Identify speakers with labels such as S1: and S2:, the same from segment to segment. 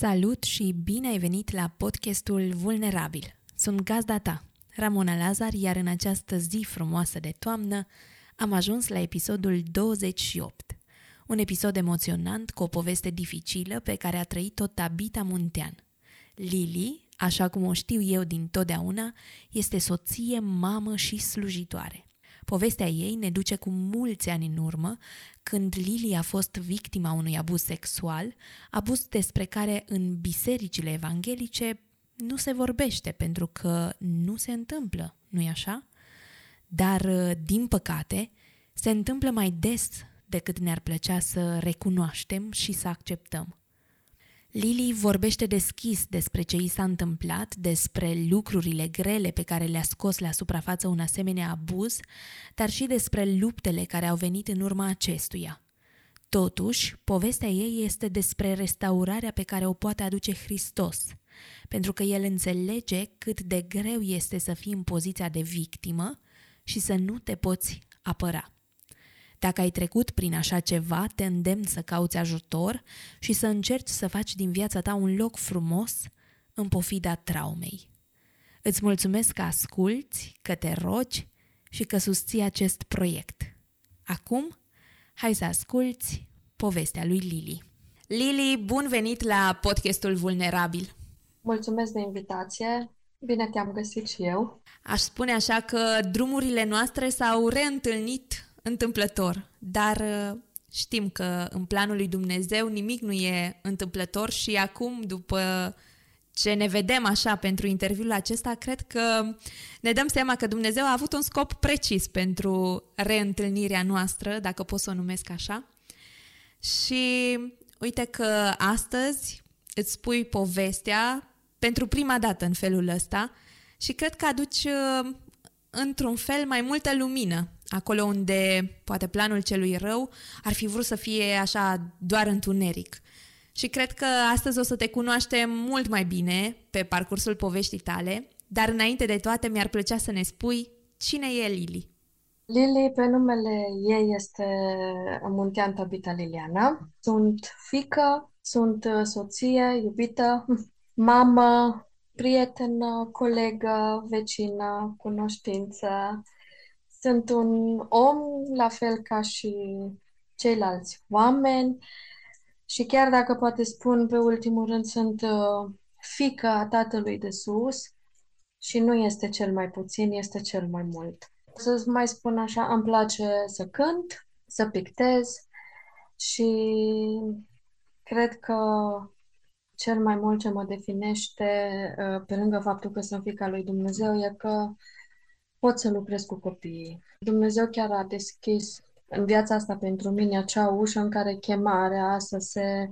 S1: Salut și bine ai venit la podcastul Vulnerabil. Sunt gazda ta, Ramona Lazar, iar în această zi frumoasă de toamnă am ajuns la episodul 28. Un episod emoționant cu o poveste dificilă pe care a trăit-o Tabita Muntean. Lili, așa cum o știu eu din totdeauna, este soție, mamă și slujitoare. Povestea ei ne duce cu mulți ani în urmă, când Lily a fost victima unui abuz sexual, abuz despre care în bisericile evanghelice nu se vorbește pentru că nu se întâmplă, nu-i așa? Dar, din păcate, se întâmplă mai des decât ne-ar plăcea să recunoaștem și să acceptăm. Lily vorbește deschis despre ce i s-a întâmplat, despre lucrurile grele pe care le-a scos la suprafață un asemenea abuz, dar și despre luptele care au venit în urma acestuia. Totuși, povestea ei este despre restaurarea pe care o poate aduce Hristos, pentru că el înțelege cât de greu este să fii în poziția de victimă și să nu te poți apăra. Dacă ai trecut prin așa ceva, te îndemn să cauți ajutor și să încerci să faci din viața ta un loc frumos în pofida traumei. Îți mulțumesc că asculți, că te rogi și că susții acest proiect. Acum, hai să asculți povestea lui Lili. Lili, bun venit la podcastul Vulnerabil.
S2: Mulțumesc de invitație. Bine te-am găsit și eu.
S1: Aș spune așa că drumurile noastre s-au reîntâlnit întâmplător, dar uh, știm că în planul lui Dumnezeu nimic nu e întâmplător și acum, după ce ne vedem așa pentru interviul acesta, cred că ne dăm seama că Dumnezeu a avut un scop precis pentru reîntâlnirea noastră, dacă pot să o numesc așa. Și uite că astăzi îți spui povestea pentru prima dată în felul ăsta și cred că aduci uh, într-un fel mai multă lumină acolo unde poate planul celui rău ar fi vrut să fie așa doar întuneric. Și cred că astăzi o să te cunoaștem mult mai bine pe parcursul poveștii tale, dar înainte de toate mi-ar plăcea să ne spui cine e Lili.
S2: Lili, pe numele ei este Muntean Tabita Liliana. Sunt fică, sunt soție, iubită, mamă, prietenă, colegă, vecină, cunoștință, sunt un om la fel ca și ceilalți oameni și chiar dacă poate spun pe ultimul rând sunt uh, fică a Tatălui de Sus și nu este cel mai puțin, este cel mai mult. Să mai spun așa, îmi place să cânt, să pictez și cred că cel mai mult ce mă definește, uh, pe lângă faptul că sunt fica lui Dumnezeu, e că pot să lucrez cu copiii. Dumnezeu chiar a deschis în viața asta pentru mine acea ușă în care chemarea să se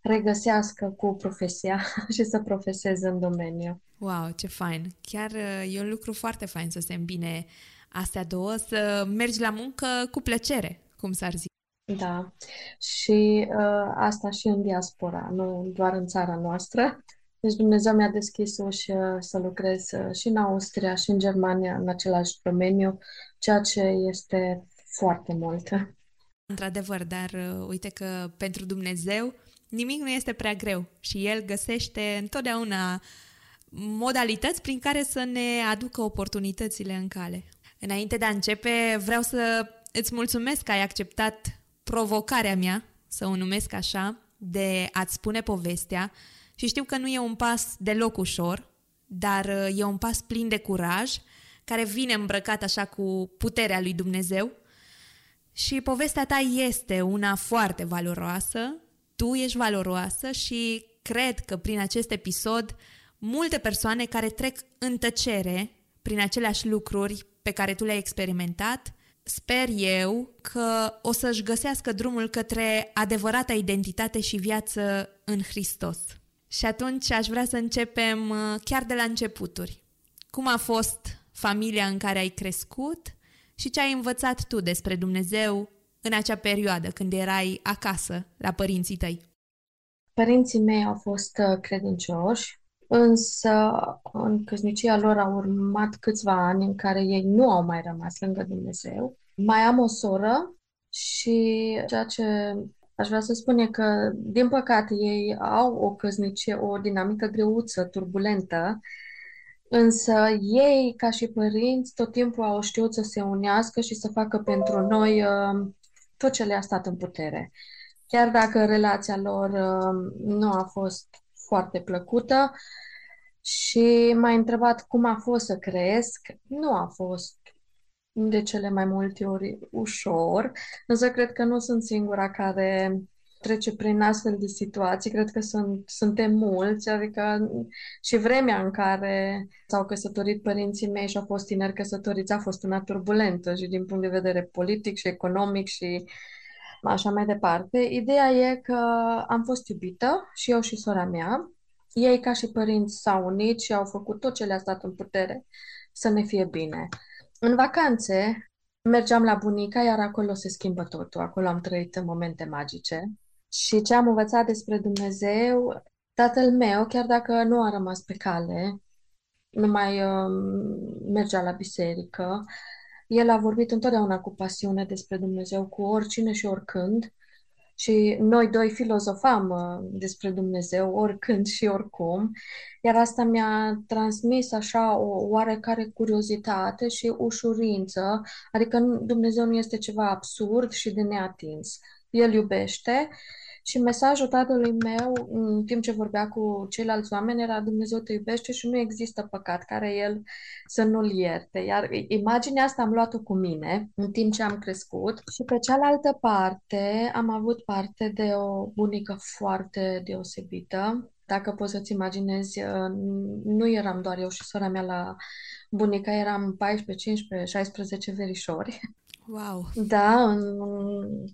S2: regăsească cu profesia și să profeseze în domeniu.
S1: Wow, ce fain! Chiar uh, e un lucru foarte fain să se îmbine astea două, să mergi la muncă cu plăcere, cum s-ar zice.
S2: Da, și uh, asta și în diaspora, nu doar în țara noastră. Deci Dumnezeu mi-a deschis uși să lucrez uh, și în Austria și în Germania în același domeniu, ceea ce este foarte mult.
S1: Într-adevăr, dar uh, uite că pentru Dumnezeu nimic nu este prea greu și El găsește întotdeauna modalități prin care să ne aducă oportunitățile în cale. Înainte de a începe, vreau să îți mulțumesc că ai acceptat provocarea mea, să o numesc așa, de a-ți spune povestea și știu că nu e un pas deloc ușor, dar uh, e un pas plin de curaj, care vine îmbrăcat așa cu puterea lui Dumnezeu. Și povestea ta este una foarte valoroasă, tu ești valoroasă și cred că prin acest episod multe persoane care trec în tăcere prin aceleași lucruri pe care tu le-ai experimentat sper eu că o să-și găsească drumul către adevărata identitate și viață în Hristos. Și atunci aș vrea să începem uh, chiar de la începuturi. Cum a fost familia în care ai crescut și ce ai învățat tu despre Dumnezeu în acea perioadă când erai acasă la părinții tăi?
S2: Părinții mei au fost uh, credincioși, însă în căsnicia lor au urmat câțiva ani în care ei nu au mai rămas lângă Dumnezeu. Mai am o soră și ceea ce aș vrea să spun e că, din păcate, ei au o căsnicie, o dinamică greuță, turbulentă, însă ei, ca și părinți, tot timpul au știut să se unească și să facă pentru noi uh, tot ce le-a stat în putere. Chiar dacă relația lor uh, nu a fost foarte plăcută și m-a întrebat cum a fost să cresc, nu a fost de cele mai multe ori ușor, însă cred că nu sunt singura care trece prin astfel de situații. Cred că sunt, suntem mulți, adică și vremea în care s-au căsătorit părinții mei și au fost tineri căsătoriți a fost una turbulentă și din punct de vedere politic și economic și așa mai departe. Ideea e că am fost iubită și eu și sora mea. Ei, ca și părinți, s-au unit și au făcut tot ce le-a stat în putere să ne fie bine. În vacanțe mergeam la bunica, iar acolo se schimbă totul. Acolo am trăit momente magice. Și ce am învățat despre Dumnezeu, tatăl meu, chiar dacă nu a rămas pe cale, nu mai uh, mergea la biserică, el a vorbit întotdeauna cu pasiune despre Dumnezeu, cu oricine și oricând. Și noi doi filozofam uh, despre Dumnezeu oricând și oricum, iar asta mi-a transmis așa o oarecare curiozitate și ușurință, adică Dumnezeu nu este ceva absurd și de neatins. El iubește și mesajul tatălui meu, în timp ce vorbea cu ceilalți oameni, era Dumnezeu te iubește și nu există păcat care El să nu-l ierte. Iar imaginea asta am luat-o cu mine în timp ce am crescut și pe cealaltă parte am avut parte de o bunică foarte deosebită. Dacă poți să-ți imaginezi, uh, nu eram doar eu și sora mea la bunica, eram 14, 15, 16 verișori.
S1: Wow!
S2: Da, în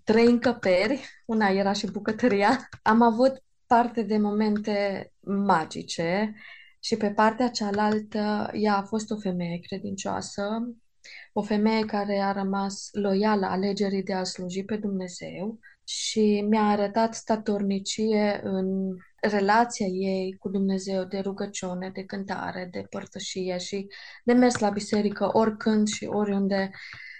S2: trei încăperi, una era și bucătăria. Am avut parte de momente magice și pe partea cealaltă ea a fost o femeie credincioasă, o femeie care a rămas loială alegerii de a sluji pe Dumnezeu și mi-a arătat statornicie în relația ei cu Dumnezeu de rugăciune, de cântare, de părtășie și de mers la biserică oricând și oriunde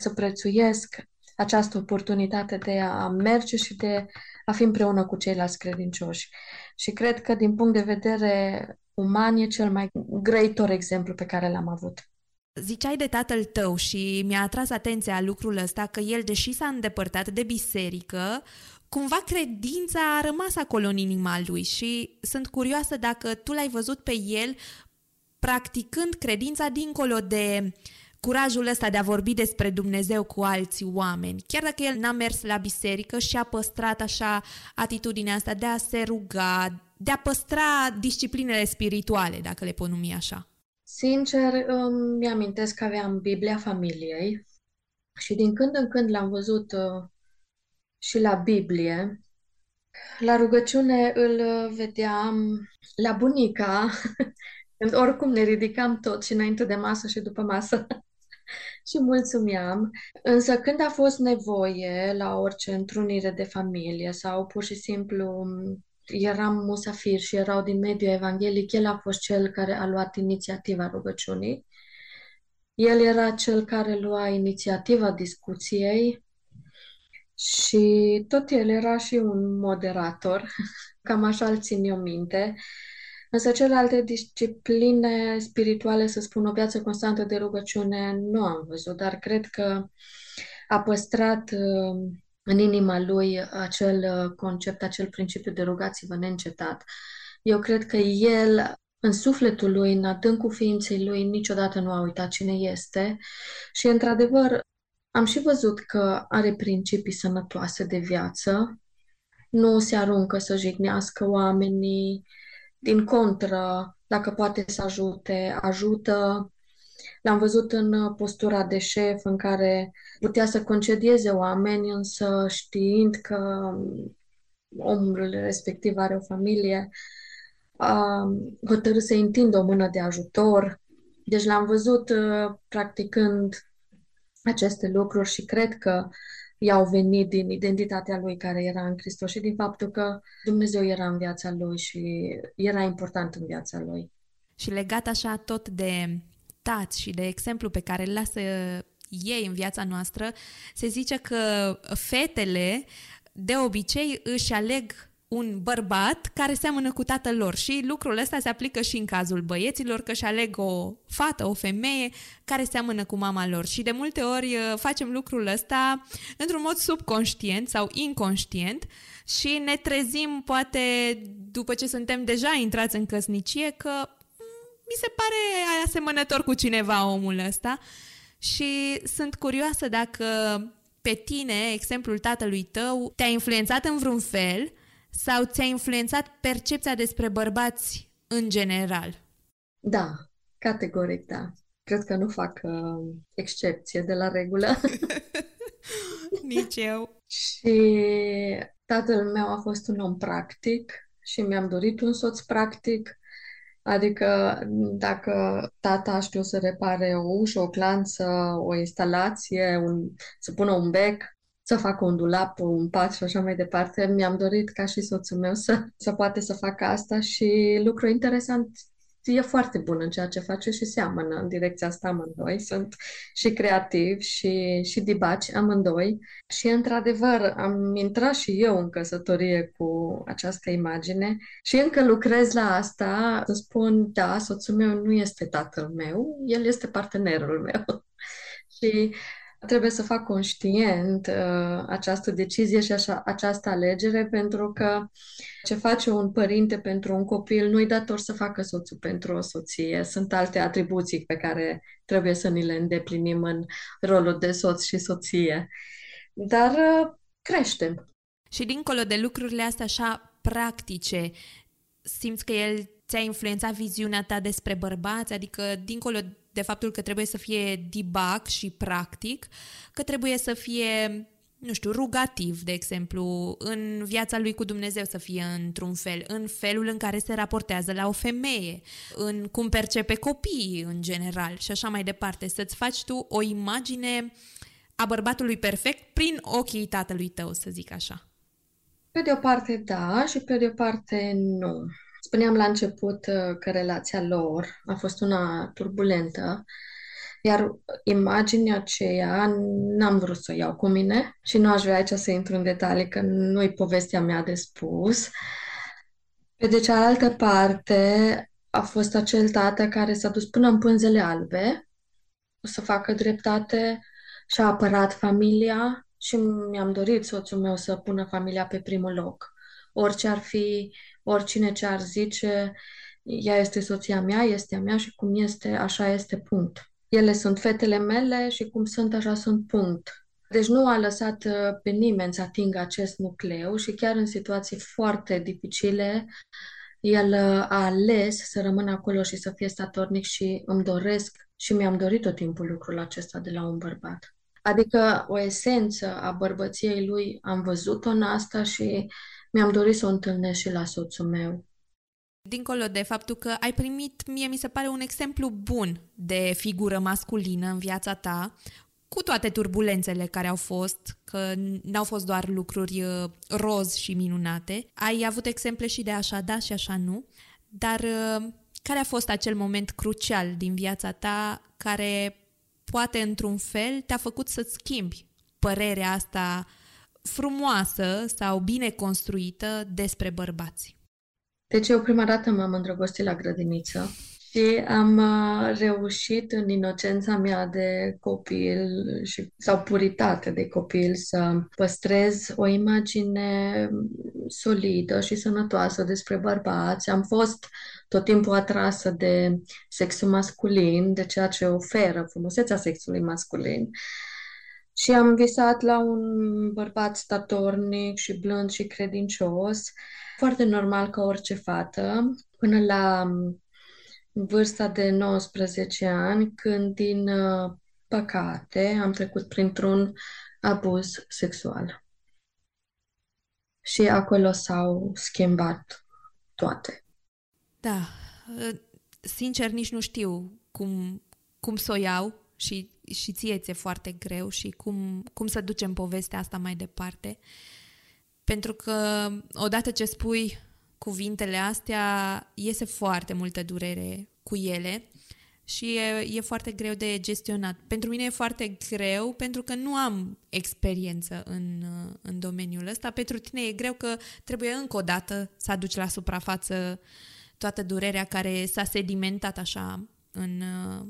S2: să prețuiesc această oportunitate de a merge și de a fi împreună cu ceilalți credincioși. Și cred că din punct de vedere uman e cel mai grăitor exemplu pe care l-am avut.
S1: Ziceai de tatăl tău și mi-a atras atenția lucrul ăsta că el, deși s-a îndepărtat de biserică, cumva credința a rămas acolo în inima lui și sunt curioasă dacă tu l-ai văzut pe el practicând credința dincolo de curajul ăsta de a vorbi despre Dumnezeu cu alți oameni. Chiar dacă el n-a mers la biserică și a păstrat așa atitudinea asta de a se ruga, de a păstra disciplinele spirituale, dacă le pot numi așa.
S2: Sincer, îmi amintesc că aveam Biblia familiei și din când în când l-am văzut uh, și la Biblie. La rugăciune îl vedeam la bunica, când oricum ne ridicam tot și înainte de masă și după masă și mulțumeam. Însă când a fost nevoie la orice întrunire de familie sau pur și simplu eram musafir și erau din mediul evanghelic, el a fost cel care a luat inițiativa rugăciunii. El era cel care lua inițiativa discuției și tot el era și un moderator, cam așa îl țin eu minte. Însă celelalte discipline spirituale, să spun, o viață constantă de rugăciune, nu am văzut, dar cred că a păstrat uh, în inima lui acel uh, concept, acel principiu de rugați-vă neîncetat. Eu cred că el, în sufletul lui, în adâncul ființei lui, niciodată nu a uitat cine este și, într-adevăr, am și văzut că are principii sănătoase de viață, nu se aruncă să jignească oamenii, din contră, dacă poate să ajute, ajută, L-am văzut în postura de șef în care putea să concedieze oameni, însă știind că omul respectiv are o familie, a hotărât să întindă o mână de ajutor. Deci l-am văzut uh, practicând aceste lucruri și cred că i-au venit din identitatea lui care era în Hristos și din faptul că Dumnezeu era în viața lui și era important în viața lui.
S1: Și legat așa tot de tați și de exemplu pe care îl lasă ei în viața noastră, se zice că fetele de obicei își aleg un bărbat care seamănă cu tatăl lor și lucrul ăsta se aplică și în cazul băieților, că își aleg o fată, o femeie care seamănă cu mama lor. Și de multe ori uh, facem lucrul ăsta într-un mod subconștient sau inconștient și ne trezim poate după ce suntem deja intrați în căsnicie că mm, mi se pare asemănător cu cineva omul ăsta. Și sunt curioasă dacă pe tine, exemplul tatălui tău, te-a influențat în vreun fel sau ți-a influențat percepția despre bărbați în general?
S2: Da, categoric da. Cred că nu fac uh, excepție de la regulă.
S1: Nici eu.
S2: și tatăl meu a fost un om practic și mi-am dorit un soț practic. Adică dacă tata știu să repare o ușă, o clanță, o instalație, un, să pună un bec, să facă un dulap, un pat și așa mai departe. Mi-am dorit ca și soțul meu să, să poate să facă asta și lucru interesant e foarte bun în ceea ce face și seamănă în direcția asta amândoi. Sunt și creativi și, și dibaci amândoi. Și, într-adevăr, am intrat și eu în căsătorie cu această imagine și încă lucrez la asta. Să spun, da, soțul meu nu este tatăl meu, el este partenerul meu. și trebuie să fac conștient uh, această decizie și așa, această alegere pentru că ce face un părinte pentru un copil nu-i dator să facă soțul pentru o soție. Sunt alte atribuții pe care trebuie să ni le îndeplinim în rolul de soț și soție. Dar uh, creștem.
S1: Și dincolo de lucrurile astea așa practice, simți că el ți-a influențat viziunea ta despre bărbați? Adică, dincolo de faptul că trebuie să fie debug și practic, că trebuie să fie nu știu, rugativ, de exemplu, în viața lui cu Dumnezeu să fie într-un fel, în felul în care se raportează la o femeie, în cum percepe copiii în general și așa mai departe. Să-ți faci tu o imagine a bărbatului perfect prin ochii tatălui tău, să zic așa.
S2: Pe de o parte da și pe de o parte nu. Spuneam la început uh, că relația lor a fost una turbulentă, iar imaginea aceea n-am vrut să o iau cu mine și nu aș vrea aici să intru în detalii, că nu-i povestea mea de spus. Pe de cealaltă parte, a fost acel tată care s-a dus până în pânzele albe să facă dreptate și a apărat familia și mi-am dorit soțul meu să pună familia pe primul loc. Orice ar fi oricine ce ar zice, ea este soția mea, este a mea și cum este, așa este, punct. Ele sunt fetele mele și cum sunt, așa sunt, punct. Deci nu a lăsat uh, pe nimeni să atingă acest nucleu și chiar în situații foarte dificile, el uh, a ales să rămână acolo și să fie statornic și îmi doresc și mi-am dorit tot timpul lucrul acesta de la un bărbat. Adică o esență a bărbăției lui am văzut-o în asta și mi-am dorit să o întâlnesc și la soțul meu.
S1: Dincolo de faptul că ai primit, mie mi se pare un exemplu bun de figură masculină în viața ta, cu toate turbulențele care au fost, că n-au fost doar lucruri uh, roz și minunate, ai avut exemple și de așa da și așa nu, dar uh, care a fost acel moment crucial din viața ta care poate într-un fel te-a făcut să-ți schimbi părerea asta frumoasă sau bine construită despre bărbați?
S2: Deci eu prima dată m-am îndrăgostit la grădiniță și am uh, reușit în inocența mea de copil și, sau puritate de copil să păstrez o imagine solidă și sănătoasă despre bărbați. Am fost tot timpul atrasă de sexul masculin, de ceea ce oferă frumusețea sexului masculin. Și am visat la un bărbat statornic și blând și credincios, foarte normal ca orice fată, până la vârsta de 19 ani, când din uh, păcate am trecut printr-un abuz sexual. Și acolo s-au schimbat toate.
S1: Da, uh, sincer nici nu știu cum, cum să o iau și, și ție ți-e foarte greu și cum, cum să ducem povestea asta mai departe. Pentru că odată ce spui cuvintele astea, iese foarte multă durere cu ele și e, e foarte greu de gestionat. Pentru mine e foarte greu pentru că nu am experiență în, în domeniul ăsta. Pentru tine e greu că trebuie încă o dată să aduci la suprafață toată durerea care s-a sedimentat așa în uh,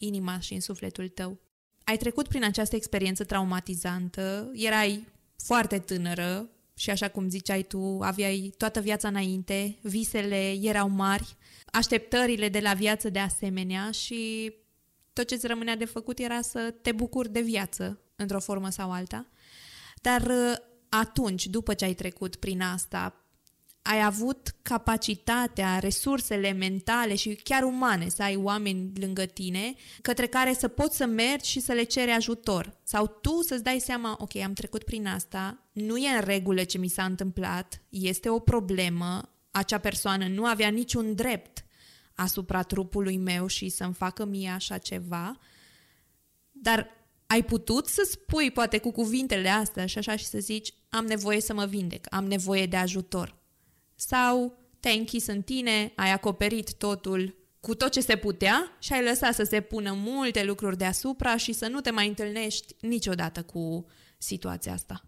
S1: inima și în sufletul tău. Ai trecut prin această experiență traumatizantă, erai foarte tânără și așa cum ziceai tu, aveai toată viața înainte, visele erau mari, așteptările de la viață de asemenea și tot ce îți rămânea de făcut era să te bucuri de viață, într-o formă sau alta. Dar uh, atunci, după ce ai trecut prin asta, ai avut capacitatea, resursele mentale și chiar umane să ai oameni lângă tine către care să poți să mergi și să le ceri ajutor. Sau tu să-ți dai seama, ok, am trecut prin asta, nu e în regulă ce mi s-a întâmplat, este o problemă, acea persoană nu avea niciun drept asupra trupului meu și să-mi facă mie așa ceva, dar ai putut să spui poate cu cuvintele astea și așa și să zici am nevoie să mă vindec, am nevoie de ajutor. Sau te-ai închis în tine, ai acoperit totul cu tot ce se putea și ai lăsat să se pună multe lucruri deasupra și să nu te mai întâlnești niciodată cu situația asta.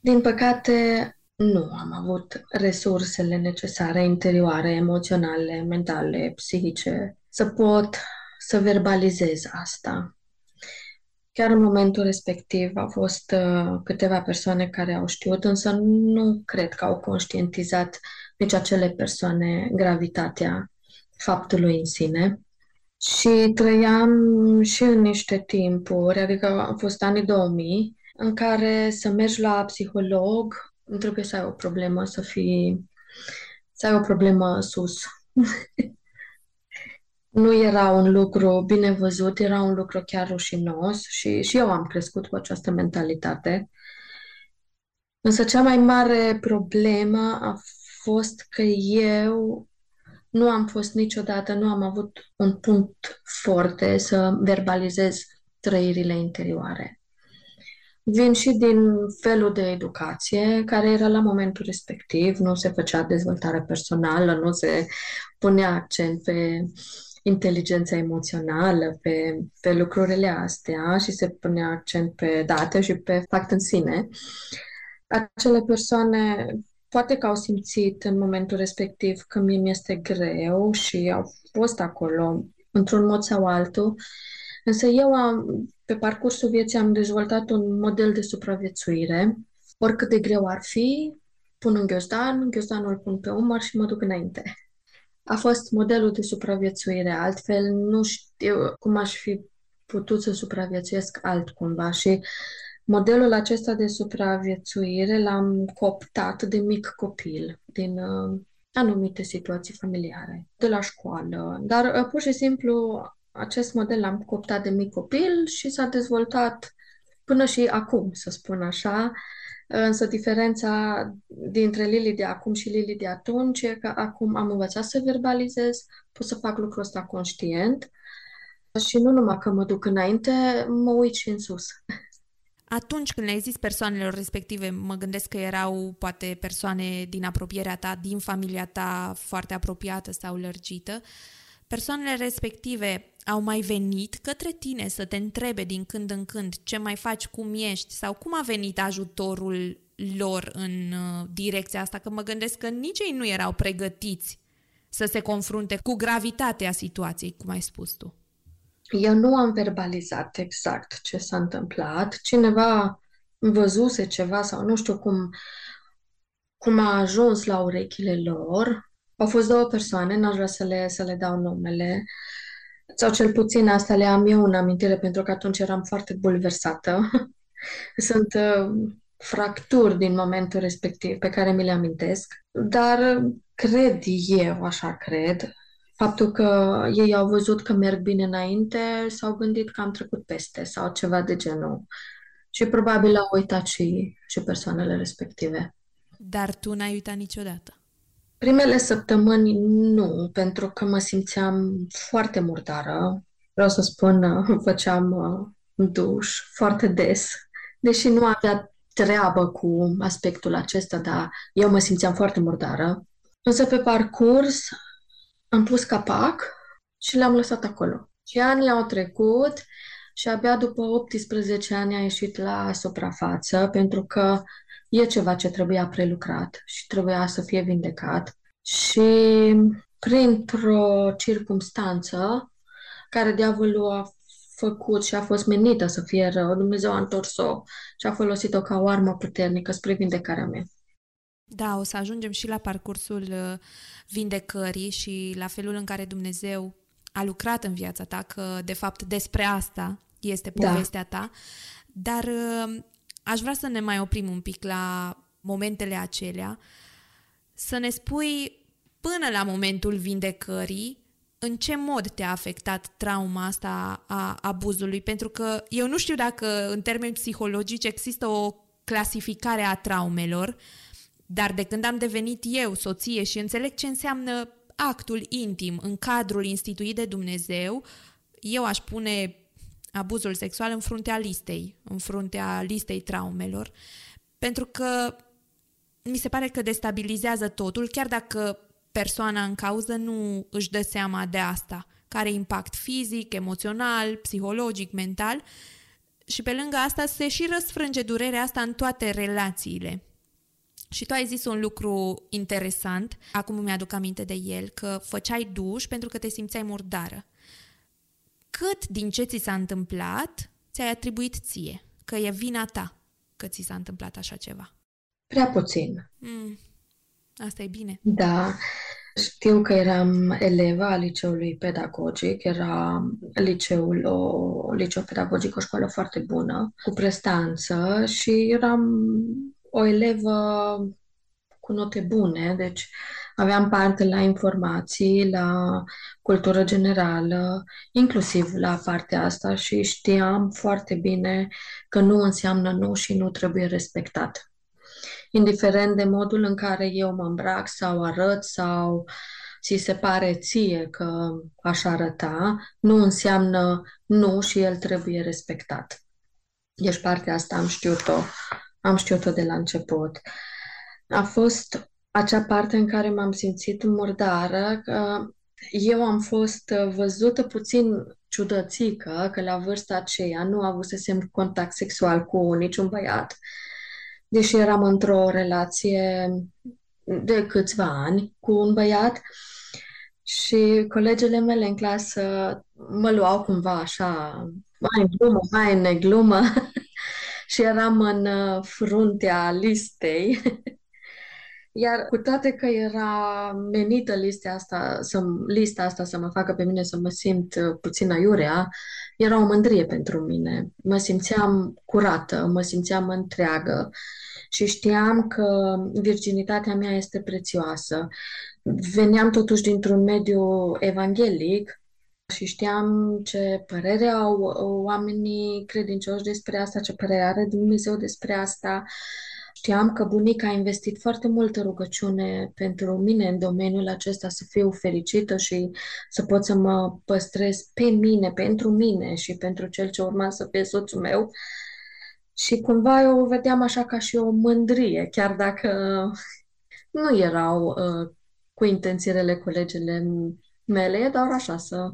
S2: Din păcate, nu am avut resursele necesare interioare, emoționale, mentale, psihice, să pot să verbalizez asta. Chiar în momentul respectiv au fost uh, câteva persoane care au știut, însă nu cred că au conștientizat nici acele persoane gravitatea faptului în sine. Și trăiam și în niște timpuri, adică au fost anii 2000, în care să mergi la psiholog, nu trebuie să ai o problemă, să fii, să ai o problemă sus. nu era un lucru bine văzut, era un lucru chiar rușinos și, și eu am crescut cu această mentalitate. Însă cea mai mare problemă a fost că eu nu am fost niciodată, nu am avut un punct forte să verbalizez trăirile interioare. Vin și din felul de educație care era la momentul respectiv, nu se făcea dezvoltare personală, nu se punea accent pe inteligența emoțională, pe, pe lucrurile astea și se punea accent pe date și pe fapt în sine. Acele persoane poate că au simțit în momentul respectiv că mie mi-este greu și au fost acolo într-un mod sau altul, însă eu am, pe parcursul vieții am dezvoltat un model de supraviețuire. Oricât de greu ar fi, pun un ghiozdan, ghiozdanul îl pun pe umăr și mă duc înainte. A fost modelul de supraviețuire, altfel nu știu cum aș fi putut să supraviețuiesc altcumva și Modelul acesta de supraviețuire l-am cooptat de mic copil, din uh, anumite situații familiare, de la școală, dar uh, pur și simplu acest model l-am cooptat de mic copil și s-a dezvoltat până și acum, să spun așa, Însă diferența dintre Lili de acum și Lili de atunci e că acum am învățat să verbalizez, pot să fac lucrul ăsta conștient și nu numai că mă duc înainte, mă uit și în sus.
S1: Atunci când le-ai zis persoanelor respective, mă gândesc că erau poate persoane din apropierea ta, din familia ta foarte apropiată sau lărgită, persoanele respective au mai venit către tine să te întrebe din când în când ce mai faci, cum ești sau cum a venit ajutorul lor în uh, direcția asta, că mă gândesc că nici ei nu erau pregătiți să se confrunte cu gravitatea situației, cum ai spus tu.
S2: Eu nu am verbalizat exact ce s-a întâmplat. Cineva văzuse ceva sau nu știu cum, cum a ajuns la urechile lor. Au fost două persoane, n-aș vrea să le, să le dau numele, sau cel puțin asta le am eu în amintire, pentru că atunci eram foarte bulversată. Sunt uh, fracturi din momentul respectiv pe care mi le amintesc, dar cred eu, așa cred, faptul că ei au văzut că merg bine înainte, s-au gândit că am trecut peste sau ceva de genul. Și probabil au uitat și, și persoanele respective.
S1: Dar tu n-ai uitat niciodată?
S2: Primele săptămâni nu, pentru că mă simțeam foarte murdară. Vreau să spun, făceam uh, duș foarte des, deși nu avea treabă cu aspectul acesta, dar eu mă simțeam foarte murdară. Însă pe parcurs am pus capac și le-am lăsat acolo. Și anii au trecut și abia după 18 ani a ieșit la suprafață pentru că e ceva ce trebuia prelucrat și trebuia să fie vindecat. Și printr-o circumstanță care diavolul a făcut și a fost menită să fie rău, Dumnezeu a întors-o și a folosit-o ca o armă puternică spre vindecarea mea.
S1: Da, o să ajungem și la parcursul uh, vindecării și la felul în care Dumnezeu a lucrat în viața ta, că de fapt despre asta este da. povestea da. ta. Dar uh, aș vrea să ne mai oprim un pic la momentele acelea, să ne spui până la momentul vindecării în ce mod te-a afectat trauma asta a abuzului? Pentru că eu nu știu dacă în termeni psihologici există o clasificare a traumelor, dar de când am devenit eu soție și înțeleg ce înseamnă actul intim în cadrul instituit de Dumnezeu, eu aș pune abuzul sexual în fruntea listei, în fruntea listei traumelor, pentru că mi se pare că destabilizează totul, chiar dacă persoana în cauză nu își dă seama de asta, care impact fizic, emoțional, psihologic, mental și pe lângă asta se și răsfrânge durerea asta în toate relațiile. Și tu ai zis un lucru interesant, acum mi-aduc aminte de el, că făceai duș pentru că te simțeai murdară. Cât din ce ți s-a întâmplat ți-ai atribuit ție? Că e vina ta că ți s-a întâmplat așa ceva?
S2: Prea puțin.
S1: Mm, asta e bine.
S2: Da. Știu că eram eleva a liceului pedagogic, era liceul, o liceu pedagogic, o școală foarte bună, cu prestanță și eram o elevă cu note bune, deci aveam parte la informații, la cultură generală, inclusiv la partea asta și știam foarte bine că nu înseamnă nu și nu trebuie respectat. Indiferent de modul în care eu mă îmbrac sau arăt sau ți se pare ție că aș arăta, nu înseamnă nu și el trebuie respectat. Deci partea asta am știut-o am știut-o de la început. A fost acea parte în care m-am simțit murdară, că eu am fost văzută puțin ciudățică, că la vârsta aceea nu avusesem contact sexual cu niciun băiat, deși eram într-o relație de câțiva ani cu un băiat și colegele mele în clasă mă luau cumva așa, mai în glumă, mai în neglumă și eram în uh, fruntea listei. Iar cu toate că era menită lista asta, să, lista asta să mă facă pe mine să mă simt uh, puțin aiurea, era o mândrie pentru mine. Mă simțeam curată, mă simțeam întreagă și știam că virginitatea mea este prețioasă. Veneam totuși dintr-un mediu evanghelic și știam ce părere au oamenii credincioși despre asta, ce părere are Dumnezeu despre asta. Știam că bunica a investit foarte multă rugăciune pentru mine în domeniul acesta să fiu fericită și să pot să mă păstrez pe mine, pentru mine și pentru cel ce urma să fie soțul meu. Și cumva eu o vedeam așa ca și o mândrie, chiar dacă nu erau uh, cu intențiile colegele mele, e doar așa să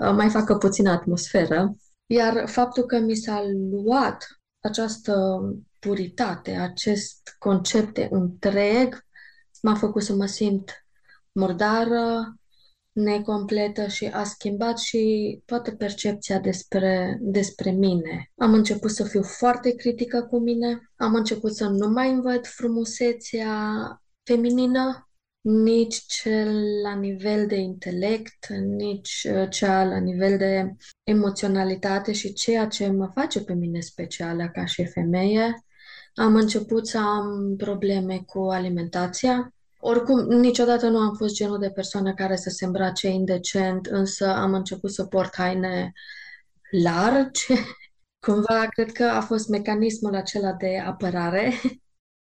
S2: uh, mai facă puțină atmosferă. Iar faptul că mi s-a luat această puritate, acest concept de întreg, m-a făcut să mă simt murdară, necompletă și a schimbat și toată percepția despre, despre mine. Am început să fiu foarte critică cu mine, am început să nu mai văd frumusețea feminină, nici cel la nivel de intelect, nici uh, cea la nivel de emoționalitate și ceea ce mă face pe mine specială ca și femeie. Am început să am probleme cu alimentația, Oricum, niciodată nu am fost genul de persoană care să se îmbrace indecent, însă am început să port haine largi. Cumva, cred că a fost mecanismul acela de apărare.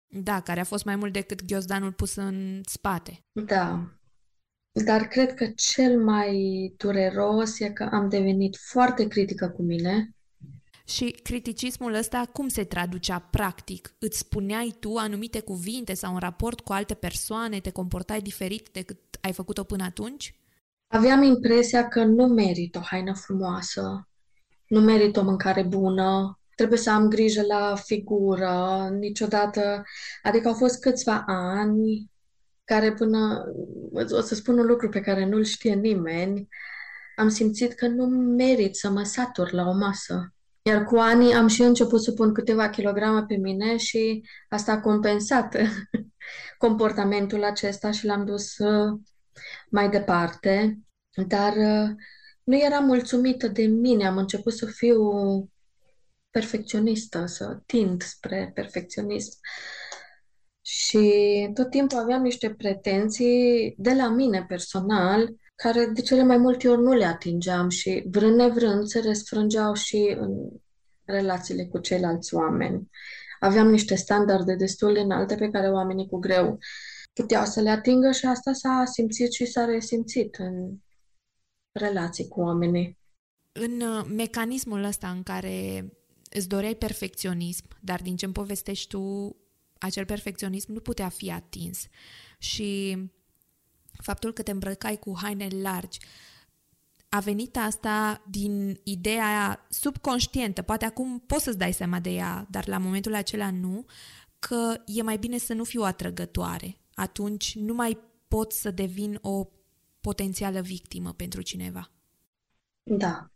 S1: Da, care a fost mai mult decât ghiozdanul pus în spate.
S2: Da. Dar cred că cel mai dureros e că am devenit foarte critică cu mine.
S1: Și criticismul ăsta cum se traducea practic? Îți spuneai tu anumite cuvinte sau în raport cu alte persoane, te comportai diferit decât ai făcut-o până atunci?
S2: Aveam impresia că nu merit o haină frumoasă, nu merit o mâncare bună, trebuie să am grijă la figură, niciodată, adică au fost câțiva ani care până, o să spun un lucru pe care nu-l știe nimeni, am simțit că nu merit să mă satur la o masă. Iar cu anii am și început să pun câteva kilograme pe mine și asta a compensat comportamentul acesta și l-am dus uh, mai departe. Dar uh, nu eram mulțumită de mine, am început să fiu perfecționistă, să tind spre perfecționism. Și tot timpul aveam niște pretenții de la mine personal, care de cele mai multe ori nu le atingeam și vrând nevrând se răsfrângeau și în relațiile cu ceilalți oameni. Aveam niște standarde destul de înalte pe care oamenii cu greu puteau să le atingă și asta s-a simțit și s-a resimțit în relații cu oamenii.
S1: În uh, mecanismul ăsta în care îți doreai perfecționism, dar din ce îmi povestești tu, acel perfecționism nu putea fi atins. Și faptul că te îmbrăcai cu haine largi, a venit asta din ideea subconștientă, poate acum poți să-ți dai seama de ea, dar la momentul acela nu, că e mai bine să nu fiu atrăgătoare. Atunci nu mai pot să devin o potențială victimă pentru cineva.
S2: Da.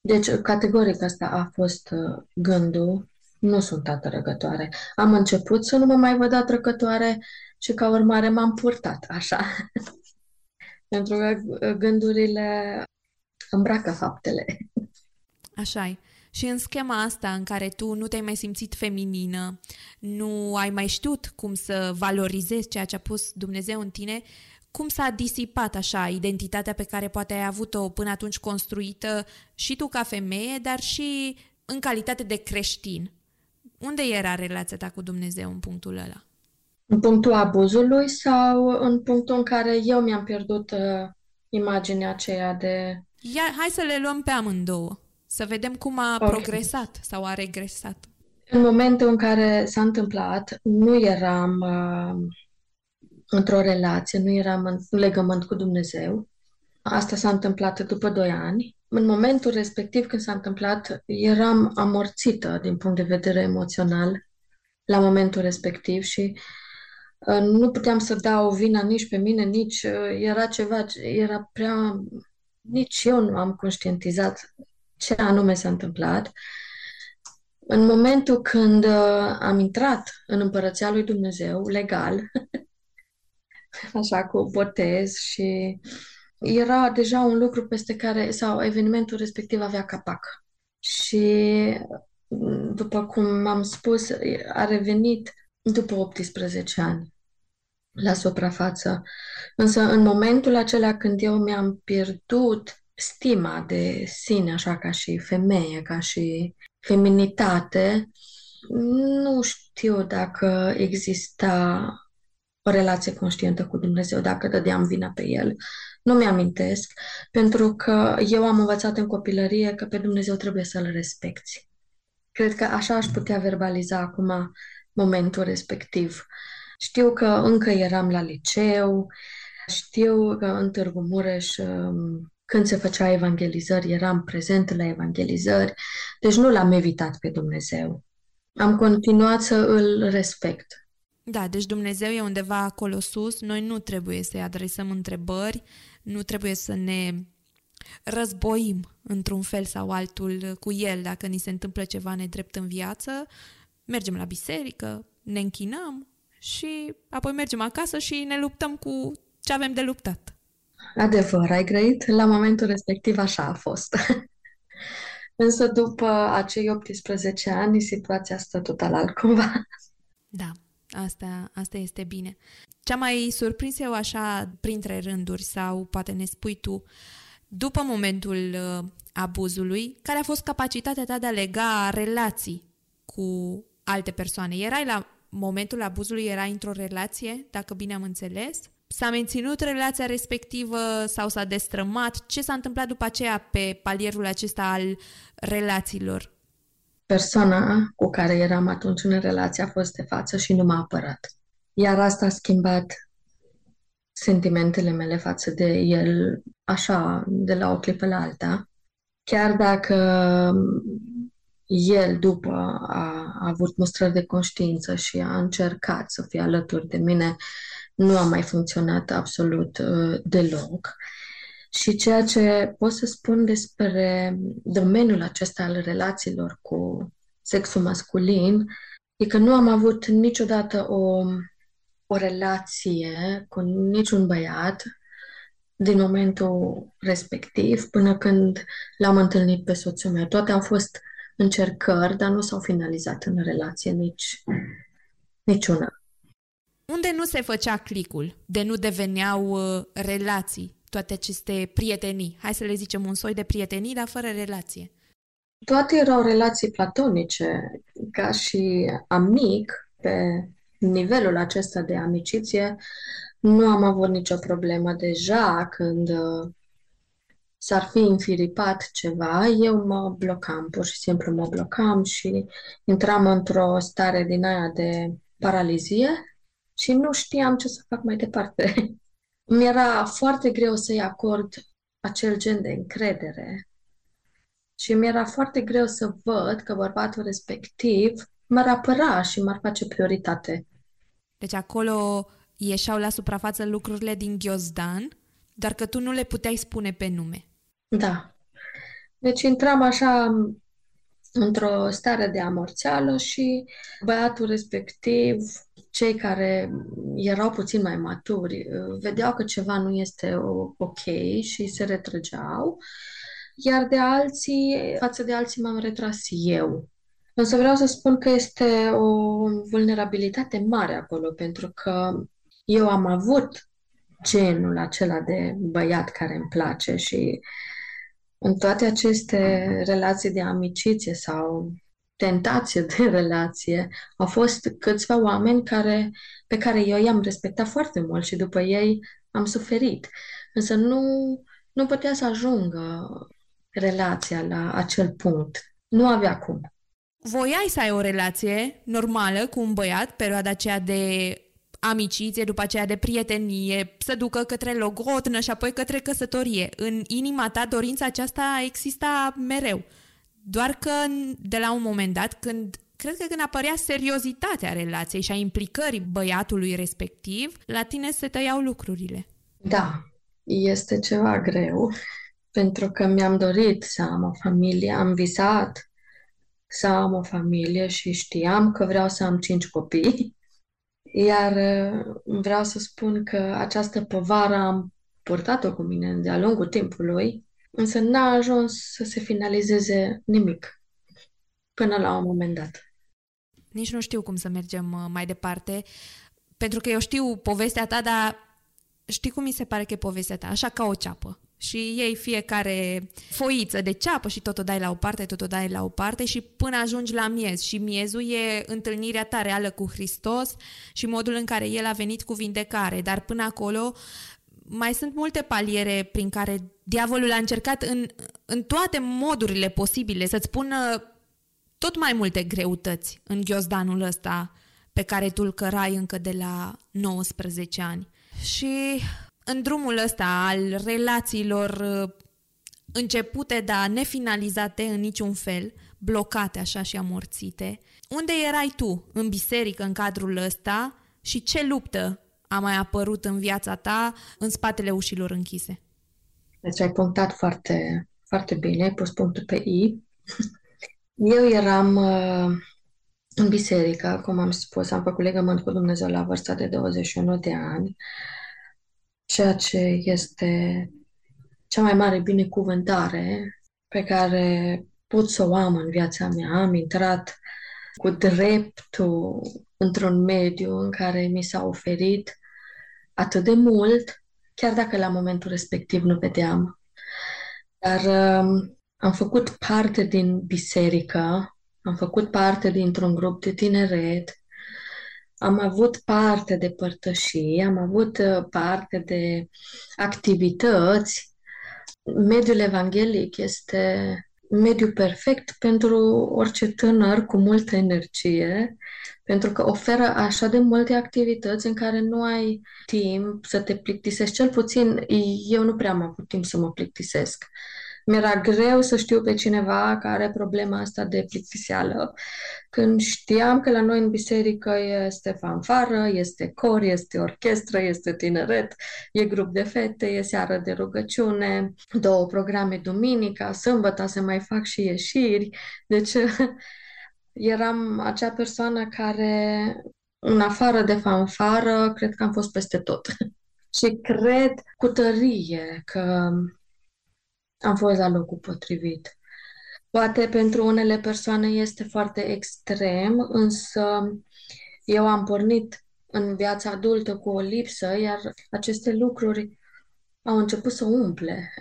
S2: Deci, categoric asta a fost uh, gândul. Nu sunt atrăgătoare. Am început să nu mă mai văd atrăgătoare și ca urmare m-am purtat așa. Pentru că uh, gândurile îmbracă faptele.
S1: așa -i. Și în schema asta în care tu nu te-ai mai simțit feminină, nu ai mai știut cum să valorizezi ceea ce a pus Dumnezeu în tine, cum s-a disipat așa identitatea pe care poate ai avut-o până atunci construită și tu ca femeie, dar și în calitate de creștin? Unde era relația ta cu Dumnezeu în punctul ăla?
S2: În punctul abuzului sau în punctul în care eu mi-am pierdut uh, imaginea aceea de...
S1: Ia, hai să le luăm pe amândouă, să vedem cum a okay. progresat sau a regresat.
S2: În momentul în care s-a întâmplat, nu eram uh, într-o relație, nu eram în legământ cu Dumnezeu. Asta s-a întâmplat după doi ani. În momentul respectiv, când s-a întâmplat, eram amorțită din punct de vedere emoțional la momentul respectiv și uh, nu puteam să dau vina nici pe mine, nici uh, era ceva, era prea... Nici eu nu am conștientizat ce anume s-a întâmplat. În momentul când uh, am intrat în Împărăția lui Dumnezeu, legal, așa cu botez și era deja un lucru peste care, sau evenimentul respectiv avea capac. Și după cum am spus, a revenit după 18 ani la suprafață. Însă în momentul acela când eu mi-am pierdut stima de sine, așa ca și femeie, ca și feminitate, nu știu dacă exista o relație conștientă cu Dumnezeu, dacă dădeam vina pe El. Nu mi-amintesc, pentru că eu am învățat în copilărie că pe Dumnezeu trebuie să-L respecti. Cred că așa aș putea verbaliza acum momentul respectiv. Știu că încă eram la liceu, știu că în Târgu Mureș, um, când se făcea evangelizări, eram prezent la evangelizări, deci nu l-am evitat pe Dumnezeu. Am continuat să îl respect.
S1: Da, deci Dumnezeu e undeva acolo sus, noi nu trebuie să-i adresăm întrebări, nu trebuie să ne războim într-un fel sau altul cu El dacă ni se întâmplă ceva nedrept în viață, mergem la biserică, ne închinăm și apoi mergem acasă și ne luptăm cu ce avem de luptat.
S2: Adevăr, ai grăit? La momentul respectiv așa a fost. Însă după acei 18 ani, situația stă total altcumva.
S1: Da. Asta, asta este bine. Cea mai surprins eu așa printre rânduri sau poate ne spui tu, după momentul uh, abuzului, care a fost capacitatea ta de a lega relații cu alte persoane? Erai la momentul abuzului, erai într-o relație, dacă bine am înțeles? S-a menținut relația respectivă sau s-a destrămat? Ce s-a întâmplat după aceea pe palierul acesta al relațiilor?
S2: Persoana cu care eram atunci în relație a fost de față și nu m-a apărat. Iar asta a schimbat sentimentele mele față de el, așa, de la o clipă la alta. Chiar dacă el, după, a, a avut mustrări de conștiință și a încercat să fie alături de mine, nu a mai funcționat absolut uh, deloc. Și ceea ce pot să spun despre domeniul acesta al relațiilor cu sexul masculin e că nu am avut niciodată o, o relație cu niciun băiat din momentul respectiv până când l-am întâlnit pe soțul meu. Toate au fost încercări, dar nu s-au finalizat în relație nici niciuna.
S1: Unde nu se făcea clicul, de nu deveneau uh, relații, toate aceste prietenii? Hai să le zicem un soi de prietenii, dar fără relație.
S2: Toate erau relații platonice, ca și amic, pe nivelul acesta de amiciție, nu am avut nicio problemă. Deja când uh, s-ar fi înfiripat ceva, eu mă blocam, pur și simplu mă blocam și intram într-o stare din aia de paralizie și nu știam ce să fac mai departe. Mi-era foarte greu să-i acord acel gen de încredere și mi-era foarte greu să văd că bărbatul respectiv m-ar apăra și m-ar face prioritate.
S1: Deci acolo ieșeau la suprafață lucrurile din ghiozdan, dar că tu nu le puteai spune pe nume.
S2: Da. Deci intram așa într-o stare de amorțeală și băiatul respectiv, cei care erau puțin mai maturi, vedeau că ceva nu este ok și se retrăgeau, iar de alții, față de alții m-am retras eu. Însă vreau să spun că este o vulnerabilitate mare acolo, pentru că eu am avut genul acela de băiat care îmi place și în toate aceste relații de amiciție sau tentație de relație, au fost câțiva oameni care, pe care eu i-am respectat foarte mult și după ei am suferit. Însă nu, nu putea să ajungă relația la acel punct. Nu avea cum.
S1: Voiai să ai o relație normală cu un băiat, perioada aceea de amiciție, după aceea de prietenie, să ducă către logotnă și apoi către căsătorie. În inima ta dorința aceasta exista mereu. Doar că de la un moment dat, când cred că când apărea seriozitatea relației și a implicării băiatului respectiv, la tine se tăiau lucrurile.
S2: Da, este ceva greu, pentru că mi-am dorit să am o familie, am visat să am o familie și știam că vreau să am cinci copii iar uh, vreau să spun că această povară am purtat-o cu mine de-a lungul timpului, însă n-a ajuns să se finalizeze nimic până la un moment dat.
S1: Nici nu știu cum să mergem uh, mai departe, pentru că eu știu povestea ta, dar știi cum mi se pare că e povestea ta? Așa ca o ceapă și iei fiecare foiță de ceapă și tot o dai la o parte, tot o dai la o parte și până ajungi la miez. Și miezul e întâlnirea ta reală cu Hristos și modul în care El a venit cu vindecare. Dar până acolo mai sunt multe paliere prin care diavolul a încercat în, în toate modurile posibile să-ți pună tot mai multe greutăți în ghiozdanul ăsta pe care tu îl cărai încă de la 19 ani. Și în drumul ăsta al relațiilor uh, începute, dar nefinalizate în niciun fel, blocate așa și amorțite, unde erai tu în biserică în cadrul ăsta și ce luptă a mai apărut în viața ta în spatele ușilor închise?
S2: Deci ai punctat foarte, foarte bine, ai pus punctul pe I. Eu eram uh, în biserică, cum am spus, am făcut legământ cu Dumnezeu la vârsta de 21 de ani ceea ce este cea mai mare binecuvântare pe care pot să o am în viața mea. Am intrat cu dreptul într-un mediu în care mi s-a oferit atât de mult, chiar dacă la momentul respectiv nu vedeam. Dar um, am făcut parte din biserică, am făcut parte dintr-un grup de tineret, am avut parte de părtășii, am avut uh, parte de activități. Mediul evanghelic este mediu perfect pentru orice tânăr cu multă energie, pentru că oferă așa de multe activități în care nu ai timp să te plictisești. Cel puțin eu nu prea am avut timp să mă plictisesc. Mi-era greu să știu pe cineva care are problema asta de plictiseală. Când știam că la noi în biserică este fanfară, este cor, este orchestră, este tineret, e grup de fete, e seară de rugăciune, două programe duminica, sâmbătă se mai fac și ieșiri. Deci eram acea persoană care, în afară de fanfară, cred că am fost peste tot. și cred cu tărie că am fost la locul potrivit. Poate pentru unele persoane este foarte extrem, însă eu am pornit în viața adultă cu o lipsă, iar aceste lucruri au început să umple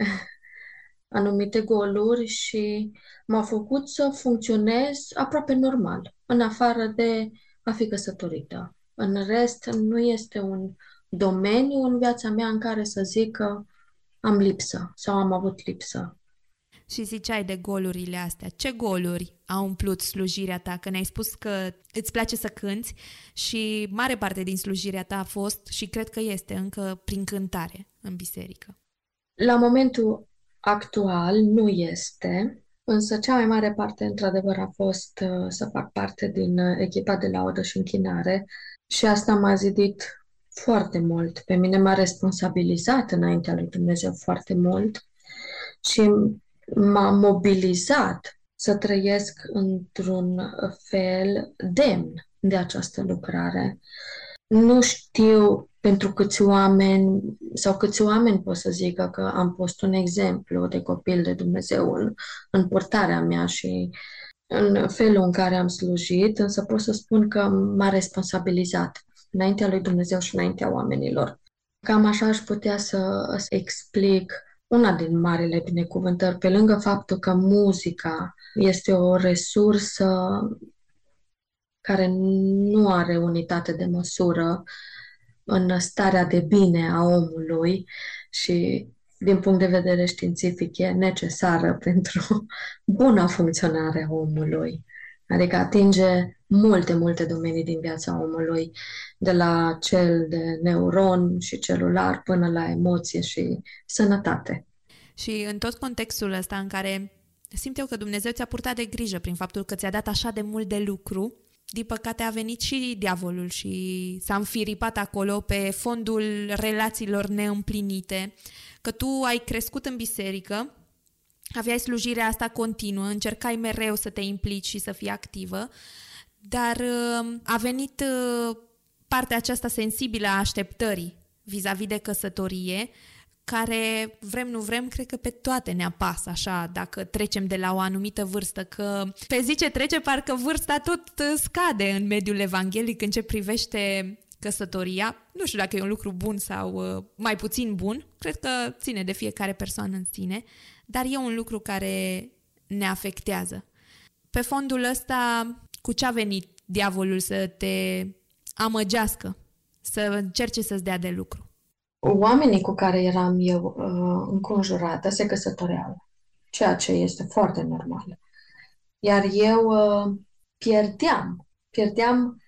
S2: anumite goluri și m-au făcut să funcționez aproape normal, în afară de a fi căsătorită. În rest, nu este un domeniu în viața mea în care să zic că am lipsă sau am avut lipsă.
S1: Și ziceai de golurile astea. Ce goluri au umplut slujirea ta? Că ne-ai spus că îți place să cânți și mare parte din slujirea ta a fost și cred că este încă prin cântare în biserică.
S2: La momentul actual nu este, însă cea mai mare parte, într-adevăr, a fost uh, să fac parte din uh, echipa de laudă și închinare și asta m-a zidit foarte mult. Pe mine m-a responsabilizat înaintea lui Dumnezeu foarte mult și m-a mobilizat să trăiesc într-un fel demn de această lucrare. Nu știu pentru câți oameni sau câți oameni pot să zică că am fost un exemplu de copil de Dumnezeu în, în portarea mea și în felul în care am slujit, însă pot să spun că m-a responsabilizat înaintea lui Dumnezeu și înaintea oamenilor. Cam așa aș putea să explic una din marile binecuvântări, pe lângă faptul că muzica este o resursă care nu are unitate de măsură în starea de bine a omului și din punct de vedere științific e necesară pentru buna funcționare a omului. Adică atinge multe, multe domenii din viața omului, de la cel de neuron și celular până la emoție și sănătate.
S1: Și în tot contextul ăsta în care simt eu că Dumnezeu ți-a purtat de grijă prin faptul că ți-a dat așa de mult de lucru, din păcate a venit și diavolul și s-a înfiripat acolo pe fondul relațiilor neîmplinite, că tu ai crescut în biserică, aveai slujirea asta continuă, încercai mereu să te implici și să fii activă, dar uh, a venit uh, partea aceasta sensibilă a așteptării vis-a-vis de căsătorie, care, vrem nu vrem, cred că pe toate ne apasă așa, dacă trecem de la o anumită vârstă, că pe zi ce trece, parcă vârsta tot uh, scade în mediul evanghelic în ce privește căsătoria. Nu știu dacă e un lucru bun sau mai puțin bun, cred că ține de fiecare persoană în sine, dar e un lucru care ne afectează. Pe fondul ăsta, cu ce a venit diavolul să te amăgească, să încerce să-ți dea de lucru?
S2: Oamenii cu care eram eu uh, înconjurată se căsătoreau, ceea ce este foarte normal. Iar eu uh, pierdeam, pierdeam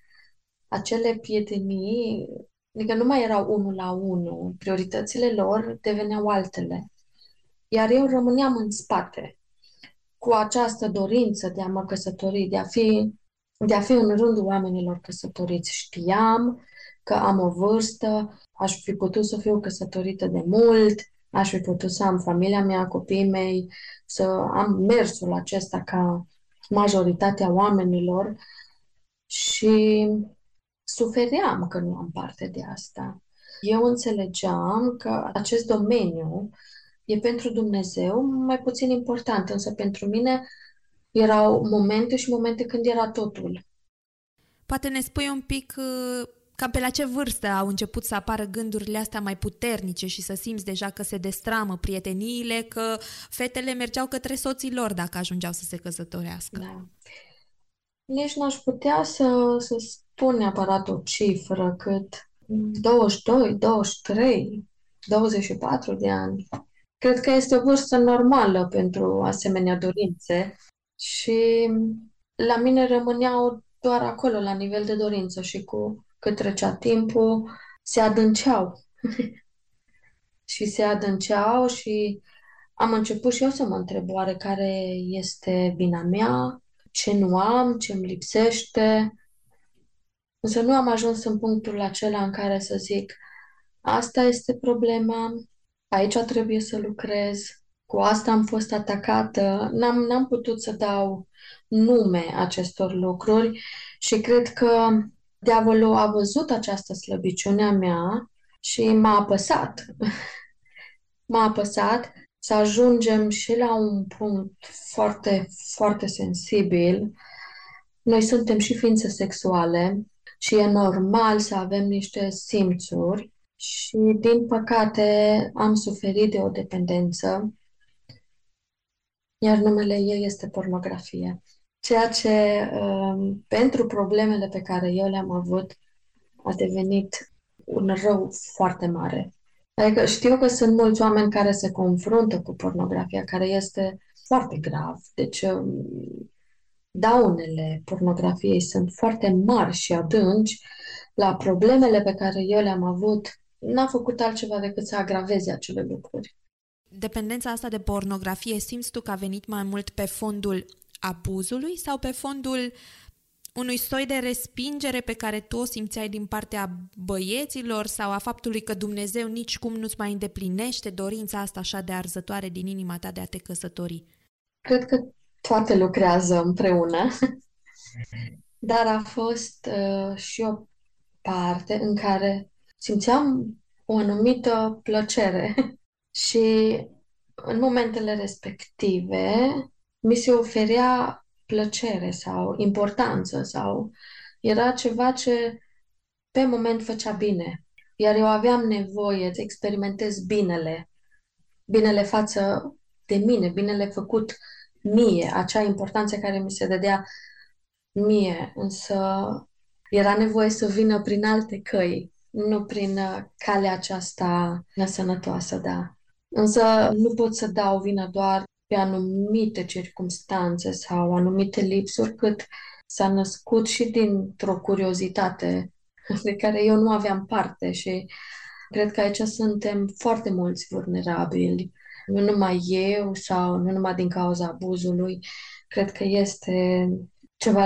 S2: acele prietenii, adică nu mai erau unul la unul, prioritățile lor deveneau altele. Iar eu rămâneam în spate cu această dorință de a mă căsători, de a fi, de a fi în rândul oamenilor căsătoriți. Știam că am o vârstă, aș fi putut să fiu căsătorită de mult, aș fi putut să am familia mea, copiii mei, să am mersul acesta ca majoritatea oamenilor și sufeream că nu am parte de asta. Eu înțelegeam că acest domeniu e pentru Dumnezeu mai puțin important, însă pentru mine erau momente și momente când era totul.
S1: Poate ne spui un pic uh, cam pe la ce vârstă au început să apară gândurile astea mai puternice și să simți deja că se destramă prieteniile, că fetele mergeau către soții lor dacă ajungeau să se căsătorească.
S2: Da. Nici n-aș putea să, să spun neapărat o cifră cât 22, 23, 24 de ani. Cred că este o vârstă normală pentru asemenea dorințe și la mine rămâneau doar acolo, la nivel de dorință și cu cât trecea timpul, se adânceau. și se adânceau și am început și eu să mă întreb oare care este vina mea, ce nu am, ce îmi lipsește. Însă nu am ajuns în punctul acela în care să zic asta este problema, aici trebuie să lucrez, cu asta am fost atacată. N-am, n-am putut să dau nume acestor lucruri și cred că diavolul a văzut această slăbiciune a mea și m-a apăsat. m-a apăsat să ajungem și la un punct foarte, foarte sensibil. Noi suntem și ființe sexuale și e normal să avem niște simțuri și, din păcate, am suferit de o dependență, iar numele ei este pornografie. Ceea ce, um, pentru problemele pe care eu le-am avut, a devenit un rău foarte mare. Adică știu că sunt mulți oameni care se confruntă cu pornografia, care este foarte grav. Deci um, daunele pornografiei sunt foarte mari și adânci. La problemele pe care eu le-am avut, n-a făcut altceva decât să agraveze acele lucruri.
S1: Dependența asta de pornografie, simți tu că a venit mai mult pe fondul abuzului sau pe fondul unui soi de respingere pe care tu o simțeai din partea băieților sau a faptului că Dumnezeu nici cum nu-ți mai îndeplinește dorința asta așa de arzătoare din inima ta de a te căsători?
S2: Cred că toate lucrează împreună, dar a fost uh, și o parte în care simțeam o anumită plăcere. Și în momentele respective mi se oferea plăcere sau importanță sau era ceva ce pe moment făcea bine. Iar eu aveam nevoie să experimentez binele, binele față de mine, binele făcut mie, acea importanță care mi se dădea mie, însă era nevoie să vină prin alte căi, nu prin uh, calea aceasta nesănătoasă, da. Însă nu pot să dau vina doar pe anumite circunstanțe sau anumite lipsuri, cât s-a născut și dintr-o curiozitate de care eu nu aveam parte și cred că aici suntem foarte mulți vulnerabili, nu numai eu sau nu numai din cauza abuzului, cred că este ceva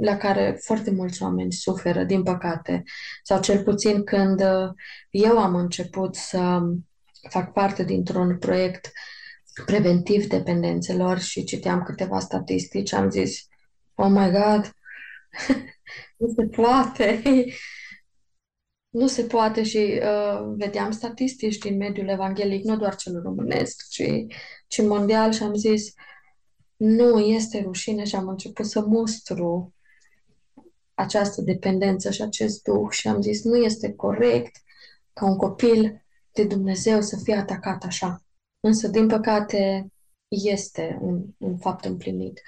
S2: la care foarte mulți oameni suferă, din păcate. Sau cel puțin când eu am început să fac parte dintr-un proiect preventiv dependențelor și citeam câteva statistici, am zis, oh my God, nu se poate. nu se poate și uh, vedeam statistici din mediul evanghelic, nu doar cel românesc, ci, ci mondial și am zis, nu este rușine și am început să mustru această dependență și acest duh și am zis, nu este corect ca un copil de Dumnezeu să fie atacat așa. Însă, din păcate, este un, un fapt împlinit.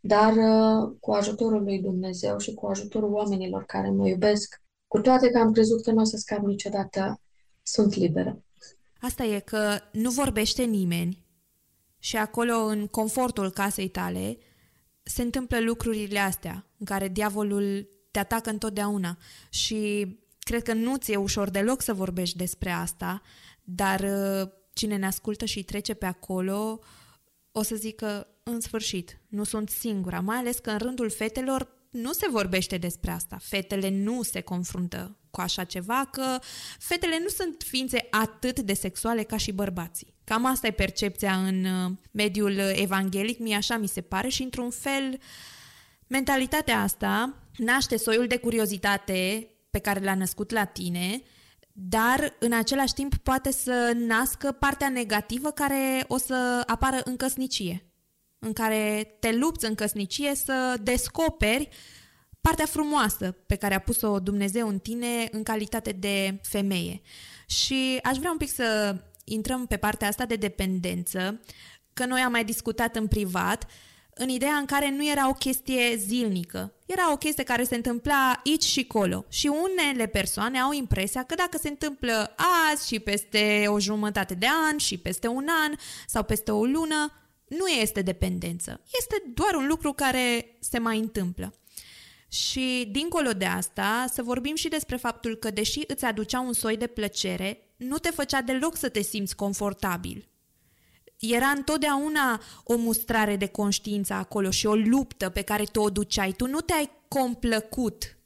S2: Dar uh, cu ajutorul lui Dumnezeu și cu ajutorul oamenilor care mă iubesc, cu toate că am crezut că nu o să scap niciodată, sunt liberă.
S1: Asta e că nu vorbește nimeni și acolo, în confortul casei tale, se întâmplă lucrurile astea, în care diavolul te atacă întotdeauna. Și cred că nu ți-e ușor deloc să vorbești despre asta, dar uh, cine ne ascultă și trece pe acolo o să zică, în sfârșit, nu sunt singura, mai ales că în rândul fetelor nu se vorbește despre asta. Fetele nu se confruntă cu așa ceva, că fetele nu sunt ființe atât de sexuale ca și bărbații. Cam asta e percepția în uh, mediul evanghelic, mie așa mi se pare și într-un fel mentalitatea asta naște soiul de curiozitate pe care l-a născut la tine dar în același timp poate să nască partea negativă care o să apară în căsnicie, în care te lupți în căsnicie să descoperi partea frumoasă pe care a pus-o Dumnezeu în tine în calitate de femeie. Și aș vrea un pic să intrăm pe partea asta de dependență, că noi am mai discutat în privat, în ideea în care nu era o chestie zilnică. Era o chestie care se întâmpla aici și colo. Și unele persoane au impresia că dacă se întâmplă azi și peste o jumătate de an și peste un an sau peste o lună, nu este dependență. Este doar un lucru care se mai întâmplă. Și dincolo de asta, să vorbim și despre faptul că deși îți aducea un soi de plăcere, nu te făcea deloc să te simți confortabil. Era întotdeauna o mustrare de conștiință acolo și o luptă pe care tu o duceai. Tu nu te-ai complăcut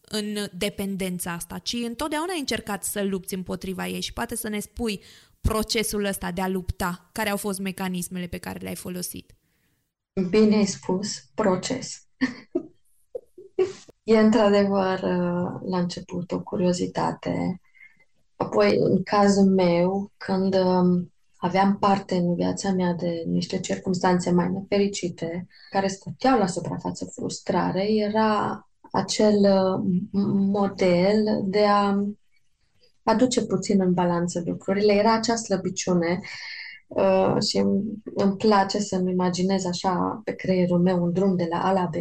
S1: în dependența asta, ci întotdeauna ai încercat să lupți împotriva ei și poate să ne spui procesul ăsta de a lupta, care au fost mecanismele pe care le-ai folosit.
S2: Bine ai spus, proces. e într-adevăr uh, la început o curiozitate. Apoi, în cazul meu, când um, aveam parte în viața mea de niște circunstanțe mai nefericite, care stăteau la suprafață frustrare, era acel uh, model de a aduce puțin în balanță lucrurile. Era acea slăbiciune uh, și îmi, îmi place să-mi imaginez așa pe creierul meu un drum de la A la B,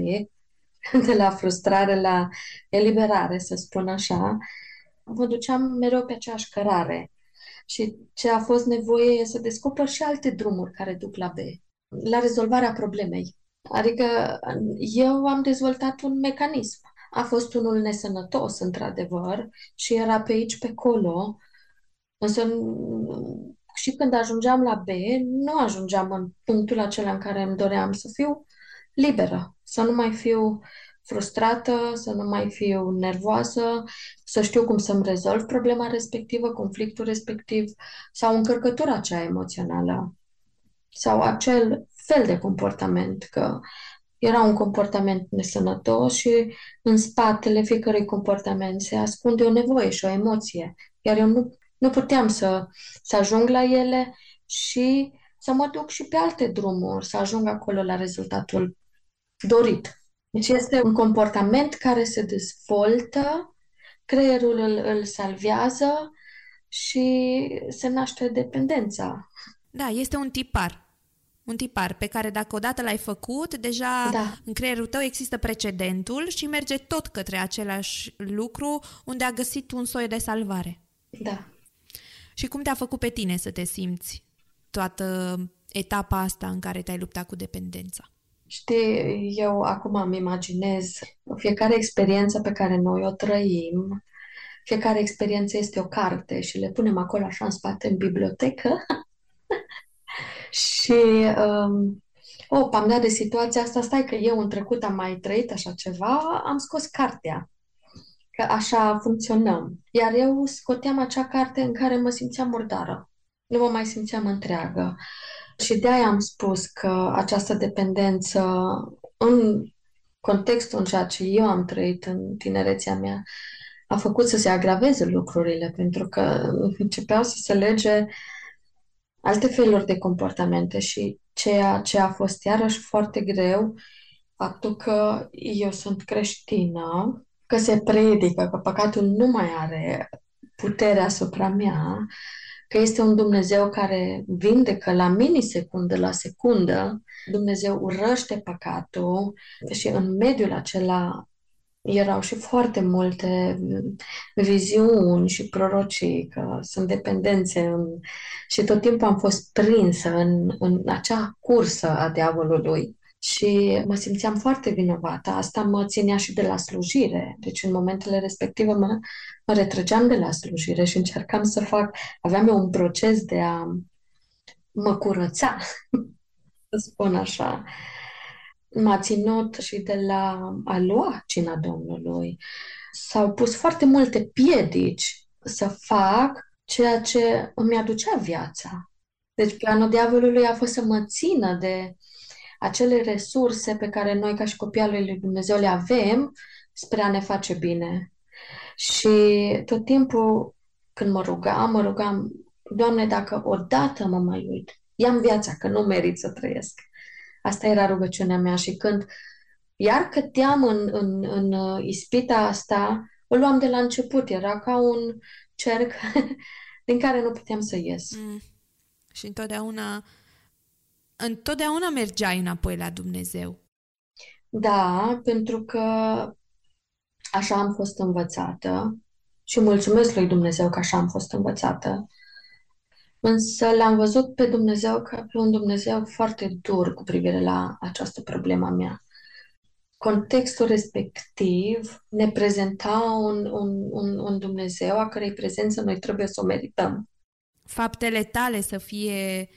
S2: de la frustrare la eliberare, să spun așa, mă duceam mereu pe aceeași șcărare. Și ce a fost nevoie e să descoper și alte drumuri care duc la B, la rezolvarea problemei. Adică eu am dezvoltat un mecanism. A fost unul nesănătos, într-adevăr, și era pe aici, pe acolo. Însă și când ajungeam la B, nu ajungeam în punctul acela în care îmi doream să fiu liberă, să nu mai fiu frustrată, să nu mai fiu nervoasă, să știu cum să-mi rezolv problema respectivă, conflictul respectiv sau încărcătura cea emoțională sau acel fel de comportament, că era un comportament nesănătos și în spatele fiecărui comportament se ascunde o nevoie și o emoție. Iar eu nu, nu puteam să, să ajung la ele și să mă duc și pe alte drumuri, să ajung acolo la rezultatul dorit. Deci este un comportament care se dezvoltă, creierul îl, îl salvează și se naște dependența.
S1: Da, este un tipar. Un tipar pe care dacă odată l-ai făcut, deja da. în creierul tău există precedentul și merge tot către același lucru unde a găsit un soi de salvare.
S2: Da.
S1: Și cum te-a făcut pe tine să te simți toată etapa asta în care te-ai luptat cu dependența?
S2: Știi, eu acum îmi imaginez fiecare experiență pe care noi o trăim, fiecare experiență este o carte și le punem acolo așa în spate în bibliotecă și um, oh, am dat de situația asta, stai că eu în trecut am mai trăit așa ceva, am scos cartea. Că așa funcționăm. Iar eu scoteam acea carte în care mă simțeam murdară. Nu mă mai simțeam întreagă. Și de aia am spus că această dependență în contextul în ceea ce eu am trăit în tinerețea mea a făcut să se agraveze lucrurile, pentru că începeau să se lege alte feluri de comportamente și ceea ce a fost iarăși foarte greu, faptul că eu sunt creștină, că se predică că păcatul nu mai are putere asupra mea, că este un Dumnezeu care vindecă la minisecundă, la secundă. Dumnezeu urăște păcatul și în mediul acela erau și foarte multe viziuni și prorocii, că sunt dependențe în... și tot timpul am fost prinsă în, în acea cursă a diavolului și mă simțeam foarte vinovată. Asta mă ținea și de la slujire. Deci în momentele respective mă, mă retrăgeam de la slujire și încercam să fac, aveam eu un proces de a mă curăța, să spun așa. M-a ținut și de la a lua cina Domnului. S-au pus foarte multe piedici să fac ceea ce îmi aducea viața. Deci planul diavolului a fost să mă țină de acele resurse pe care noi ca și copii al lui Dumnezeu le avem spre a ne face bine. Și tot timpul când mă rugam, mă rugam, Doamne, dacă odată mă mai uit, ia-mi viața, că nu merit să trăiesc. Asta era rugăciunea mea și când Iar căteam în, în, în uh, ispita asta, o luam de la început. Era ca un cerc din care nu puteam să ies. Mm.
S1: Și întotdeauna, întotdeauna mergeai înapoi la Dumnezeu.
S2: Da, pentru că așa am fost învățată și mulțumesc lui Dumnezeu că așa am fost învățată. Însă l-am văzut pe Dumnezeu ca pe un Dumnezeu foarte dur cu privire la această problemă a mea. Contextul respectiv ne prezenta un, un, un, un Dumnezeu a cărei prezență noi trebuie să o merităm.
S1: Faptele tale să fie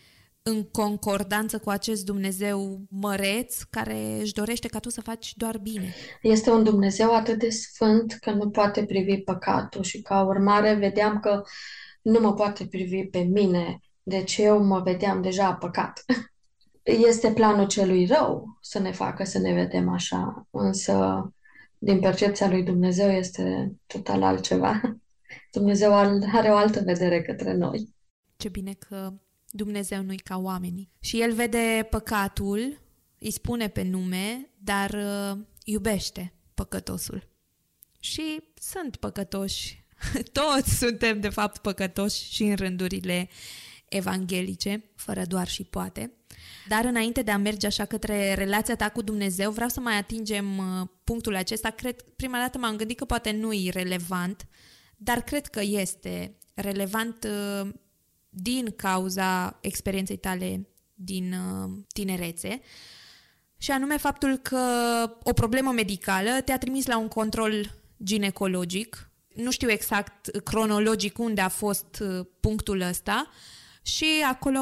S1: în concordanță cu acest Dumnezeu măreț care își dorește ca tu să faci doar bine.
S2: Este un Dumnezeu atât de sfânt că nu poate privi păcatul și ca urmare vedeam că nu mă poate privi pe mine, deci eu mă vedeam deja păcat. Este planul celui rău să ne facă să ne vedem așa, însă din percepția lui Dumnezeu este total altceva. Dumnezeu are o altă vedere către noi.
S1: Ce bine că Dumnezeu nu-i ca oamenii. Și El vede păcatul, îi spune pe nume, dar uh, iubește păcătosul. Și sunt păcătoși Toți suntem, de fapt, păcătoși și în rândurile evanghelice, fără doar și poate. Dar înainte de a merge așa către relația ta cu Dumnezeu, vreau să mai atingem uh, punctul acesta. Cred, prima dată m-am gândit că poate nu e relevant, dar cred că este relevant uh, din cauza experienței tale din uh, tinerețe. Și anume faptul că o problemă medicală te-a trimis la un control ginecologic nu știu exact cronologic unde a fost uh, punctul ăsta și acolo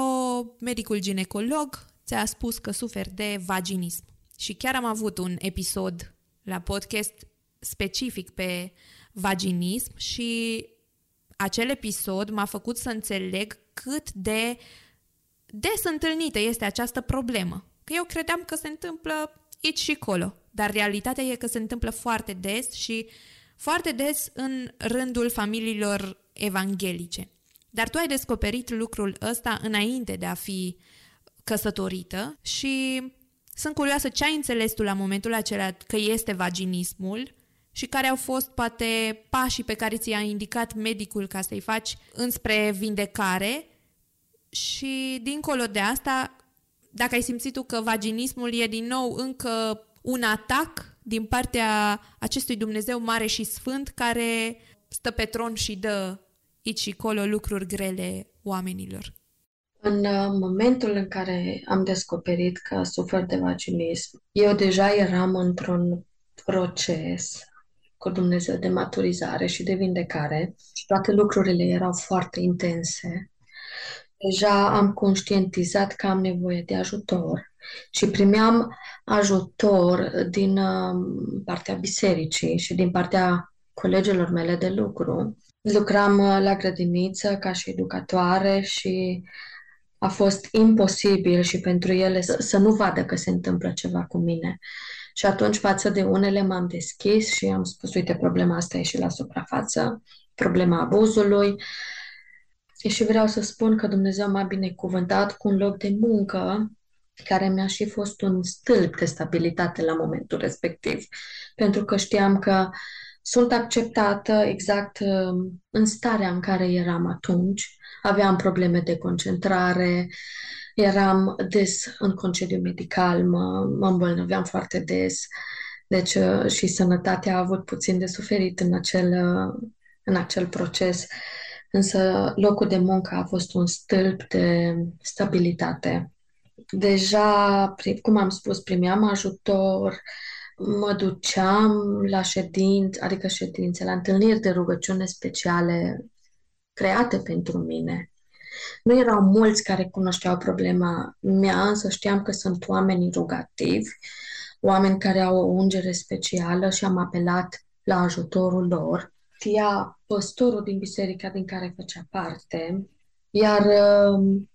S1: medicul ginecolog ți-a spus că suferi de vaginism. Și chiar am avut un episod la podcast specific pe vaginism și acel episod m-a făcut să înțeleg cât de des întâlnită este această problemă. Că eu credeam că se întâmplă aici și acolo, dar realitatea e că se întâmplă foarte des și uh, foarte des în rândul familiilor evanghelice. Dar tu ai descoperit lucrul ăsta înainte de a fi căsătorită și sunt curioasă ce ai înțeles tu la momentul acela că este vaginismul și care au fost poate pașii pe care ți-a indicat medicul ca să-i faci înspre vindecare și dincolo de asta, dacă ai simțit tu că vaginismul e din nou încă un atac din partea acestui Dumnezeu mare și sfânt care stă pe tron și dă aici și colo lucruri grele oamenilor.
S2: În uh, momentul în care am descoperit că sufer de vaginism, eu deja eram într-un proces cu Dumnezeu de maturizare și de vindecare și toate lucrurile erau foarte intense. Deja am conștientizat că am nevoie de ajutor și primeam ajutor din uh, partea bisericii și din partea colegilor mele de lucru. Lucram uh, la grădiniță ca și educatoare și a fost imposibil și pentru ele să, să nu vadă că se întâmplă ceva cu mine. Și atunci, față de unele, m-am deschis și am spus, uite, problema asta e și la suprafață, problema abuzului. Și vreau să spun că Dumnezeu m-a binecuvântat cu un loc de muncă care mi-a și fost un stâlp de stabilitate la momentul respectiv, pentru că știam că sunt acceptată exact um, în starea în care eram atunci. Aveam probleme de concentrare, eram des în concediu medical, mă, mă îmbolnăveam foarte des, deci uh, și sănătatea a avut puțin de suferit în acel, uh, în acel proces. Însă locul de muncă a fost un stâlp de stabilitate deja, cum am spus, primeam ajutor, mă duceam la ședințe, adică ședințe, la întâlniri de rugăciune speciale create pentru mine. Nu erau mulți care cunoșteau problema mea, însă știam că sunt oameni rugativi, oameni care au o ungere specială și am apelat la ajutorul lor. Fia păstorul din biserica din care făcea parte, iar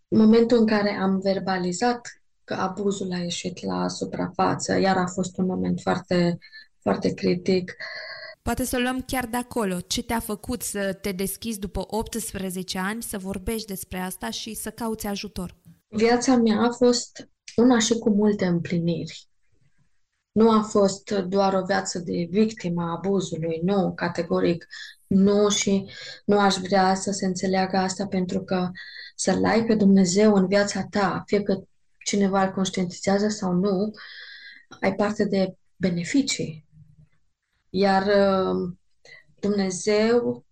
S2: um, momentul în care am verbalizat că abuzul a ieșit la suprafață, iar a fost un moment foarte, foarte critic.
S1: Poate să luăm chiar de acolo. Ce te-a făcut să te deschizi după 18 ani, să vorbești despre asta și să cauți ajutor?
S2: Viața mea a fost una și cu multe împliniri. Nu a fost doar o viață de victimă a abuzului, nu, categoric. Nu și nu aș vrea să se înțeleagă asta pentru că să-L ai pe Dumnezeu în viața ta, fie că cineva îl conștientizează sau nu, ai parte de beneficii. Iar uh, Dumnezeu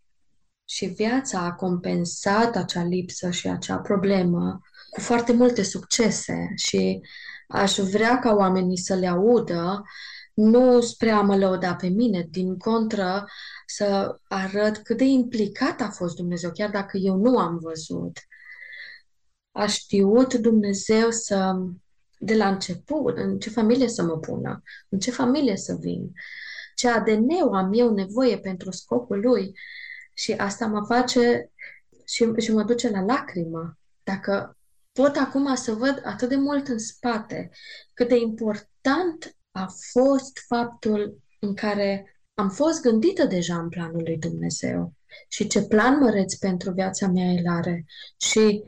S2: și viața a compensat acea lipsă și acea problemă cu foarte multe succese și aș vrea ca oamenii să le audă, nu spre a mă lăuda pe mine, din contră să arăt cât de implicat a fost Dumnezeu, chiar dacă eu nu am văzut. A știut Dumnezeu să, de la început, în ce familie să mă pună, în ce familie să vin, ce ADN am eu nevoie pentru scopul lui. Și asta mă face și, și mă duce la lacrimă. Dacă pot acum să văd atât de mult în spate cât de important a fost faptul în care am fost gândită deja în planul lui Dumnezeu și ce plan măreț pentru viața mea el are și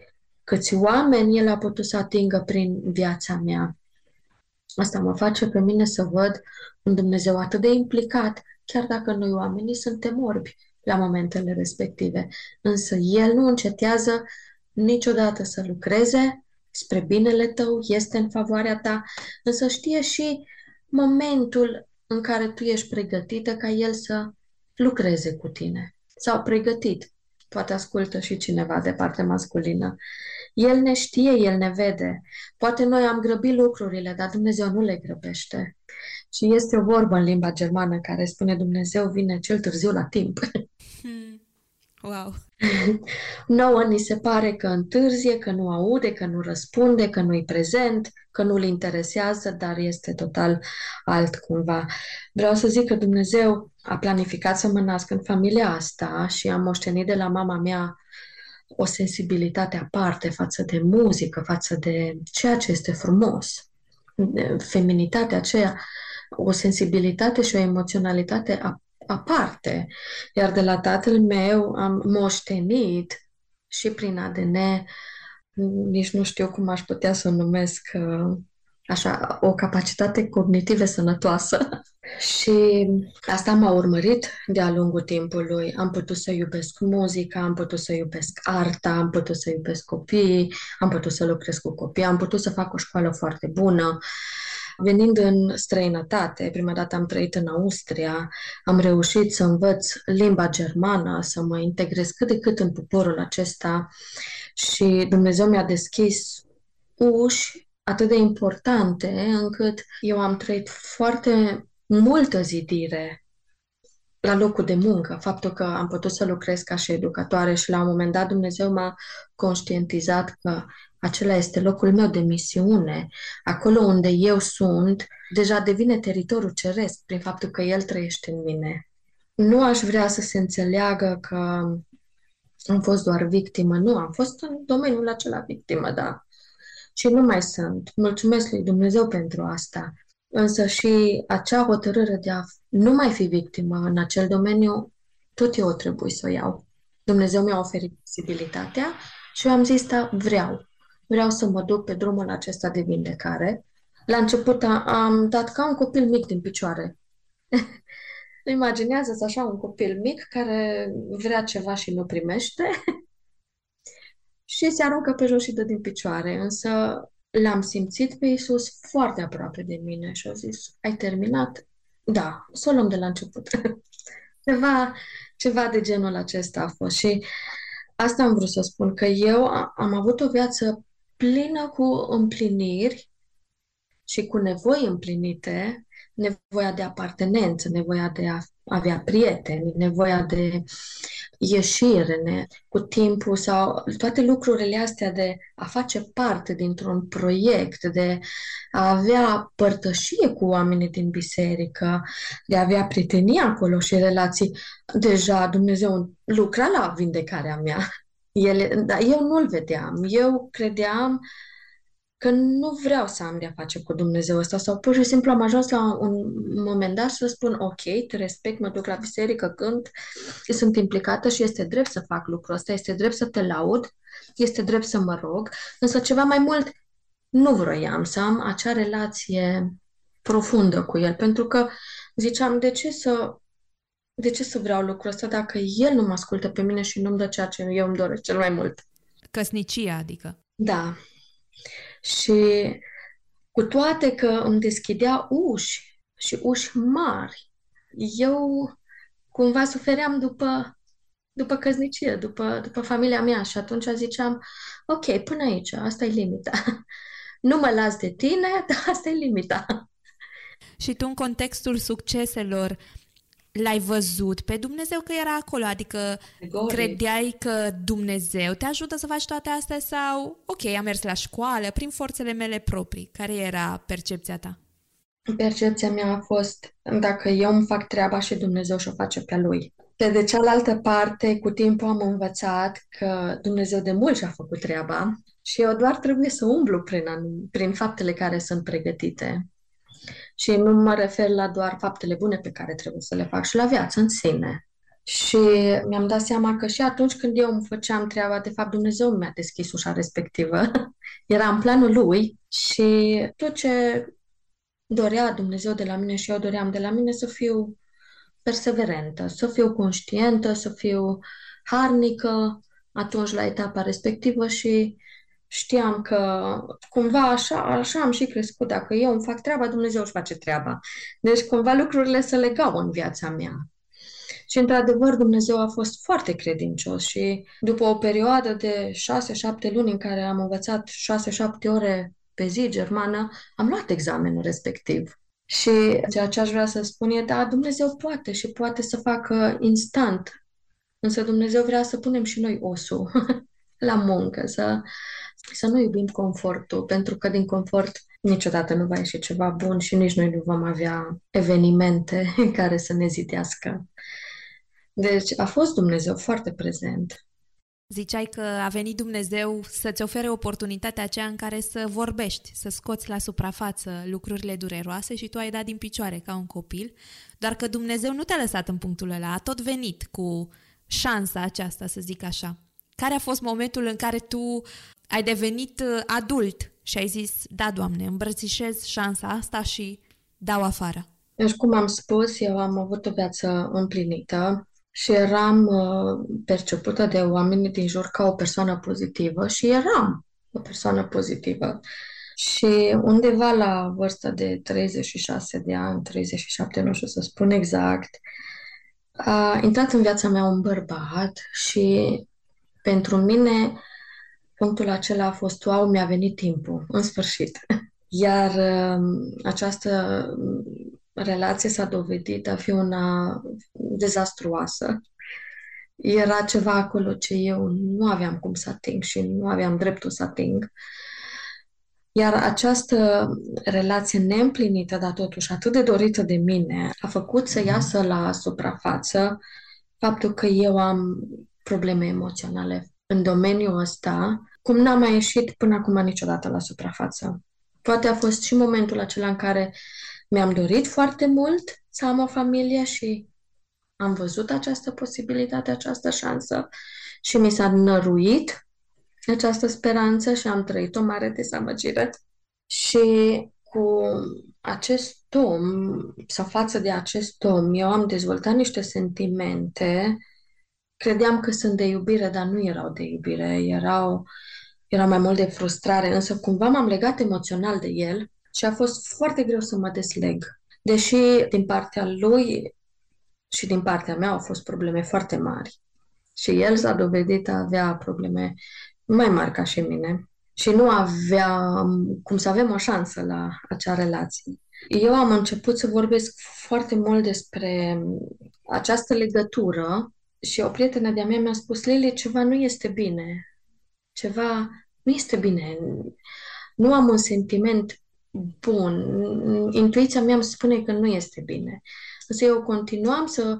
S2: câți oameni el a putut să atingă prin viața mea. Asta mă face pe mine să văd un Dumnezeu atât de implicat, chiar dacă noi oamenii suntem orbi la momentele respective. Însă El nu încetează niciodată să lucreze spre binele tău, este în favoarea ta, însă știe și momentul în care tu ești pregătită ca El să lucreze cu tine. Sau pregătit. Poate ascultă și cineva de partea masculină. El ne știe, El ne vede. Poate noi am grăbit lucrurile, dar Dumnezeu nu le grăbește. Și este o vorbă în limba germană care spune Dumnezeu vine cel târziu la timp. Hmm.
S1: Wow!
S2: Nouă ni se pare că întârzie, că nu aude, că nu răspunde, că nu-i prezent, că nu-l interesează, dar este total alt cumva. Vreau să zic că Dumnezeu a planificat să mă nasc în familia asta și am moștenit de la mama mea o sensibilitate aparte față de muzică, față de ceea ce este frumos. Feminitatea aceea, o sensibilitate și o emoționalitate aparte. Iar de la tatăl meu am moștenit și prin ADN, nici nu știu cum aș putea să o numesc, uh, așa, o capacitate cognitivă sănătoasă. și asta m-a urmărit de-a lungul timpului. Am putut să iubesc muzica, am putut să iubesc arta, am putut să iubesc copiii, am putut să lucrez cu copii, am putut să fac o școală foarte bună. Venind în străinătate, prima dată am trăit în Austria, am reușit să învăț limba germană, să mă integrez cât de cât în poporul acesta și Dumnezeu mi-a deschis uși atât de importante încât eu am trăit foarte multă zidire la locul de muncă, faptul că am putut să lucrez ca și educatoare și la un moment dat Dumnezeu m-a conștientizat că acela este locul meu de misiune. Acolo unde eu sunt, deja devine teritoriul ceresc prin faptul că El trăiește în mine. Nu aș vrea să se înțeleagă că am fost doar victimă. Nu, am fost în domeniul acela victimă, da. Și nu mai sunt. Mulțumesc lui Dumnezeu pentru asta. Însă și acea hotărâre de a nu mai fi victimă în acel domeniu, tot eu o trebuie să o iau. Dumnezeu mi-a oferit posibilitatea și eu am zis, da, vreau vreau să mă duc pe drumul acesta de vindecare. La început am dat ca un copil mic din picioare. Imaginează-ți așa un copil mic care vrea ceva și nu primește și se aruncă pe jos și dă din picioare. Însă l-am simțit pe Isus foarte aproape de mine și a zis, ai terminat? Da, să o luăm de la început. ceva, ceva de genul acesta a fost și asta am vrut să spun, că eu am avut o viață plină cu împliniri și cu nevoi împlinite, nevoia de apartenență, nevoia de a avea prieteni, nevoia de ieșire ne, cu timpul sau toate lucrurile astea de a face parte dintr-un proiect, de a avea părtășie cu oamenii din biserică, de a avea prietenie acolo și relații. Deja Dumnezeu lucra la vindecarea mea ele, dar eu nu-l vedeam. Eu credeam că nu vreau să am de-a face cu Dumnezeu ăsta sau pur și simplu am ajuns la un moment dat să spun ok, te respect, mă duc la biserică, când sunt implicată și este drept să fac lucrul ăsta, este drept să te laud, este drept să mă rog, însă ceva mai mult nu vroiam să am acea relație profundă cu el, pentru că ziceam, de ce să de ce să vreau lucrul ăsta dacă el nu mă ascultă pe mine și nu-mi dă ceea ce eu îmi doresc cel mai mult?
S1: Căsnicia, adică.
S2: Da. Și cu toate că îmi deschidea uși și uși mari, eu cumva sufeream după, după căsnicie, după, după familia mea și atunci ziceam, ok, până aici, asta e limita. nu mă las de tine, dar asta e limita.
S1: Și tu, în contextul succeselor, l-ai văzut pe Dumnezeu că era acolo? Adică Gori. credeai că Dumnezeu te ajută să faci toate astea sau, ok, am mers la școală prin forțele mele proprii? Care era percepția ta?
S2: Percepția mea a fost dacă eu îmi fac treaba și Dumnezeu și-o face pe lui. Pe de cealaltă parte, cu timpul am învățat că Dumnezeu de mult și-a făcut treaba și eu doar trebuie să umblu prin, prin faptele care sunt pregătite. Și nu mă refer la doar faptele bune pe care trebuie să le fac și la viața în sine. Și mi-am dat seama că și atunci când eu îmi făceam treaba, de fapt Dumnezeu mi-a deschis ușa respectivă. Era în planul lui și tot ce dorea Dumnezeu de la mine și eu doream de la mine să fiu perseverentă, să fiu conștientă, să fiu harnică atunci la etapa respectivă și știam că cumva așa, așa am și crescut. Dacă eu îmi fac treaba, Dumnezeu își face treaba. Deci cumva lucrurile se legau în viața mea. Și într-adevăr Dumnezeu a fost foarte credincios și după o perioadă de 6-7 luni în care am învățat 6-7 ore pe zi germană, am luat examenul respectiv. Și ceea ce aș vrea să spun e, da, Dumnezeu poate și poate să facă instant. Însă Dumnezeu vrea să punem și noi osul la muncă, să, să nu iubim confortul, pentru că din confort niciodată nu va ieși ceva bun și nici noi nu vom avea evenimente care să ne zidească. Deci a fost Dumnezeu foarte prezent.
S1: Ziceai că a venit Dumnezeu să-ți ofere oportunitatea aceea în care să vorbești, să scoți la suprafață lucrurile dureroase și tu ai dat din picioare ca un copil, doar că Dumnezeu nu te-a lăsat în punctul ăla, a tot venit cu șansa aceasta, să zic așa. Care a fost momentul în care tu ai devenit uh, adult și ai zis, da, Doamne, îmbrățișez șansa asta și dau afară?
S2: Deci, cum am spus, eu am avut o viață împlinită și eram uh, percepută de oamenii din jur ca o persoană pozitivă și eram o persoană pozitivă. Și undeva la vârsta de 36 de ani, 37, nu știu să spun exact, a intrat în viața mea un bărbat și pentru mine punctul acela a fost, wow, mi-a venit timpul, în sfârșit. Iar uh, această relație s-a dovedit a fi una dezastruoasă. Era ceva acolo ce eu nu aveam cum să ating și nu aveam dreptul să ating. Iar această relație neîmplinită, dar totuși atât de dorită de mine, a făcut să iasă la suprafață faptul că eu am probleme emoționale în domeniul ăsta, cum n-am mai ieșit până acum niciodată la suprafață. Poate a fost și momentul acela în care mi-am dorit foarte mult să am o familie și am văzut această posibilitate, această șansă și mi s-a năruit această speranță și am trăit o mare dezamăgire. Și cu acest om, sau față de acest om, eu am dezvoltat niște sentimente, credeam că sunt de iubire, dar nu erau de iubire, erau, erau mai mult de frustrare, însă cumva m-am legat emoțional de el și a fost foarte greu să mă desleg. Deși din partea lui și din partea mea au fost probleme foarte mari. Și el s-a dovedit a avea probleme mai mari ca și mine și nu avea cum să avem o șansă la acea relație. Eu am început să vorbesc foarte mult despre această legătură și o prietenă de-a mea mi-a spus, Lili, ceva nu este bine. Ceva nu este bine. Nu am un sentiment bun. Intuiția mea îmi spune că nu este bine. Însă eu continuam să,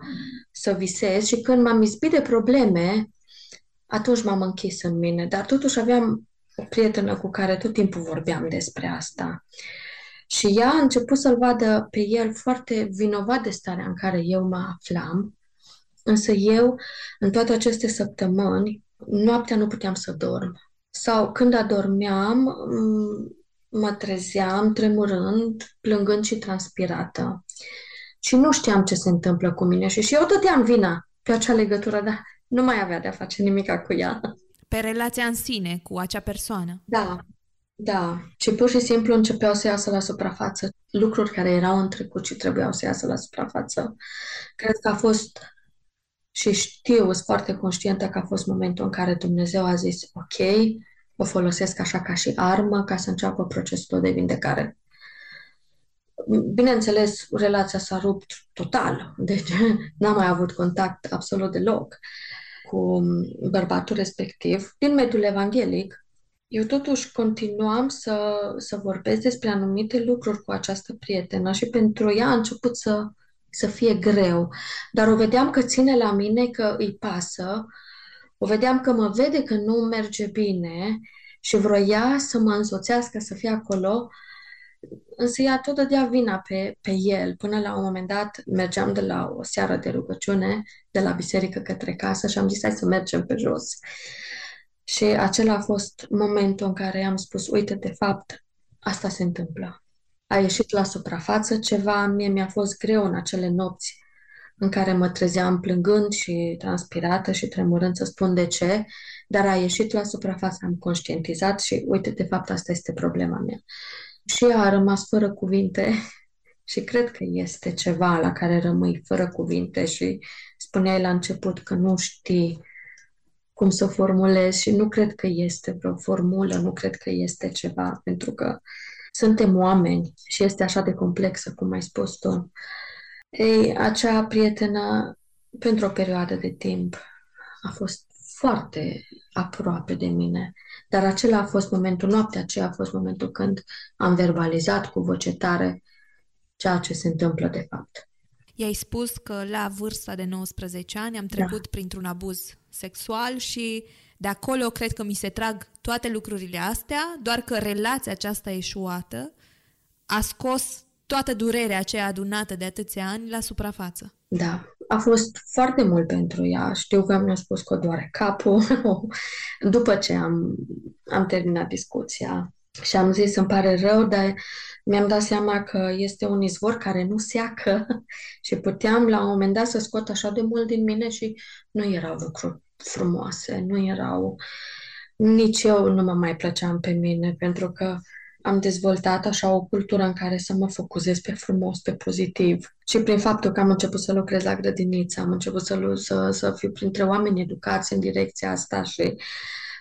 S2: să visez și când m-am izbit de probleme, atunci m-am închis în mine. Dar totuși aveam o prietenă cu care tot timpul vorbeam despre asta. Și ea a început să-l vadă pe el foarte vinovat de starea în care eu mă aflam. Însă eu, în toate aceste săptămâni, noaptea nu puteam să dorm. Sau când adormeam, mă trezeam tremurând, plângând și transpirată. Și nu știam ce se întâmplă cu mine și și eu dădeam vina pe acea legătură, dar nu mai avea de-a face nimic cu ea.
S1: Pe relația în sine cu acea persoană.
S2: Da, da. Și pur și simplu începeau să iasă la suprafață lucruri care erau în trecut și trebuiau să iasă la suprafață. Cred că a fost și știu, sunt foarte conștientă că a fost momentul în care Dumnezeu a zis, ok, o folosesc așa ca și armă ca să înceapă procesul de vindecare. Bineînțeles, relația s-a rupt total, deci n-am mai avut contact absolut deloc cu bărbatul respectiv. Din mediul evanghelic, eu totuși continuam să, să vorbesc despre anumite lucruri cu această prietenă și pentru ea a început să, să fie greu. Dar o vedeam că ține la mine, că îi pasă, o vedeam că mă vede că nu merge bine și vroia să mă însoțească, să fie acolo, însă ea tot dădea vina pe, pe el. Până la un moment dat mergeam de la o seară de rugăciune, de la biserică către casă și am zis hai să mergem pe jos. Și acela a fost momentul în care am spus, uite, de fapt, asta se întâmplă. A ieșit la suprafață ceva, mie mi-a fost greu în acele nopți în care mă trezeam plângând și transpirată și tremurând să spun de ce, dar a ieșit la suprafață, am conștientizat și uite, de fapt, asta este problema mea. Și ea a rămas fără cuvinte și cred că este ceva la care rămâi fără cuvinte și spuneai la început că nu știi cum să formulezi și nu cred că este vreo formulă, nu cred că este ceva, pentru că suntem oameni și este așa de complexă, cum ai spus tu. Ei, acea prietenă, pentru o perioadă de timp, a fost foarte aproape de mine. Dar acela a fost momentul, noaptea aceea a fost momentul când am verbalizat cu voce tare ceea ce se întâmplă de fapt.
S1: I-ai spus că la vârsta de 19 ani am trecut da. printr-un abuz sexual și de acolo cred că mi se trag toate lucrurile astea, doar că relația aceasta eșuată a scos toată durerea aceea adunată de atâția ani la suprafață.
S2: Da, a fost foarte mult pentru ea. Știu că mi-a spus că o doare capul după ce am, am terminat discuția. Și am zis, îmi pare rău, dar mi-am dat seama că este un izvor care nu seacă și puteam la un moment dat să scot așa de mult din mine și nu erau lucruri frumoase, nu erau... Nici eu nu mă mai plăceam pe mine, pentru că am dezvoltat așa o cultură în care să mă focuzez pe frumos, pe pozitiv. Și prin faptul că am început să lucrez la grădiniță, am început să, să, să fiu printre oameni educați în direcția asta și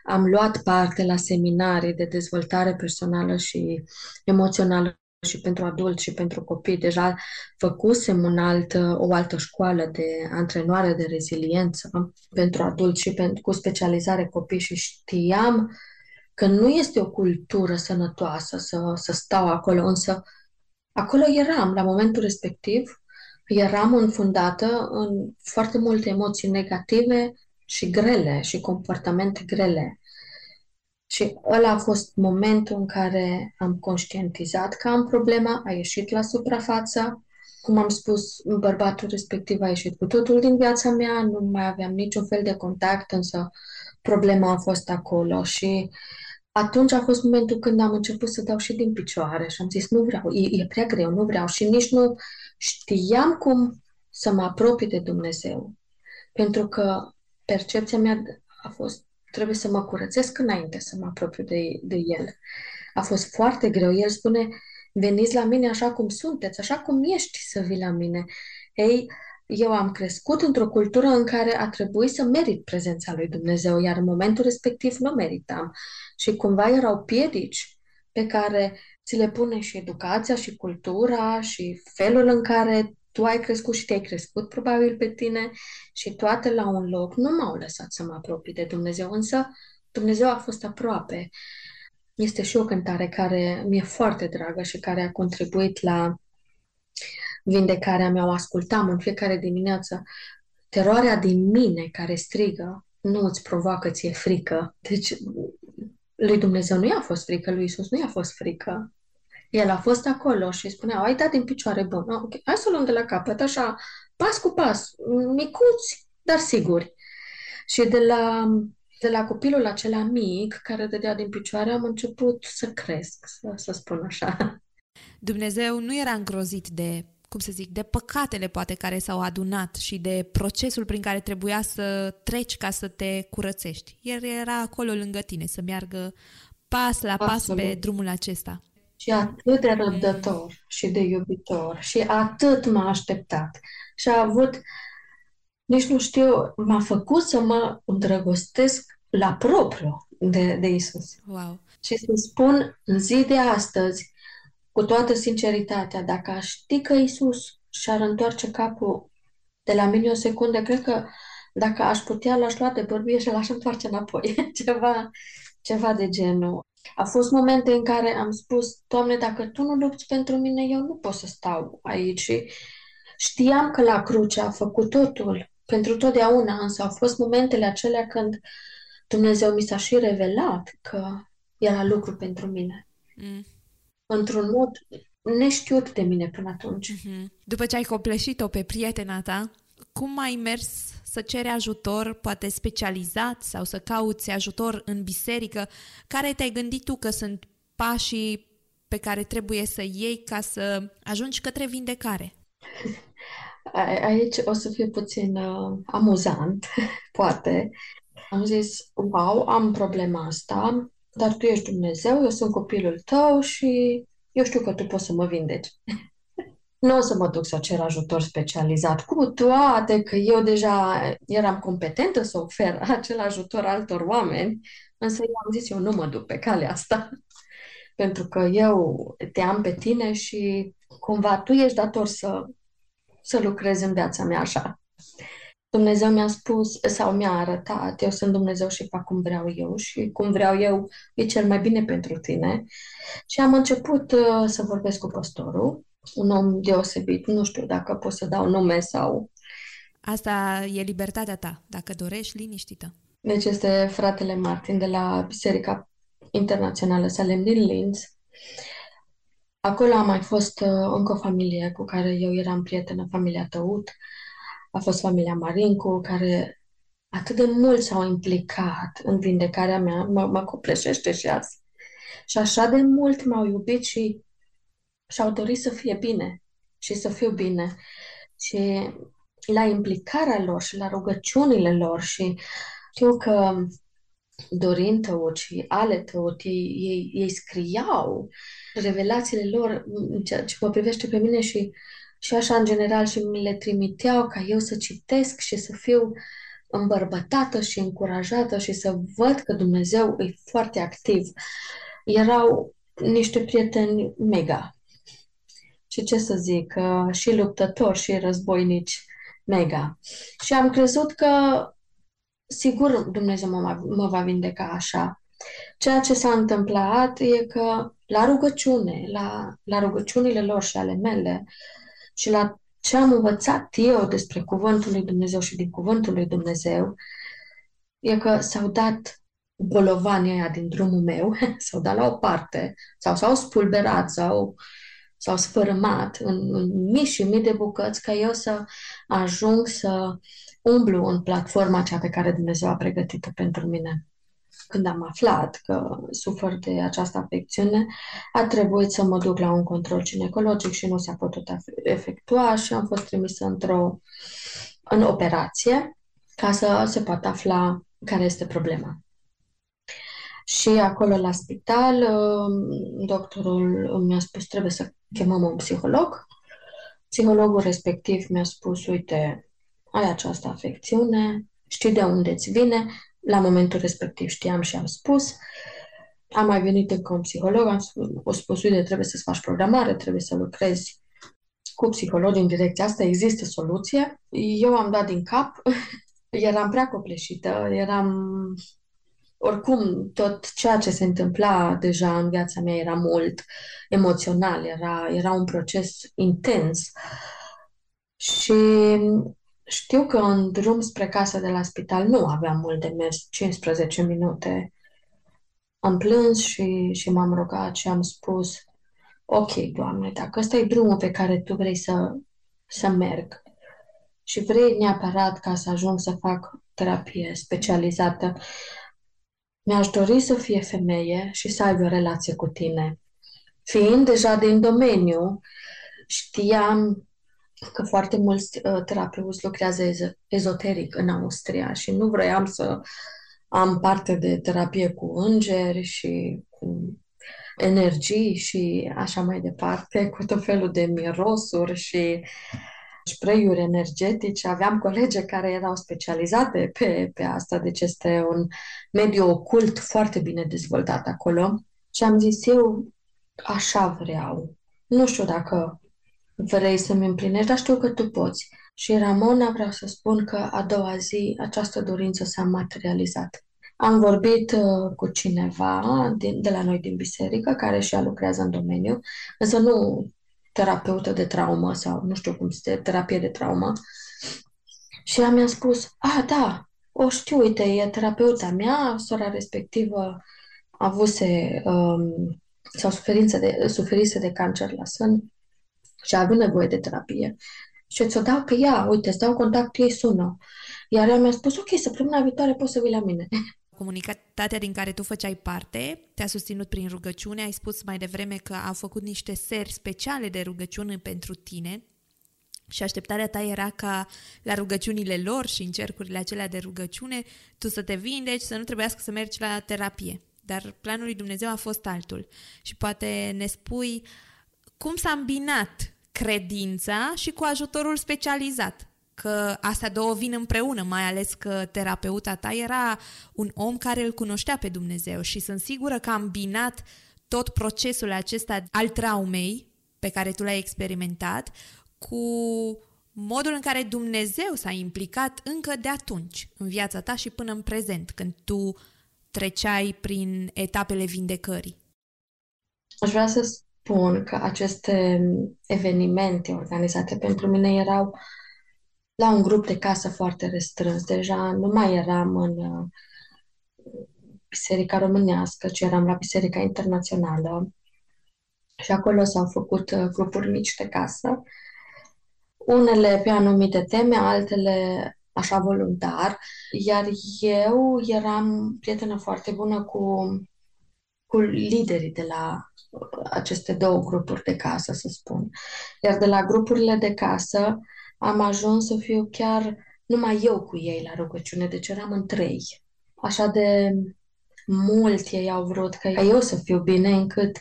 S2: am luat parte la seminarii de dezvoltare personală și emoțională și pentru adulți și pentru copii. Deja făcusem un alt, o altă școală de antrenoare de reziliență pentru adulți și pentru, cu specializare copii și știam că nu este o cultură sănătoasă să, să stau acolo, însă acolo eram, la momentul respectiv, eram înfundată în foarte multe emoții negative și grele și comportamente grele. Și ăla a fost momentul în care am conștientizat că am problema, a ieșit la suprafață. Cum am spus, bărbatul respectiv a ieșit cu totul din viața mea, nu mai aveam niciun fel de contact, însă problema a fost acolo și atunci a fost momentul când am început să dau și din picioare și am zis, nu vreau, e, e prea greu, nu vreau și nici nu știam cum să mă apropii de Dumnezeu. Pentru că percepția mea a fost, trebuie să mă curățesc înainte să mă apropiu de, de El. A fost foarte greu. El spune, veniți la mine așa cum sunteți, așa cum ești să vii la mine. Ei, eu am crescut într-o cultură în care a trebuit să merit prezența lui Dumnezeu, iar în momentul respectiv nu meritam. Și cumva erau piedici pe care ți le pune și educația și cultura și felul în care tu ai crescut și te-ai crescut probabil pe tine și toate la un loc nu m-au lăsat să mă apropii de Dumnezeu, însă Dumnezeu a fost aproape. Este și o cântare care mi-e foarte dragă și care a contribuit la vindecarea mea. O ascultam în fiecare dimineață. Teroarea din mine care strigă nu îți provoacă ție frică. Deci lui Dumnezeu nu i-a fost frică, lui Isus nu i-a fost frică. El a fost acolo și spunea, ai dat din picioare bun. Oh, okay. Hai să o luăm de la capăt, așa, pas cu pas, micuți, dar siguri. Și de la De la copilul acela mic, care dădea din picioare, am început să cresc, să, să spun așa.
S1: Dumnezeu nu era îngrozit de, cum să zic, de păcatele poate care s-au adunat și de procesul prin care trebuia să treci ca să te curățești. El era acolo lângă tine, să meargă pas la pas Absolut. pe drumul acesta.
S2: Și atât de răbdător și de iubitor și atât m-a așteptat. Și a avut, nici nu știu, m-a făcut să mă îndrăgostesc la propriu de, de Isus.
S1: Wow.
S2: Și să spun în zi de astăzi, cu toată sinceritatea, dacă aș ști că Isus și-ar întoarce capul de la mine o secundă, cred că dacă aș putea, l-aș lua de bărbie și l-aș întoarce înapoi. ceva, ceva de genul. A fost momente în care am spus, Doamne, dacă Tu nu lupți pentru mine, eu nu pot să stau aici. Și știam că la cruce a făcut totul pentru totdeauna, însă au fost momentele acelea când Dumnezeu mi s-a și revelat că era lucru pentru mine. Mm. Într-un mod neștiut de mine până atunci. Mm-hmm.
S1: După ce ai copleșit-o pe prietena ta, cum ai mers să ceri ajutor, poate specializat, sau să cauți ajutor în biserică? Care te-ai gândit tu că sunt pașii pe care trebuie să iei ca să ajungi către vindecare?
S2: Aici o să fie puțin uh, amuzant, poate. Am zis, wow, am problema asta, dar tu ești Dumnezeu, eu sunt copilul tău și eu știu că tu poți să mă vindeci. nu o să mă duc să cer ajutor specializat, cu toate că eu deja eram competentă să ofer acel ajutor altor oameni, însă eu am zis, eu nu mă duc pe calea asta, pentru că eu te am pe tine și cumva tu ești dator să, să lucrezi în viața mea așa. Dumnezeu mi-a spus sau mi-a arătat, eu sunt Dumnezeu și fac cum vreau eu și cum vreau eu e cel mai bine pentru tine. Și am început uh, să vorbesc cu pastorul un om deosebit. Nu știu dacă pot să dau nume sau...
S1: Asta e libertatea ta, dacă dorești, liniștită.
S2: Deci este fratele Martin de la Biserica Internațională Salem din Linz. Acolo a mai fost uh, încă o familie cu care eu eram prietenă, familia Tăut. A fost familia Marincu, care atât de mult s-au implicat în vindecarea mea, mă, mă copleșește și azi. Și așa de mult m-au iubit și și-au dorit să fie bine și să fiu bine. Și la implicarea lor și la rugăciunile lor și știu că Dorin Tăut și Ale Tăut, ei, ei, ei scriau revelațiile lor, ce, ce mă privește pe mine și, și așa în general și mi le trimiteau ca eu să citesc și să fiu îmbărbătată și încurajată și să văd că Dumnezeu e foarte activ. Erau niște prieteni mega și ce să zic, și luptători și războinici mega. Și am crezut că sigur Dumnezeu mă, mă va vindeca așa. Ceea ce s-a întâmplat e că la rugăciune, la, la rugăciunile lor și ale mele și la ce am învățat eu despre Cuvântul lui Dumnezeu și din Cuvântul lui Dumnezeu, e că s-au dat bolovanii aia din drumul meu, s-au dat la o parte, sau s-au spulberat, sau s-au sfărâmat în, în mii și mii de bucăți ca eu să ajung să umblu în platforma cea pe care Dumnezeu a pregătit-o pentru mine. Când am aflat că sufăr de această afecțiune, a trebuit să mă duc la un control ginecologic și nu s-a putut efectua și am fost trimisă într-o în operație ca să se poată afla care este problema. Și acolo la spital, um, doctorul mi-a spus trebuie să chemăm un psiholog. Psihologul respectiv mi-a spus, uite, ai această afecțiune, știi de unde îți vine. La momentul respectiv știam și am spus. Am mai venit încă un psiholog, am spus, o spus, uite, trebuie să-ți faci programare, trebuie să lucrezi cu psihologi în direcția asta, există soluție. Eu am dat din cap, eram prea copleșită, eram oricum, tot ceea ce se întâmpla deja în viața mea era mult emoțional, era, era un proces intens. Și știu că în drum spre casa de la spital nu aveam mult de mers, 15 minute. Am plâns și, și m-am rugat și am spus, ok, Doamne, dacă ăsta e drumul pe care Tu vrei să, să merg și vrei neapărat ca să ajung să fac terapie specializată, mi-aș dori să fie femeie și să aibă o relație cu tine. Fiind deja din domeniu, știam că foarte mulți uh, terapeuți lucrează ez- ezoteric în Austria și nu vroiam să am parte de terapie cu îngeri și cu energii și așa mai departe, cu tot felul de mirosuri și spray-uri energetice. Aveam colege care erau specializate pe, pe asta, deci este un mediu ocult foarte bine dezvoltat acolo. Și am zis, eu așa vreau. Nu știu dacă vrei să-mi împlinești, dar știu că tu poți. Și Ramona, vreau să spun că a doua zi această dorință s-a materializat. Am vorbit uh, cu cineva din, de la noi din biserică, care și ea lucrează în domeniu, însă nu terapeută de traumă sau nu știu cum este, terapie de traumă. Și ea mi-a spus, a, da, o știu, uite, e terapeuta mea, sora respectivă avuse um, sau suferință de, suferise de cancer la sân și a avut nevoie de terapie. Și ți-o dau pe ea, uite, îți dau contact, ei sună. Iar ea mi-a spus, ok, săptămâna viitoare poți să vii la mine.
S1: Comunitatea din care tu făceai parte te-a susținut prin rugăciune, ai spus mai devreme că a făcut niște seri speciale de rugăciune pentru tine și așteptarea ta era ca la rugăciunile lor și în cercurile acelea de rugăciune tu să te vindeci, să nu trebuiască să mergi la terapie. Dar planul lui Dumnezeu a fost altul. Și poate ne spui cum s-a îmbinat credința și cu ajutorul specializat că astea două vin împreună, mai ales că terapeuta ta era un om care îl cunoștea pe Dumnezeu și sunt sigură că a îmbinat tot procesul acesta al traumei pe care tu l-ai experimentat cu modul în care Dumnezeu s-a implicat încă de atunci în viața ta și până în prezent, când tu treceai prin etapele vindecării.
S2: Aș vrea să spun că aceste evenimente organizate pentru mine erau la un grup de casă foarte restrâns. Deja nu mai eram în uh, biserica românească, ci eram la biserica internațională. Și acolo s-au făcut uh, grupuri mici de casă, unele pe anumite teme, altele așa voluntar, iar eu eram prietenă foarte bună cu, cu liderii de la uh, aceste două grupuri de casă, să spun. Iar de la grupurile de casă am ajuns să fiu chiar numai eu cu ei la rugăciune, deci eram în trei. Așa de mult ei au vrut ca eu să fiu bine, încât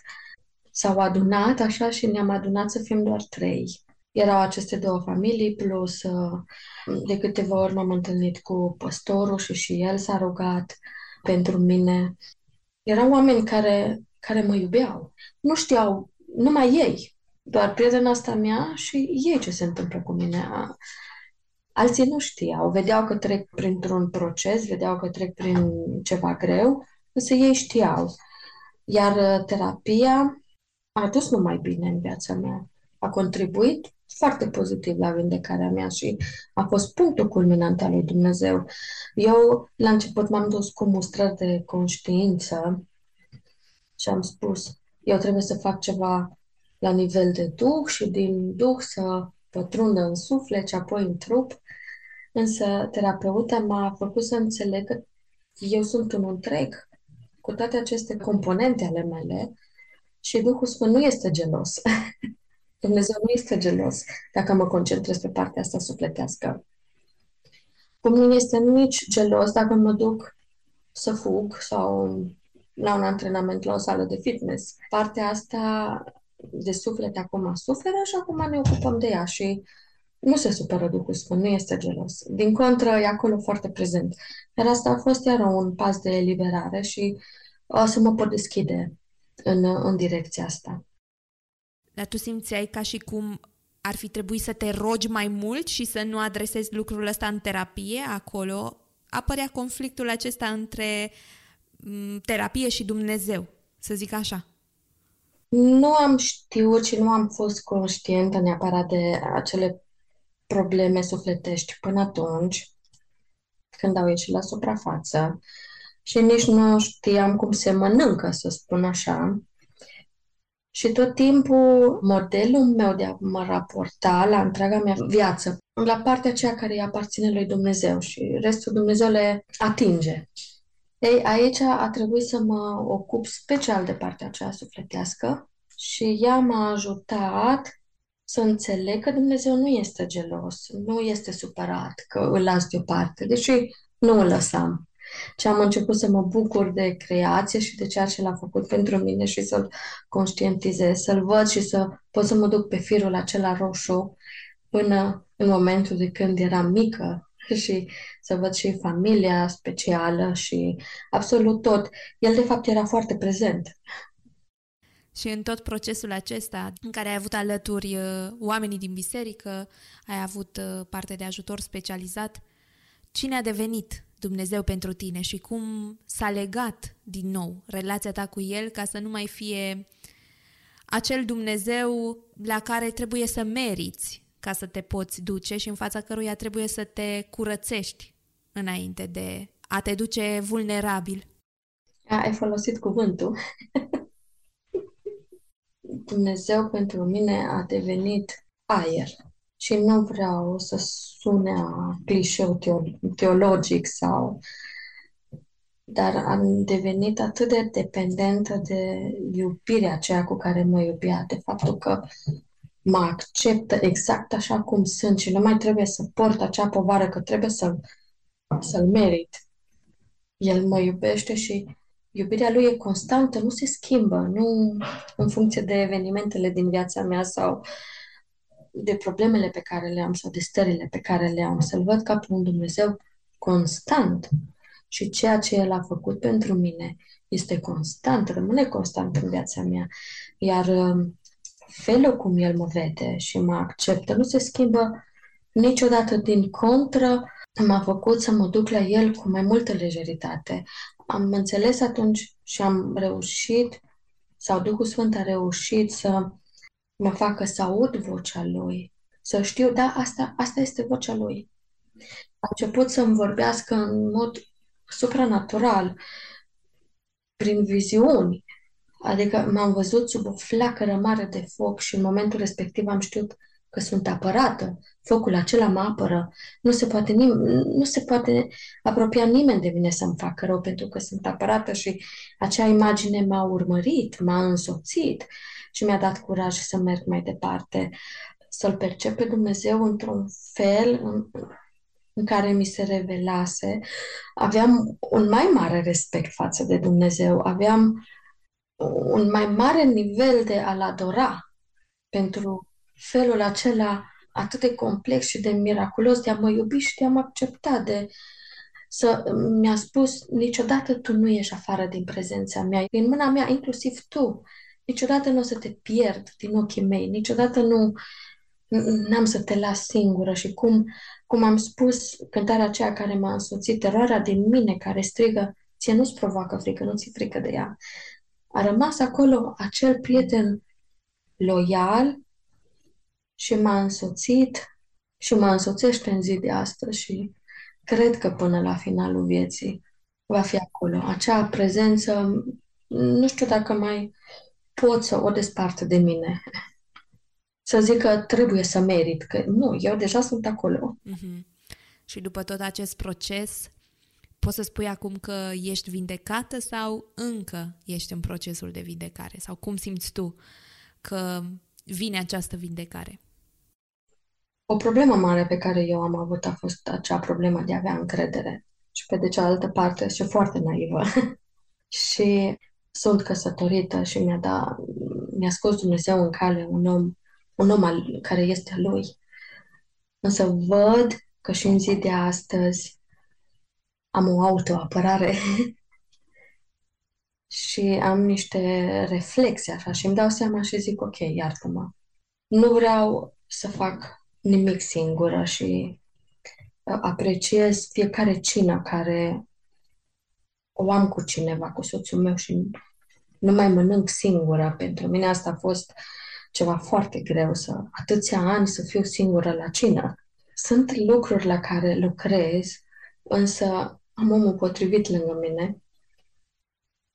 S2: s-au adunat așa și ne-am adunat să fim doar trei. Erau aceste două familii, plus uh, de câteva ori m-am întâlnit cu păstorul și și el s-a rugat pentru mine. Erau oameni care, care mă iubeau. Nu știau, numai ei, doar prietena asta mea și ei ce se întâmplă cu mine. Alții nu știau, vedeau că trec printr-un proces, vedeau că trec prin ceva greu, însă ei știau. Iar uh, terapia a adus numai bine în viața mea. A contribuit foarte pozitiv la vindecarea mea și a fost punctul culminant al lui Dumnezeu. Eu, la început, m-am dus cu mustrări de conștiință și am spus, eu trebuie să fac ceva la nivel de duh și din duh să pătrundă în suflet și apoi în trup. Însă terapeuta m-a făcut să înțeleg că eu sunt un întreg cu toate aceste componente ale mele și Duhul Sfânt nu este gelos. Dumnezeu nu este gelos dacă mă concentrez pe partea asta sufletească. Cum nu este nici gelos dacă mă duc să fug sau la un antrenament la o sală de fitness. Partea asta de suflet acum suferă și acum ne ocupăm de ea și nu se supără Duhul Sfânt, nu este gelos. Din contră, e acolo foarte prezent. Dar asta a fost iar un pas de eliberare și o să mă pot deschide în, în direcția asta.
S1: Dar tu simțeai ca și cum ar fi trebuit să te rogi mai mult și să nu adresezi lucrul ăsta în terapie, acolo apărea conflictul acesta între mm, terapie și Dumnezeu, să zic așa.
S2: Nu am știut și nu am fost conștientă neapărat de acele probleme sufletești până atunci, când au ieșit la suprafață și nici nu știam cum se mănâncă, să spun așa. Și tot timpul modelul meu de a mă raporta la întreaga mea viață, la partea aceea care îi aparține lui Dumnezeu și restul Dumnezeu le atinge. Ei, aici a trebuit să mă ocup special de partea aceea sufletească și ea m-a ajutat să înțeleg că Dumnezeu nu este gelos, nu este supărat, că îl las deoparte, deși nu îl lăsam. Și am început să mă bucur de creație și de ceea ce l-a făcut pentru mine și să-l conștientizez, să-l văd și să pot să mă duc pe firul acela roșu până în momentul de când eram mică și să văd și familia specială și absolut tot. El, de fapt, era foarte prezent.
S1: Și în tot procesul acesta, în care ai avut alături uh, oamenii din biserică, ai avut uh, parte de ajutor specializat, cine a devenit Dumnezeu pentru tine și cum s-a legat din nou relația ta cu El ca să nu mai fie acel Dumnezeu la care trebuie să meriți ca să te poți duce și în fața căruia trebuie să te curățești înainte de a te duce vulnerabil.
S2: Ai folosit cuvântul. Dumnezeu pentru mine a devenit aer și nu vreau să sune a clișeu teologic sau dar am devenit atât de dependentă de iubirea aceea cu care mă iubea, de faptul că mă acceptă exact așa cum sunt și nu mai trebuie să port acea povară, că trebuie să-l, să-l merit. El mă iubește și iubirea lui e constantă, nu se schimbă, nu în funcție de evenimentele din viața mea sau de problemele pe care le am sau de stările pe care le am. Să-L văd ca pe un Dumnezeu constant și ceea ce El a făcut pentru mine este constant, rămâne constant în viața mea. Iar um, felul cum El mă vede și mă acceptă nu se schimbă niciodată din contră, m-a făcut să mă duc la El cu mai multă lejeritate. Am înțeles atunci și am reușit, sau Duhul Sfânt a reușit să mă facă să aud vocea Lui, să știu, da, asta, asta este vocea Lui. A început să-mi vorbească în mod supranatural, prin viziuni, Adică m-am văzut sub o flacără mare de foc și în momentul respectiv am știut că sunt apărată. Focul acela mă apără. Nu se poate, nim- nu se poate apropia nimeni de mine să-mi facă rău pentru că sunt apărată și acea imagine m-a urmărit, m-a însoțit și mi-a dat curaj să merg mai departe, să-L percep pe Dumnezeu într-un fel în, în care mi se revelase. Aveam un mai mare respect față de Dumnezeu, aveam un mai mare nivel de a-L adora pentru felul acela atât de complex și de miraculos de a mă iubi și de a mă accepta, de să mi-a spus niciodată tu nu ești afară din prezența mea, în mâna mea, inclusiv tu. Niciodată nu o să te pierd din ochii mei, niciodată nu n-am să te las singură și cum, cum am spus cântarea aceea care m-a însoțit, teroarea din mine care strigă, ție nu-ți provoacă frică, nu ți frică de ea. A rămas acolo acel prieten loial și m-a însoțit și mă însoțește în zi de astăzi și cred că până la finalul vieții va fi acolo. Acea prezență, nu știu dacă mai pot să o despart de mine. Să zic că trebuie să merit, că nu, eu deja sunt acolo. Mm-hmm.
S1: Și după tot acest proces, poți să spui acum că ești vindecată sau încă ești în procesul de vindecare? Sau cum simți tu că vine această vindecare?
S2: O problemă mare pe care eu am avut a fost acea problemă de a avea încredere. Și pe de cealaltă parte, și foarte naivă. și sunt căsătorită și mi-a, dat, mi-a scos Dumnezeu în cale un om, un om al, care este al lui. Însă văd că și în zi de astăzi am o autoapărare și am niște reflexe așa și îmi dau seama și zic ok, iartă-mă. Nu vreau să fac nimic singură și uh, apreciez fiecare cină care o am cu cineva, cu soțul meu și nu mai mănânc singură. Pentru mine asta a fost ceva foarte greu, să atâția ani să fiu singură la cină. Sunt lucruri la care lucrez, însă am omul potrivit lângă mine.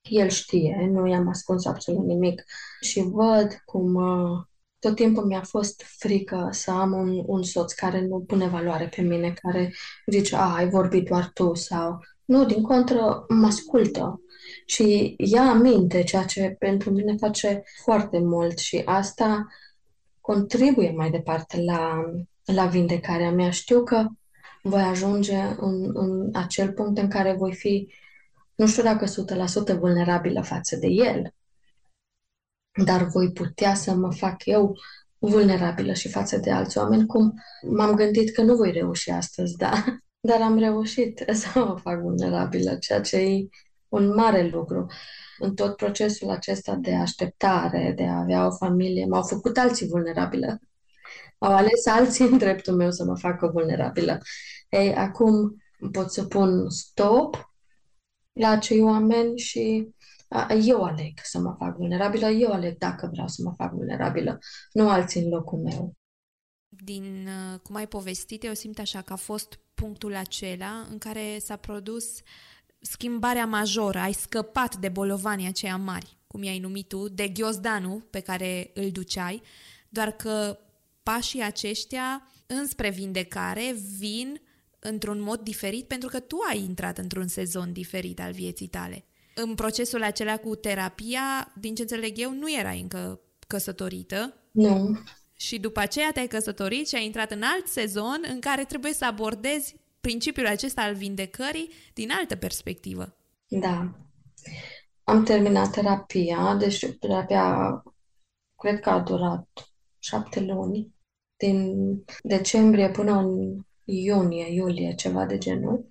S2: El știe, nu i-am ascuns absolut nimic și văd cum uh, tot timpul mi-a fost frică să am un, un soț care nu pune valoare pe mine, care zice, a, ai vorbit doar tu sau Nu, din contră, mă ascultă și ia aminte, ceea ce pentru mine face foarte mult și asta contribuie mai departe la, la vindecarea mea. Știu că voi ajunge în, în acel punct în care voi fi, nu știu dacă 100% vulnerabilă față de el, dar voi putea să mă fac eu vulnerabilă și față de alți oameni, cum m-am gândit că nu voi reuși astăzi, da? Dar am reușit să mă fac vulnerabilă, ceea ce e un mare lucru. În tot procesul acesta de așteptare, de a avea o familie, m-au făcut alții vulnerabilă. Au ales alții în dreptul meu să mă facă vulnerabilă. Ei, acum pot să pun stop la acei oameni și eu aleg să mă fac vulnerabilă, eu aleg dacă vreau să mă fac vulnerabilă, nu alții în locul meu.
S1: Din uh, cum ai povestit, eu simt așa că a fost punctul acela în care s-a produs schimbarea majoră, ai scăpat de bolovanii aceia mari, cum i-ai numit tu, de ghiozdanul pe care îl duceai, doar că pașii aceștia înspre vindecare vin într-un mod diferit pentru că tu ai intrat într-un sezon diferit al vieții tale. În procesul acela cu terapia, din ce înțeleg eu, nu erai încă căsătorită.
S2: Nu.
S1: Și după aceea te-ai căsătorit și ai intrat în alt sezon în care trebuie să abordezi principiul acesta al vindecării din altă perspectivă.
S2: Da. Am terminat terapia, deci terapia cred că a durat șapte luni, din decembrie până în iunie, iulie, ceva de genul.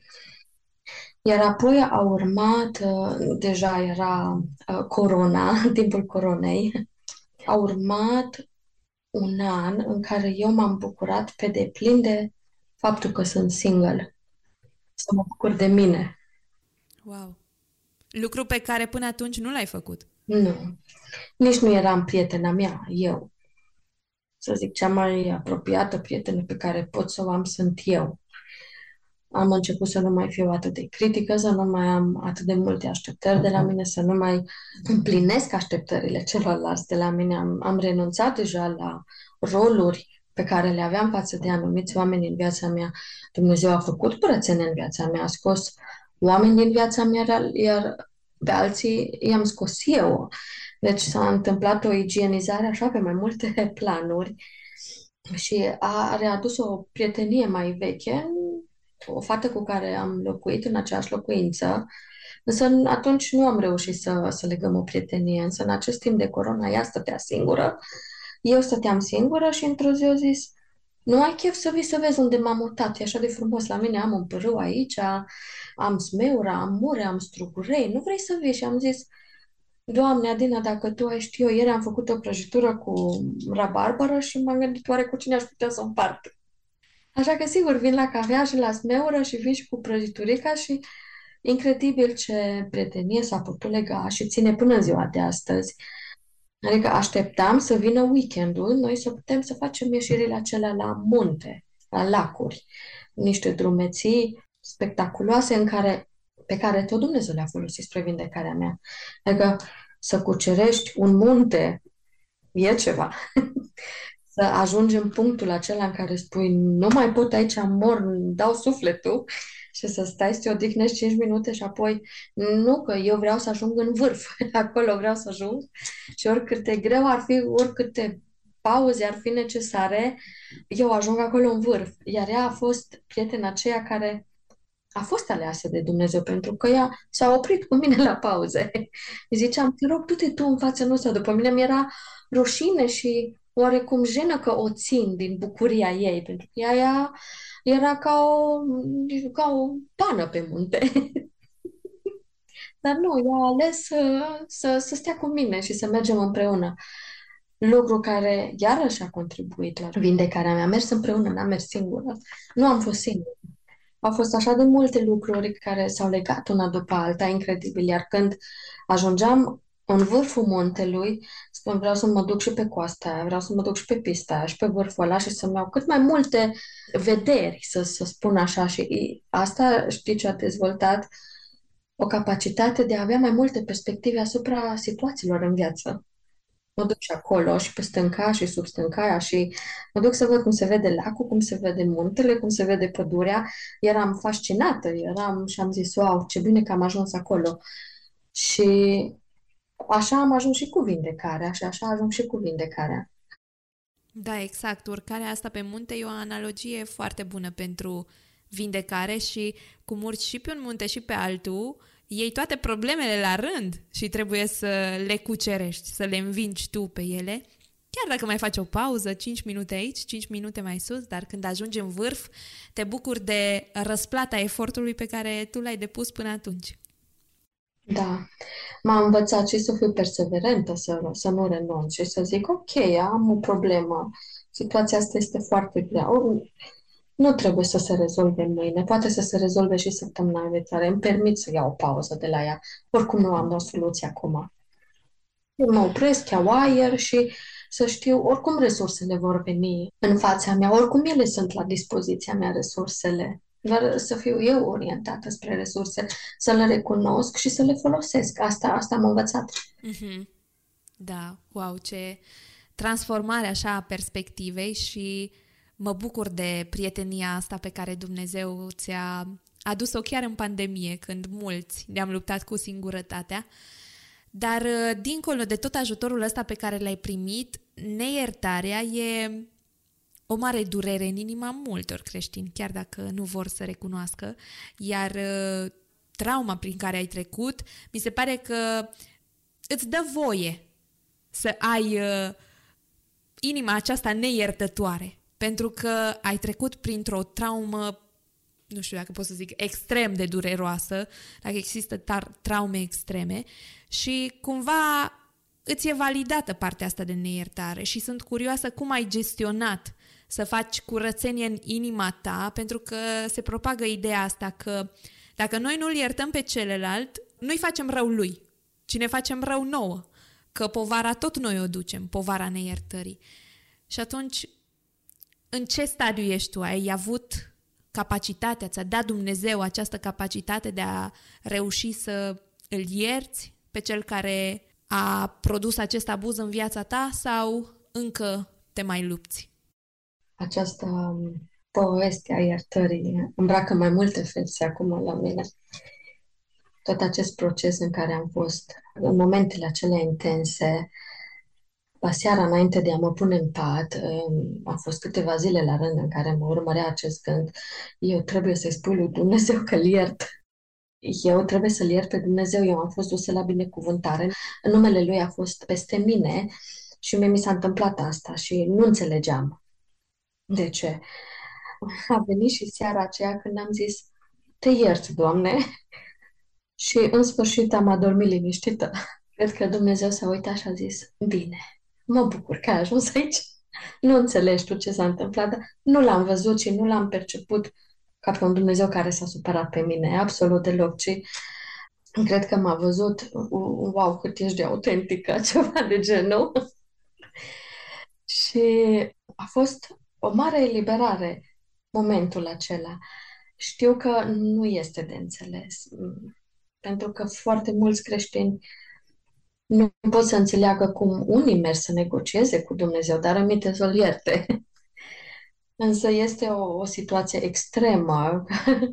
S2: Iar apoi a urmat, uh, deja era uh, corona, timpul coronei, a urmat un an în care eu m-am bucurat pe deplin de faptul că sunt single. Să mă bucur de mine.
S1: Wow! Lucru pe care până atunci nu l-ai făcut.
S2: Nu. Nici nu eram prietena mea, eu. Să zic, cea mai apropiată prietenă pe care pot să o am sunt eu. Am început să nu mai fiu atât de critică, să nu mai am atât de multe așteptări de la mine, să nu mai împlinesc așteptările celorlalți de la mine. Am, am renunțat deja la roluri pe care le aveam față de anumiți oameni în viața mea. Dumnezeu a făcut curățenie în viața mea, a scos oameni din viața mea, iar pe alții i-am scos eu. Deci s-a întâmplat o igienizare așa pe mai multe planuri și a readus o prietenie mai veche, o fată cu care am locuit în aceeași locuință, însă atunci nu am reușit să, să legăm o prietenie, însă în acest timp de corona ea stătea singură eu stăteam singură și într-o zi au zis, nu ai chef să vii să vezi unde m-am mutat, e așa de frumos la mine, am un pârâu aici, am smeura, am mure, am strugurei, nu vrei să vii? Și am zis, Doamne, Adina, dacă tu ai ști, eu ieri am făcut o prăjitură cu rabarbară și m-am gândit oare cu cine aș putea să o împart. Așa că, sigur, vin la cafea și la smeură și vin și cu prăjiturica și incredibil ce prietenie s-a putut lega și ține până în ziua de astăzi. Adică așteptam să vină weekendul, noi să putem să facem ieșirile acelea la munte, la lacuri, niște drumeții spectaculoase în care, pe care tot Dumnezeu le-a folosit spre vindecarea mea. Adică să cucerești un munte e ceva. să ajungi în punctul acela în care spui nu mai pot aici, mor, dau sufletul și să stai să te odihnești 5 minute și apoi nu, că eu vreau să ajung în vârf, acolo vreau să ajung și oricât de greu ar fi, oricâte pauze ar fi necesare, eu ajung acolo în vârf. Iar ea a fost prietena aceea care a fost aleasă de Dumnezeu pentru că ea s-a oprit cu mine la pauze. Îi ziceam, te rog, du-te tu în fața noastră. După mine mi-era rușine și oarecum jenă că o țin din bucuria ei, pentru că ea, ea era ca o, ca o pană pe munte. Dar nu, eu am ales să, să, să stea cu mine și să mergem împreună. Lucru care iarăși a contribuit la vindecarea mea. Am mers împreună, n-am mers singură. Nu am fost singură. Au fost așa de multe lucruri care s-au legat una după alta, incredibil. Iar când ajungeam în vârful muntelui, spun, vreau să mă duc și pe coasta aia, vreau să mă duc și pe pista aia și pe vârful ăla și să-mi iau cât mai multe vederi, să, să spun așa. Și asta, știi ce a dezvoltat? O capacitate de a avea mai multe perspective asupra situațiilor în viață. Mă duc și acolo și pe stânca și sub stânca și mă duc să văd cum se vede lacul, cum se vede muntele, cum se vede pădurea. Eram fascinată, eram și am zis, wow, ce bine că am ajuns acolo. Și așa am ajuns și cu vindecarea și așa ajung și cu vindecarea.
S1: Da, exact. Urcarea asta pe munte e o analogie foarte bună pentru vindecare și cum urci și pe un munte și pe altul, iei toate problemele la rând și trebuie să le cucerești, să le învingi tu pe ele, chiar dacă mai faci o pauză, 5 minute aici, 5 minute mai sus, dar când ajungi în vârf, te bucuri de răsplata efortului pe care tu l-ai depus până atunci.
S2: Da, m-a învățat și să fiu perseverentă, să, să nu renunț și să zic, ok, am o problemă, situația asta este foarte grea, nu trebuie să se rezolve mâine, poate să se rezolve și săptămâna viitoare. Îmi permit să iau o pauză de la ea. Oricum nu am o soluție acum. Mă opresc, iau aer și să știu, oricum resursele vor veni în fața mea, oricum ele sunt la dispoziția mea, resursele. Doar să fiu eu orientată spre resurse, să le recunosc și să le folosesc. Asta, asta am învățat. Mm-hmm.
S1: Da, wow, ce transformare așa a perspectivei și mă bucur de prietenia asta pe care Dumnezeu ți-a adus-o chiar în pandemie, când mulți ne-am luptat cu singurătatea. Dar, uh, dincolo de tot ajutorul ăsta pe care l-ai primit, neiertarea e o mare durere în inima multor creștini, chiar dacă nu vor să recunoască. Iar uh, trauma prin care ai trecut, mi se pare că îți dă voie să ai uh, inima aceasta neiertătoare pentru că ai trecut printr-o traumă, nu știu dacă pot să zic, extrem de dureroasă, dacă există tar- traume extreme și cumva îți e validată partea asta de neiertare și sunt curioasă cum ai gestionat să faci curățenie în inima ta, pentru că se propagă ideea asta că dacă noi nu-l iertăm pe celălalt, nu-i facem rău lui, ci ne facem rău nouă, că povara tot noi o ducem, povara neiertării. Și atunci în ce stadiu ești tu? Ai avut capacitatea, ți-a dat Dumnezeu această capacitate de a reuși să îl ierți pe cel care a produs acest abuz în viața ta sau încă te mai lupți?
S2: Această um, poveste a iertării îmbracă mai multe fețe acum la mine. Tot acest proces în care am fost, în momentele acelea intense, la seara, înainte de a mă pune în pat, a fost câteva zile la rând în care mă urmărea acest gând. Eu trebuie să-i spun lui Dumnezeu că-l iert. Eu trebuie să-l iert pe Dumnezeu. Eu am fost dusă la binecuvântare. Numele Lui a fost peste mine și mie mi s-a întâmplat asta și nu înțelegeam. De ce? A venit și seara aceea când am zis, te iert, Doamne, și în sfârșit am adormit liniștită. Cred că Dumnezeu s-a uitat și a zis, bine, mă bucur că ai ajuns aici. Nu înțelegi tu ce s-a întâmplat, dar nu l-am văzut și nu l-am perceput ca pe un Dumnezeu care s-a supărat pe mine, absolut deloc, ci cred că m-a văzut, wow, cât ești de autentică, ceva de genul. și a fost o mare eliberare momentul acela. Știu că nu este de înțeles, pentru că foarte mulți creștini nu pot să înțeleagă cum unii merg să negocieze cu Dumnezeu, dar aminte să-L ierte. Însă este o, o situație extremă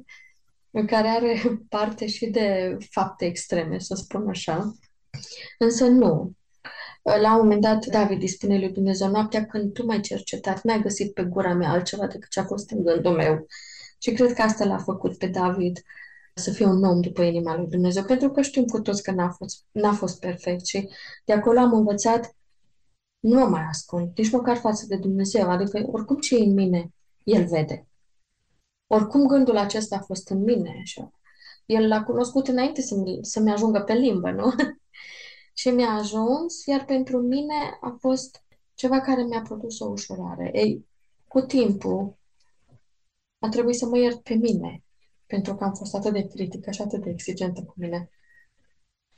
S2: în care are parte și de fapte extreme, să spun așa. Însă nu. La un moment dat, David îi spune lui Dumnezeu, noaptea când tu m-ai cercetat, n-ai găsit pe gura mea altceva decât ce a fost în gândul meu. Și cred că asta l-a făcut pe David să fie un om după inima lui Dumnezeu, pentru că știm cu toți că n-a fost, n-a fost perfect și de acolo am învățat nu mă mai ascund, nici măcar față de Dumnezeu, adică oricum ce e în mine, El vede. Oricum gândul acesta a fost în mine și El l-a cunoscut înainte să-mi, să-mi ajungă pe limbă, nu? și mi-a ajuns, iar pentru mine a fost ceva care mi-a produs o ușurare. Ei, cu timpul a trebuit să mă iert pe mine, pentru că am fost atât de critică și atât de exigentă cu mine.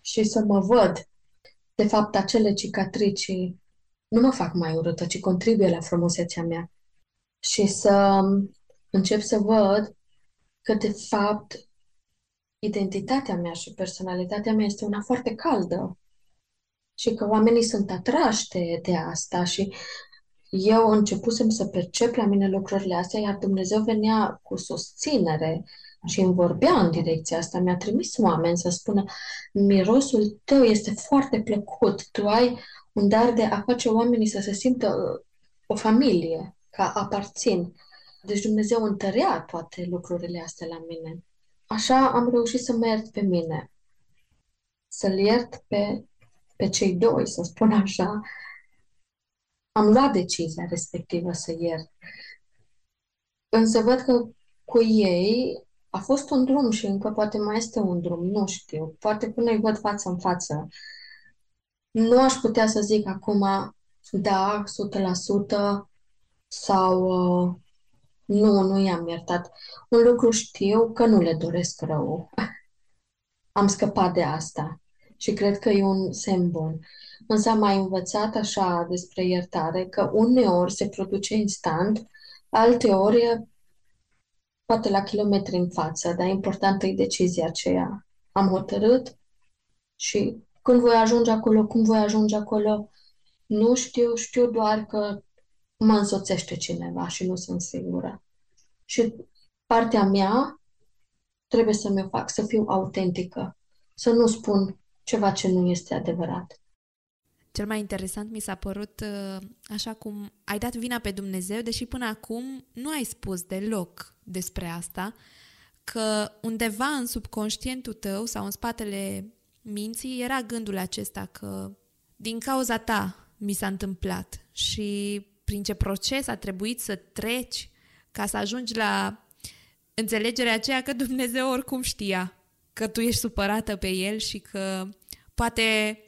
S2: Și să mă văd, de fapt, acele cicatrici nu mă fac mai urâtă, ci contribuie la frumusețea mea. Și să încep să văd că, de fapt, identitatea mea și personalitatea mea este una foarte caldă. și că oamenii sunt atrași de, de asta și eu începusem să percep la mine lucrurile astea, iar Dumnezeu venea cu susținere și îmi vorbea în direcția asta. Mi-a trimis oameni să spună, mirosul tău este foarte plăcut, tu ai un dar de a face oamenii să se simtă uh, o familie, ca aparțin. Deci Dumnezeu întărea toate lucrurile astea la mine. Așa am reușit să mă iert pe mine, să-l iert pe, pe cei doi, să spun așa. Am luat decizia respectivă să iert. Însă văd că cu ei a fost un drum și încă poate mai este un drum, nu știu. Poate până îi văd față în față. Nu aș putea să zic acum, da, 100% sau uh, nu, nu i-am iertat. Un lucru știu că nu le doresc rău. Am scăpat de asta și cred că e un semn bun. Însă am mai învățat așa despre iertare că uneori se produce instant, alte ori poate la kilometri în față, dar importantă e decizia aceea. Am hotărât și când voi ajunge acolo, cum voi ajunge acolo, nu știu, știu doar că mă însoțește cineva și nu sunt sigură. Și partea mea trebuie să mi-o fac, să fiu autentică, să nu spun ceva ce nu este adevărat.
S1: Cel mai interesant mi s-a părut uh, așa cum ai dat vina pe Dumnezeu, deși până acum nu ai spus deloc despre asta, că undeva în subconștientul tău sau în spatele minții era gândul acesta că din cauza ta mi s-a întâmplat și prin ce proces a trebuit să treci ca să ajungi la înțelegerea aceea că Dumnezeu oricum știa că tu ești supărată pe el și că poate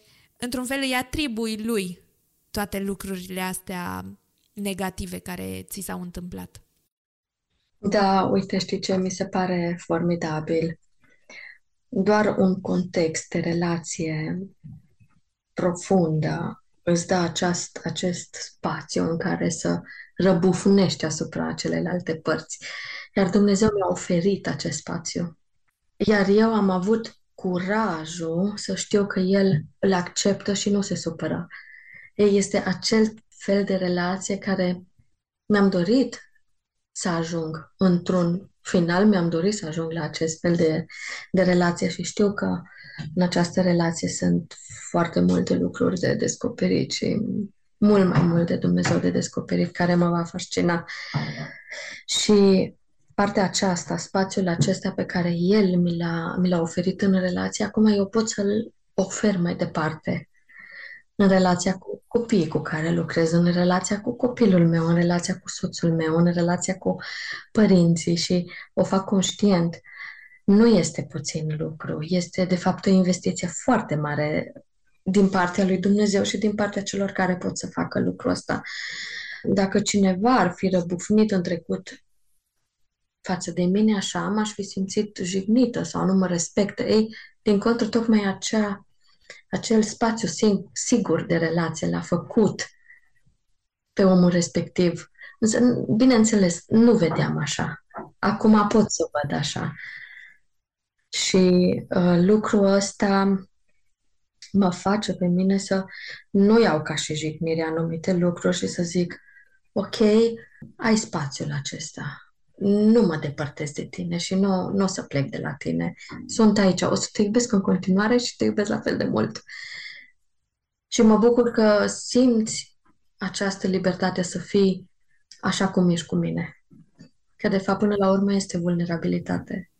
S1: într-un fel îi atribui lui toate lucrurile astea negative care ți s-au întâmplat.
S2: Da, uite, știi ce mi se pare formidabil? Doar un context de relație profundă îți dă aceast, acest spațiu în care să răbufnești asupra celelalte părți. Iar Dumnezeu mi-a oferit acest spațiu. Iar eu am avut curajul să știu că El îl acceptă și nu se supără. Ei este acel fel de relație care mi-am dorit să ajung într-un final, mi-am dorit să ajung la acest fel de, de relație și știu că în această relație sunt foarte multe lucruri de descoperit și mult mai mult de Dumnezeu de descoperit care mă va fascina. Și partea aceasta, spațiul acesta pe care El mi l-a, mi l-a oferit în relație, acum eu pot să-l ofer mai departe în relația cu copiii cu care lucrez, în relația cu copilul meu, în relația cu soțul meu, în relația cu părinții și o fac conștient. Nu este puțin lucru, este de fapt o investiție foarte mare din partea lui Dumnezeu și din partea celor care pot să facă lucrul ăsta. Dacă cineva ar fi răbufnit în trecut față de mine așa, m-aș fi simțit jignită sau nu mă respectă. Ei, din contră, tocmai acea acel spațiu sigur de relație l-a făcut pe omul respectiv. Însă, bineînțeles, nu vedeam așa. Acum pot să văd așa. Și uh, lucrul ăsta mă face pe mine să nu iau ca și jignire anumite lucruri și să zic, ok, ai spațiul acesta, nu mă depărtez de tine și nu, nu o să plec de la tine. Sunt aici, o să te iubesc în continuare și te iubesc la fel de mult. Și mă bucur că simți această libertate să fii așa cum ești cu mine. Că de fapt până la urmă este vulnerabilitate.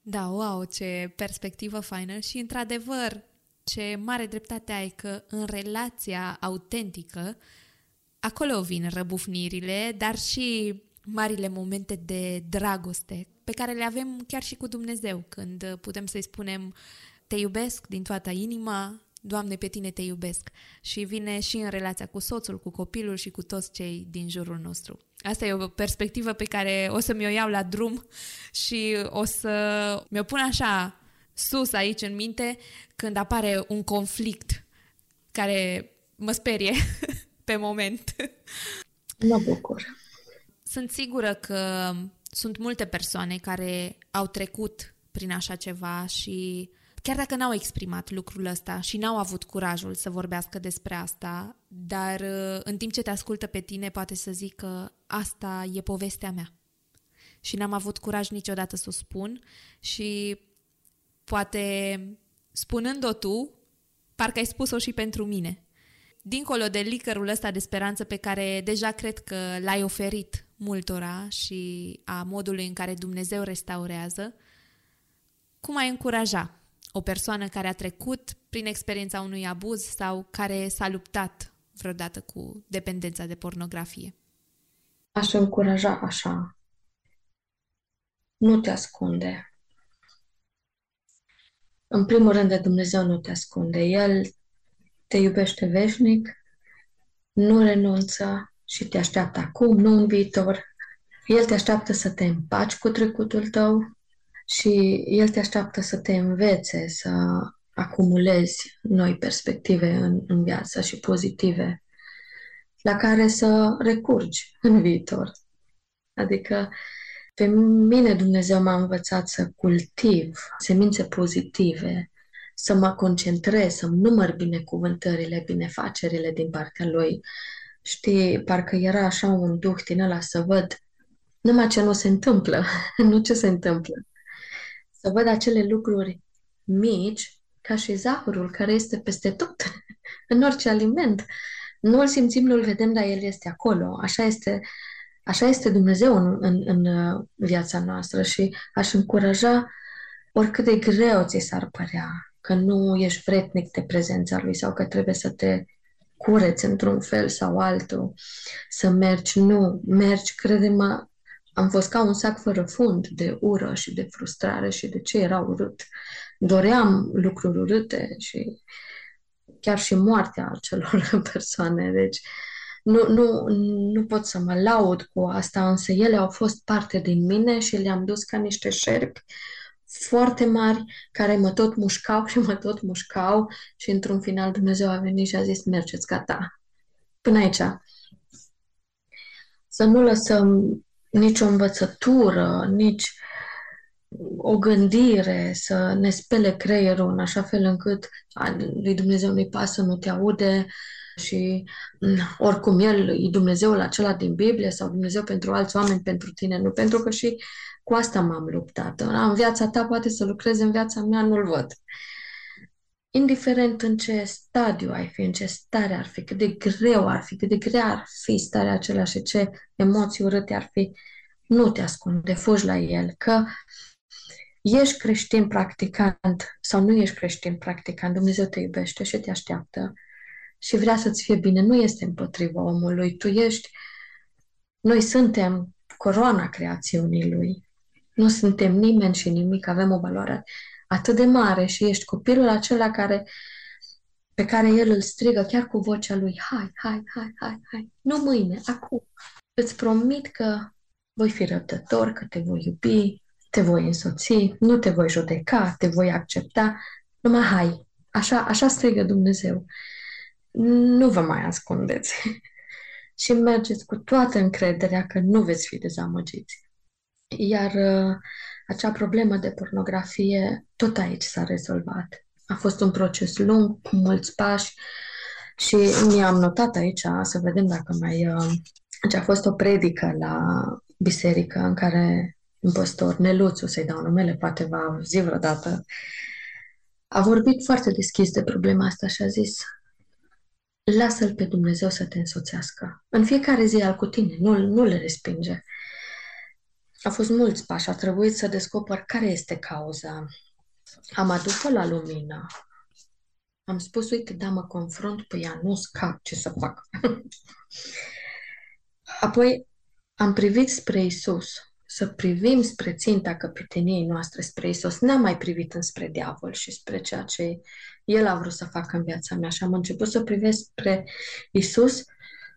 S1: Da, wow, ce perspectivă faină și într-adevăr ce mare dreptate ai că în relația autentică acolo vin răbufnirile, dar și marile momente de dragoste pe care le avem chiar și cu Dumnezeu, când putem să-i spunem te iubesc din toată inima, Doamne, pe tine te iubesc. Și vine și în relația cu soțul, cu copilul și cu toți cei din jurul nostru. Asta e o perspectivă pe care o să mi-o iau la drum și o să mi-o pun așa sus aici în minte când apare un conflict care mă sperie pe moment.
S2: Mă bucur.
S1: Sunt sigură că sunt multe persoane care au trecut prin așa ceva și chiar dacă n-au exprimat lucrul ăsta și n-au avut curajul să vorbească despre asta, dar uh, în timp ce te ascultă pe tine poate să zic că asta e povestea mea. Și n-am avut curaj niciodată să o spun și poate spunând-o tu, parcă ai spus-o și pentru mine. Dincolo de licărul ăsta de speranță pe care deja cred că l-ai oferit multora și a modului în care Dumnezeu restaurează, cum ai încuraja o persoană care a trecut prin experiența unui abuz sau care s-a luptat vreodată cu dependența de pornografie?
S2: Aș încuraja așa. Nu te ascunde. În primul rând de Dumnezeu nu te ascunde. El te iubește veșnic, nu renunță și te așteaptă acum, nu în viitor. El te așteaptă să te împaci cu trecutul tău și El te așteaptă să te învețe, să acumulezi noi perspective în, în viață și pozitive la care să recurgi în viitor. Adică pe mine Dumnezeu m-a învățat să cultiv semințe pozitive, să mă concentrez, să număr binecuvântările, binefacerile din partea Lui. Știi, parcă era așa un duh din ăla să văd numai ce nu se întâmplă, nu ce se întâmplă. Să văd acele lucruri mici, ca și zahărul care este peste tot, în orice aliment. Nu îl simțim, nu îl vedem, dar el este acolo. Așa este, așa este Dumnezeu în, în, în uh, viața noastră și aș încuraja oricât de greu ți s-ar părea că nu ești vretnic de prezența lui sau că trebuie să te cureți într-un fel sau altul, să mergi. Nu, mergi, crede-mă, am fost ca un sac fără fund de ură și de frustrare și de ce era urât. Doream lucruri urâte și chiar și moartea acelor persoane. Deci nu, nu, nu pot să mă laud cu asta, însă ele au fost parte din mine și le-am dus ca niște șerpi foarte mari care mă tot mușcau și mă tot mușcau și într-un final Dumnezeu a venit și a zis mergeți, gata. Până aici. Să nu lăsăm nici o învățătură, nici o gândire să ne spele creierul în așa fel încât lui Dumnezeu nu-i pasă, nu te aude și mm, oricum El e Dumnezeul acela din Biblie sau Dumnezeu pentru alți oameni, pentru tine, nu pentru că și cu asta m-am luptat. În viața ta poate să lucrezi, în viața mea nu-l văd. Indiferent în ce stadiu ai fi, în ce stare ar fi, cât de greu ar fi, cât de grea ar fi starea acelea și ce emoții urâte ar fi, nu te ascunde, fugi la el, că ești creștin practicant sau nu ești creștin practicant, Dumnezeu te iubește și te așteaptă și vrea să-ți fie bine. Nu este împotriva omului, tu ești, noi suntem coroana creațiunii lui. Nu suntem nimeni și nimic, avem o valoare atât de mare și ești copilul acela care, pe care el îl strigă chiar cu vocea lui, hai, hai, hai, hai, hai, nu mâine, acum. Îți promit că voi fi răbdător, că te voi iubi, te voi însoți, nu te voi judeca, te voi accepta, numai hai. Așa, așa strigă Dumnezeu. Nu vă mai ascundeți. și mergeți cu toată încrederea că nu veți fi dezamăgiți. Iar uh, acea problemă de pornografie tot aici s-a rezolvat. A fost un proces lung, cu mulți pași și mi-am notat aici să vedem dacă mai... Uh, a fost o predică la biserică în care un păstor, Neluțu, să-i dau numele, poate va auzi vreodată, a vorbit foarte deschis de problema asta și a zis lasă-L pe Dumnezeu să te însoțească. În fiecare zi al cu tine, nu, nu le respinge. A fost mulți pași, a trebuit să descoper care este cauza. Am adus-o la lumină. Am spus, uite, da, mă confrunt, păi ea nu scap, ce să fac? Apoi am privit spre Isus, să privim spre ținta căpeteniei noastre, spre Isus. N-am mai privit înspre diavol și spre ceea ce El a vrut să facă în viața mea și am început să privesc spre Isus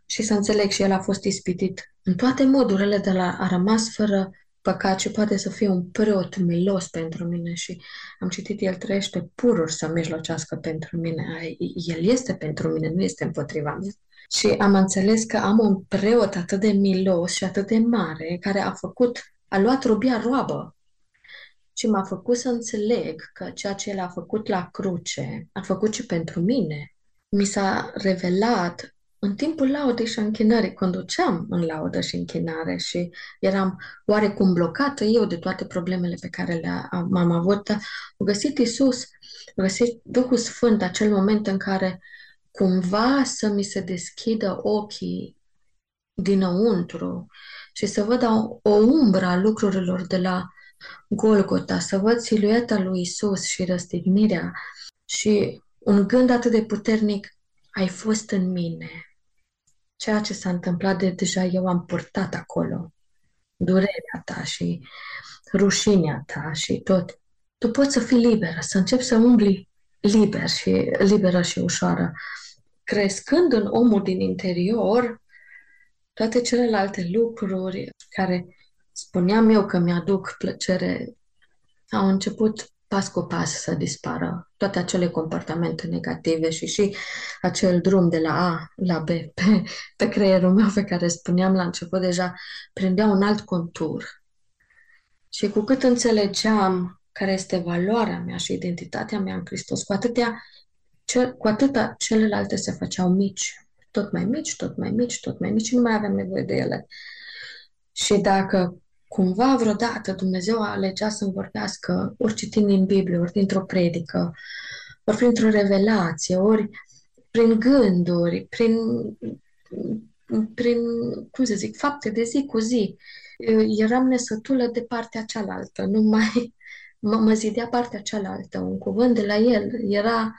S2: și să înțeleg și El a fost ispitit în toate modurile de la a rămas fără păcat și poate să fie un preot milos pentru mine și am citit, El trăiește pururi să mijlocească pentru mine. El este pentru mine, nu este împotriva mea. Și am înțeles că am un preot atât de milos și atât de mare care a făcut, a luat robia roabă și m-a făcut să înțeleg că ceea ce El a făcut la cruce, a făcut și pentru mine. Mi s-a revelat în timpul laudei și închinării, conduceam în laudă și închinare și eram oarecum blocată eu de toate problemele pe care le-am avut, am găsit Isus, am găsit Duhul Sfânt acel moment în care cumva să mi se deschidă ochii dinăuntru și să văd o, o umbră a lucrurilor de la Golgota, să văd silueta lui Isus și răstignirea și un gând atât de puternic, ai fost în mine. Ceea ce s-a întâmplat de deja eu am purtat acolo. Durerea ta și rușinea ta și tot. Tu poți să fii liberă, să începi să umbli liber și liberă și ușoară. Crescând în omul din interior, toate celelalte lucruri care spuneam eu că mi-aduc plăcere au început pas cu pas să dispară toate acele comportamente negative și și acel drum de la A la B pe, pe creierul meu pe care spuneam la început deja prindea un alt contur. Și cu cât înțelegeam care este valoarea mea și identitatea mea în Hristos, cu atâtea, ce, cu atâta celelalte se făceau mici, tot mai mici, tot mai mici, tot mai mici și nu mai aveam nevoie de ele. Și dacă cumva vreodată Dumnezeu a alegea să-mi vorbească ori citind din Biblie, ori dintr-o predică, ori printr-o revelație, ori prin gânduri, prin, prin, cum să zic, fapte de zi cu zi. Eram nesătulă de partea cealaltă, nu mai mă, mă zidea partea cealaltă, un cuvânt de la el, era,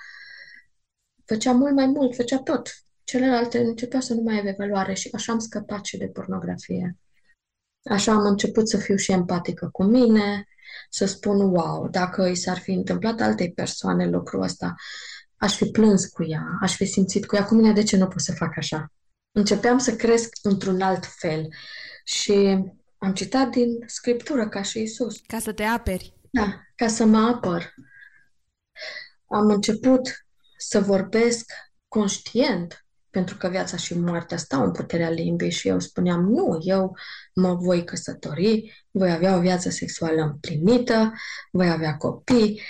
S2: făcea mult mai mult, făcea tot. Celelalte începea să nu mai aibă valoare și așa am scăpat și de pornografie. Așa am început să fiu și empatică cu mine, să spun, wow, dacă i s-ar fi întâmplat altei persoane lucrul ăsta, aș fi plâns cu ea, aș fi simțit cu ea, cu mine de ce nu pot să fac așa? Începeam să cresc într-un alt fel și am citat din Scriptură ca și Isus.
S1: Ca să te aperi.
S2: Da, ca să mă apăr. Am început să vorbesc conștient pentru că viața și moartea stau în puterea limbii și eu spuneam, nu, eu mă voi căsători, voi avea o viață sexuală împlinită, voi avea copii,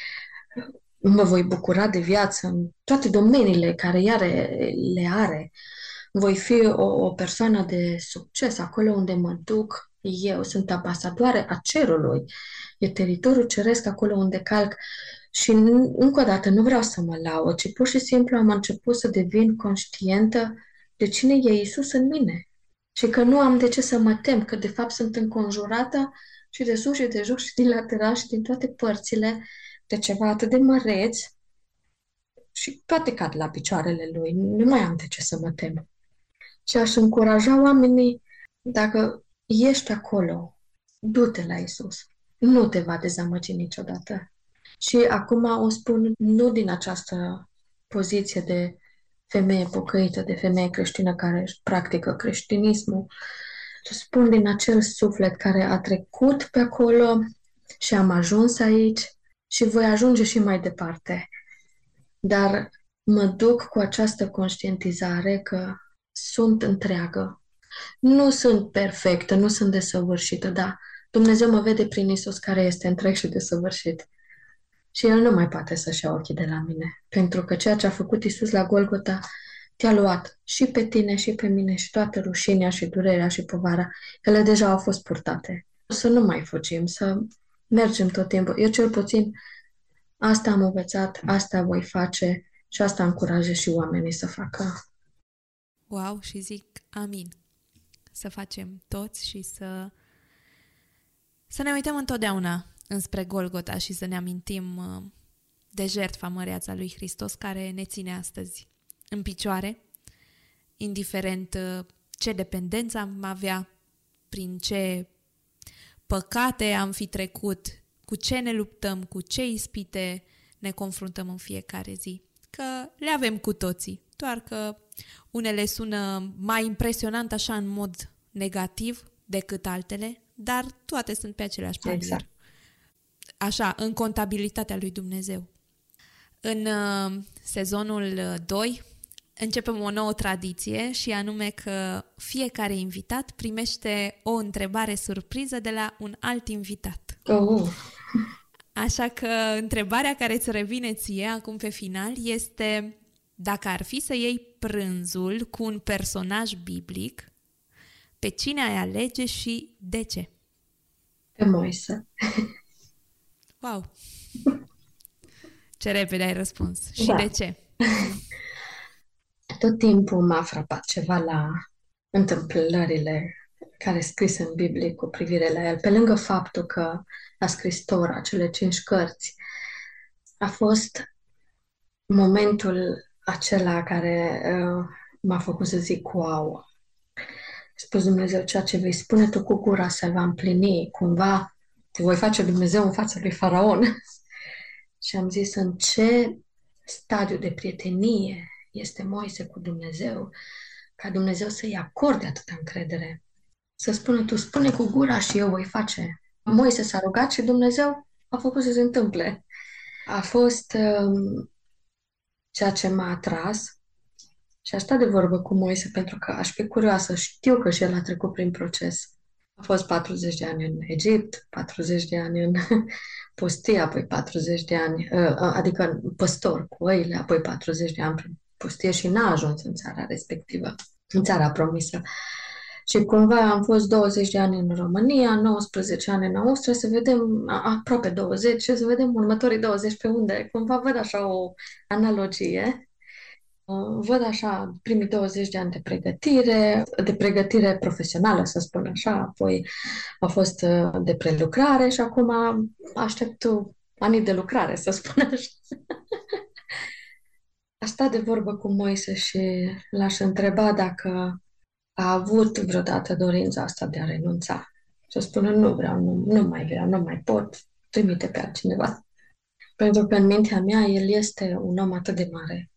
S2: mă voi bucura de viață în toate domeniile care ea le are. Voi fi o, o persoană de succes acolo unde mă duc eu, sunt ambasadoare a cerului. E teritoriul ceresc acolo unde calc și încă o dată nu vreau să mă laud, ci pur și simplu am început să devin conștientă de cine e Isus în mine. Și că nu am de ce să mă tem, că de fapt sunt înconjurată și de sus și de jos și din lateral și din toate părțile de ceva atât de măreț și toate cad la picioarele lui. Nu mai am de ce să mă tem. Și aș încuraja oamenii, dacă ești acolo, du-te la Isus. Nu te va dezamăgi niciodată. Și acum o spun nu din această poziție de femeie pocăită, de femeie creștină care își practică creștinismul, ci spun din acel suflet care a trecut pe acolo și am ajuns aici și voi ajunge și mai departe. Dar mă duc cu această conștientizare că sunt întreagă. Nu sunt perfectă, nu sunt desăvârșită, dar Dumnezeu mă vede prin Isus care este întreg și desăvârșit. Și El nu mai poate să-și ia ochii de la mine. Pentru că ceea ce a făcut Isus la Golgota te-a luat și pe tine și pe mine și toată rușinea și durerea și povara. Ele deja au fost purtate. Să nu mai fugim, să mergem tot timpul. Eu cel puțin asta am învățat, asta voi face și asta încurajez și oamenii să facă.
S1: Wow, și zic amin. Să facem toți și să să ne uităm întotdeauna înspre Golgota și să ne amintim uh, de jertfa măreața lui Hristos care ne ține astăzi în picioare, indiferent uh, ce dependență am avea, prin ce păcate am fi trecut, cu ce ne luptăm, cu ce ispite ne confruntăm în fiecare zi. Că le avem cu toții, doar că unele sună mai impresionant așa în mod negativ decât altele, dar toate sunt pe același palier. Exact așa, în contabilitatea lui Dumnezeu. În uh, sezonul 2 uh, începem o nouă tradiție și anume că fiecare invitat primește o întrebare surpriză de la un alt invitat.
S2: Oh.
S1: Așa că întrebarea care îți revine ție acum pe final este dacă ar fi să iei prânzul cu un personaj biblic, pe cine ai alege și de ce?
S2: Pe Moise.
S1: Wow! Ce repede ai răspuns. Și
S2: Da.
S1: de ce?
S2: Tot timpul m-a frapat ceva la întâmplările care scrise în Biblie cu privire la el. Pe lângă faptul că a scris Tora, cele cinci cărți, a fost momentul acela care uh, m-a făcut să zic, wow, a spus Dumnezeu, ceea ce vei spune tu cu gura se va împlini, cumva te voi face Dumnezeu în fața lui Faraon. Și am zis, în ce stadiu de prietenie este Moise cu Dumnezeu, ca Dumnezeu să-i acorde atâta încredere. Să spună, tu spune cu gura și eu voi face. Moise s-a rugat și Dumnezeu a făcut să se întâmple. A fost um, ceea ce m-a atras și a stat de vorbă cu Moise pentru că aș fi curioasă. Știu că și el a trecut prin proces. A fost 40 de ani în Egipt, 40 de ani în pustie, apoi 40 de ani, uh, adică păstor cu oile, apoi 40 de ani prin pustie și n-a ajuns în țara respectivă, în țara promisă. Și cumva am fost 20 de ani în România, 19 ani în Austria, să vedem, a- aproape 20, și să vedem următorii 20 pe unde. Cumva văd așa o analogie. Uh, Văd așa primii 20 de ani de pregătire, de pregătire profesională, să spun așa, apoi a fost uh, de prelucrare și acum aștept anii de lucrare, să spun așa. A stat de vorbă cu Moise și l-aș întreba dacă a avut vreodată dorința asta de a renunța. Să spună, nu vreau, nu, nu mai vreau, nu mai pot, trimite pe altcineva. Pentru că în mintea mea el este un om atât de mare.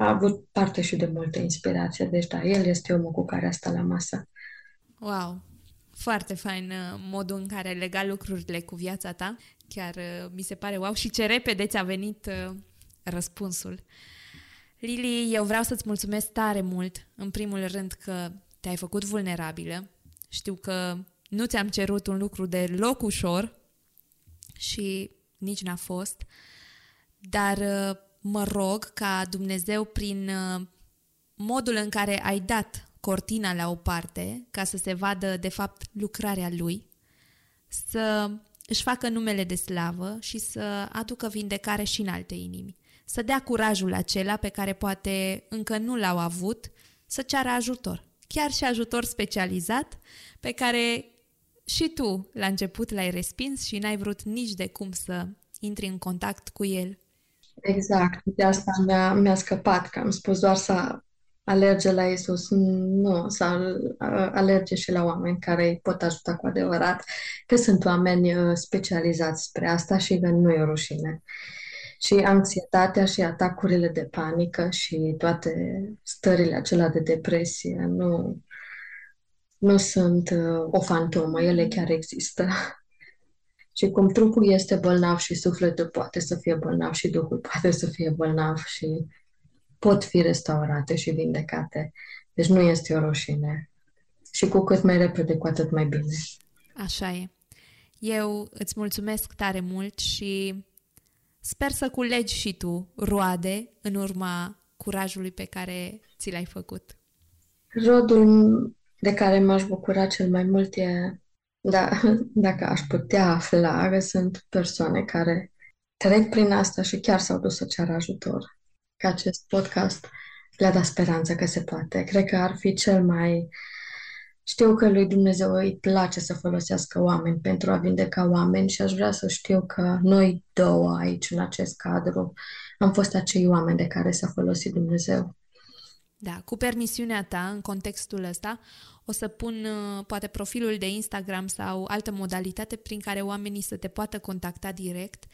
S2: A avut parte și de multă inspirație, deci da, el este omul cu care a stat la masă.
S1: Wow! Foarte fain uh, modul în care ai legat lucrurile cu viața ta. Chiar uh, mi se pare wow și ce repede ți-a venit uh, răspunsul. Lili, eu vreau să-ți mulțumesc tare mult, în primul rând că te-ai făcut vulnerabilă. Știu că nu ți-am cerut un lucru deloc ușor și nici n-a fost, dar uh, mă rog ca Dumnezeu prin uh, modul în care ai dat cortina la o parte ca să se vadă de fapt lucrarea lui, să își facă numele de slavă și să aducă vindecare și în alte inimi. Să dea curajul acela pe care poate încă nu l-au avut, să ceară ajutor. Chiar și ajutor specializat pe care și tu la început l-ai respins și n-ai vrut nici de cum să intri în contact cu el.
S2: Exact, de asta mi-a, mi-a scăpat, că am spus doar să alerge la Isus, nu, să al- alerge și la oameni care îi pot ajuta cu adevărat, că sunt oameni uh, specializați spre asta și că nu e o rușine. Și anxietatea și atacurile de panică și toate stările acelea de depresie nu, nu sunt uh, o fantomă, ele chiar există. Și cum trupul este bolnav și sufletul poate să fie bolnav și Duhul poate să fie bolnav și pot fi restaurate și vindecate. Deci nu este o rușine. Și cu cât mai repede, cu atât mai bine.
S1: Așa e. Eu îți mulțumesc tare mult și sper să culegi și tu roade în urma curajului pe care ți l-ai făcut.
S2: Rodul de care m-aș bucura cel mai mult e, da, dacă aș putea afla, că sunt persoane care trec prin asta și chiar s-au dus să ceară ajutor. Că acest podcast le-a dat speranță că se poate. Cred că ar fi cel mai... Știu că lui Dumnezeu îi place să folosească oameni pentru a vindeca oameni și aș vrea să știu că noi două aici, în acest cadru, am fost acei oameni de care s-a folosit Dumnezeu.
S1: Da, cu permisiunea ta, în contextul ăsta, o să pun uh, poate profilul de Instagram sau altă modalitate prin care oamenii să te poată contacta direct,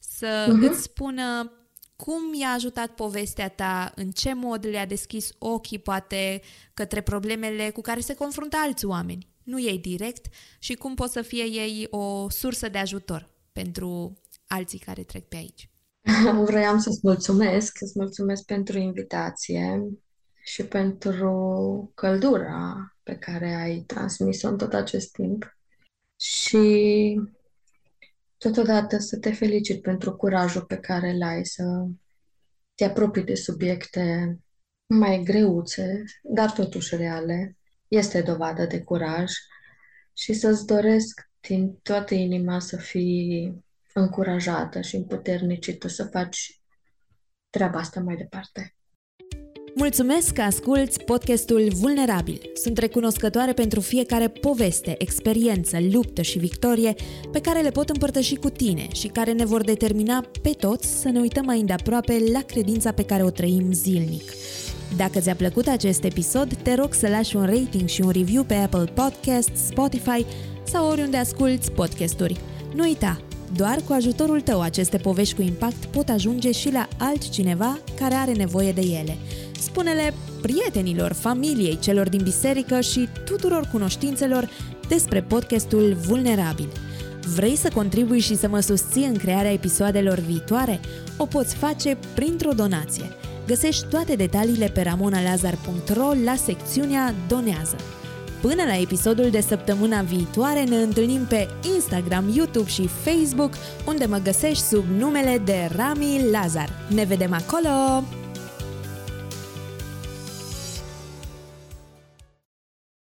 S1: să
S2: Mhm.
S1: îți spună cum i-a ajutat povestea ta, în ce mod le-a deschis ochii, poate, către problemele cu care se confruntă alți oameni, nu ei direct, și cum pot să fie ei o sursă de ajutor pentru alții care trec pe aici.
S2: Vroiam să-ți mulțumesc, să-ți mulțumesc pentru invitație și pentru căldura pe care ai transmis-o în tot acest timp. Și totodată să te felicit pentru curajul pe care îl ai să te apropii de subiecte mai greuțe, dar totuși reale. Este dovadă de curaj și să-ți doresc din toată inima să fii încurajată și împuternicită să faci treaba asta mai departe.
S1: Mulțumesc că asculți podcastul Vulnerabil. Sunt recunoscătoare pentru fiecare poveste, experiență, luptă și victorie pe care le pot împărtăși cu tine și care ne vor determina pe toți să ne uităm mai îndeaproape la credința pe care o trăim zilnic. Dacă ți-a plăcut acest episod, te rog să lași un rating și un review pe Apple Podcasts, Spotify sau oriunde asculti podcasturi. Nu uita, doar cu ajutorul tău aceste povești cu impact pot ajunge și la altcineva care are nevoie de ele. Spune-le prietenilor, familiei, celor din biserică și tuturor cunoștințelor despre podcastul Vulnerabil. Vrei să contribui și să mă susții în crearea episoadelor viitoare? O poți face printr-o donație. Găsești toate detaliile pe ramonalazar.ro la secțiunea Donează. Până la episodul de săptămâna viitoare ne întâlnim pe Instagram, YouTube și Facebook, unde mă găsești sub numele de Rami Lazar. Ne vedem acolo!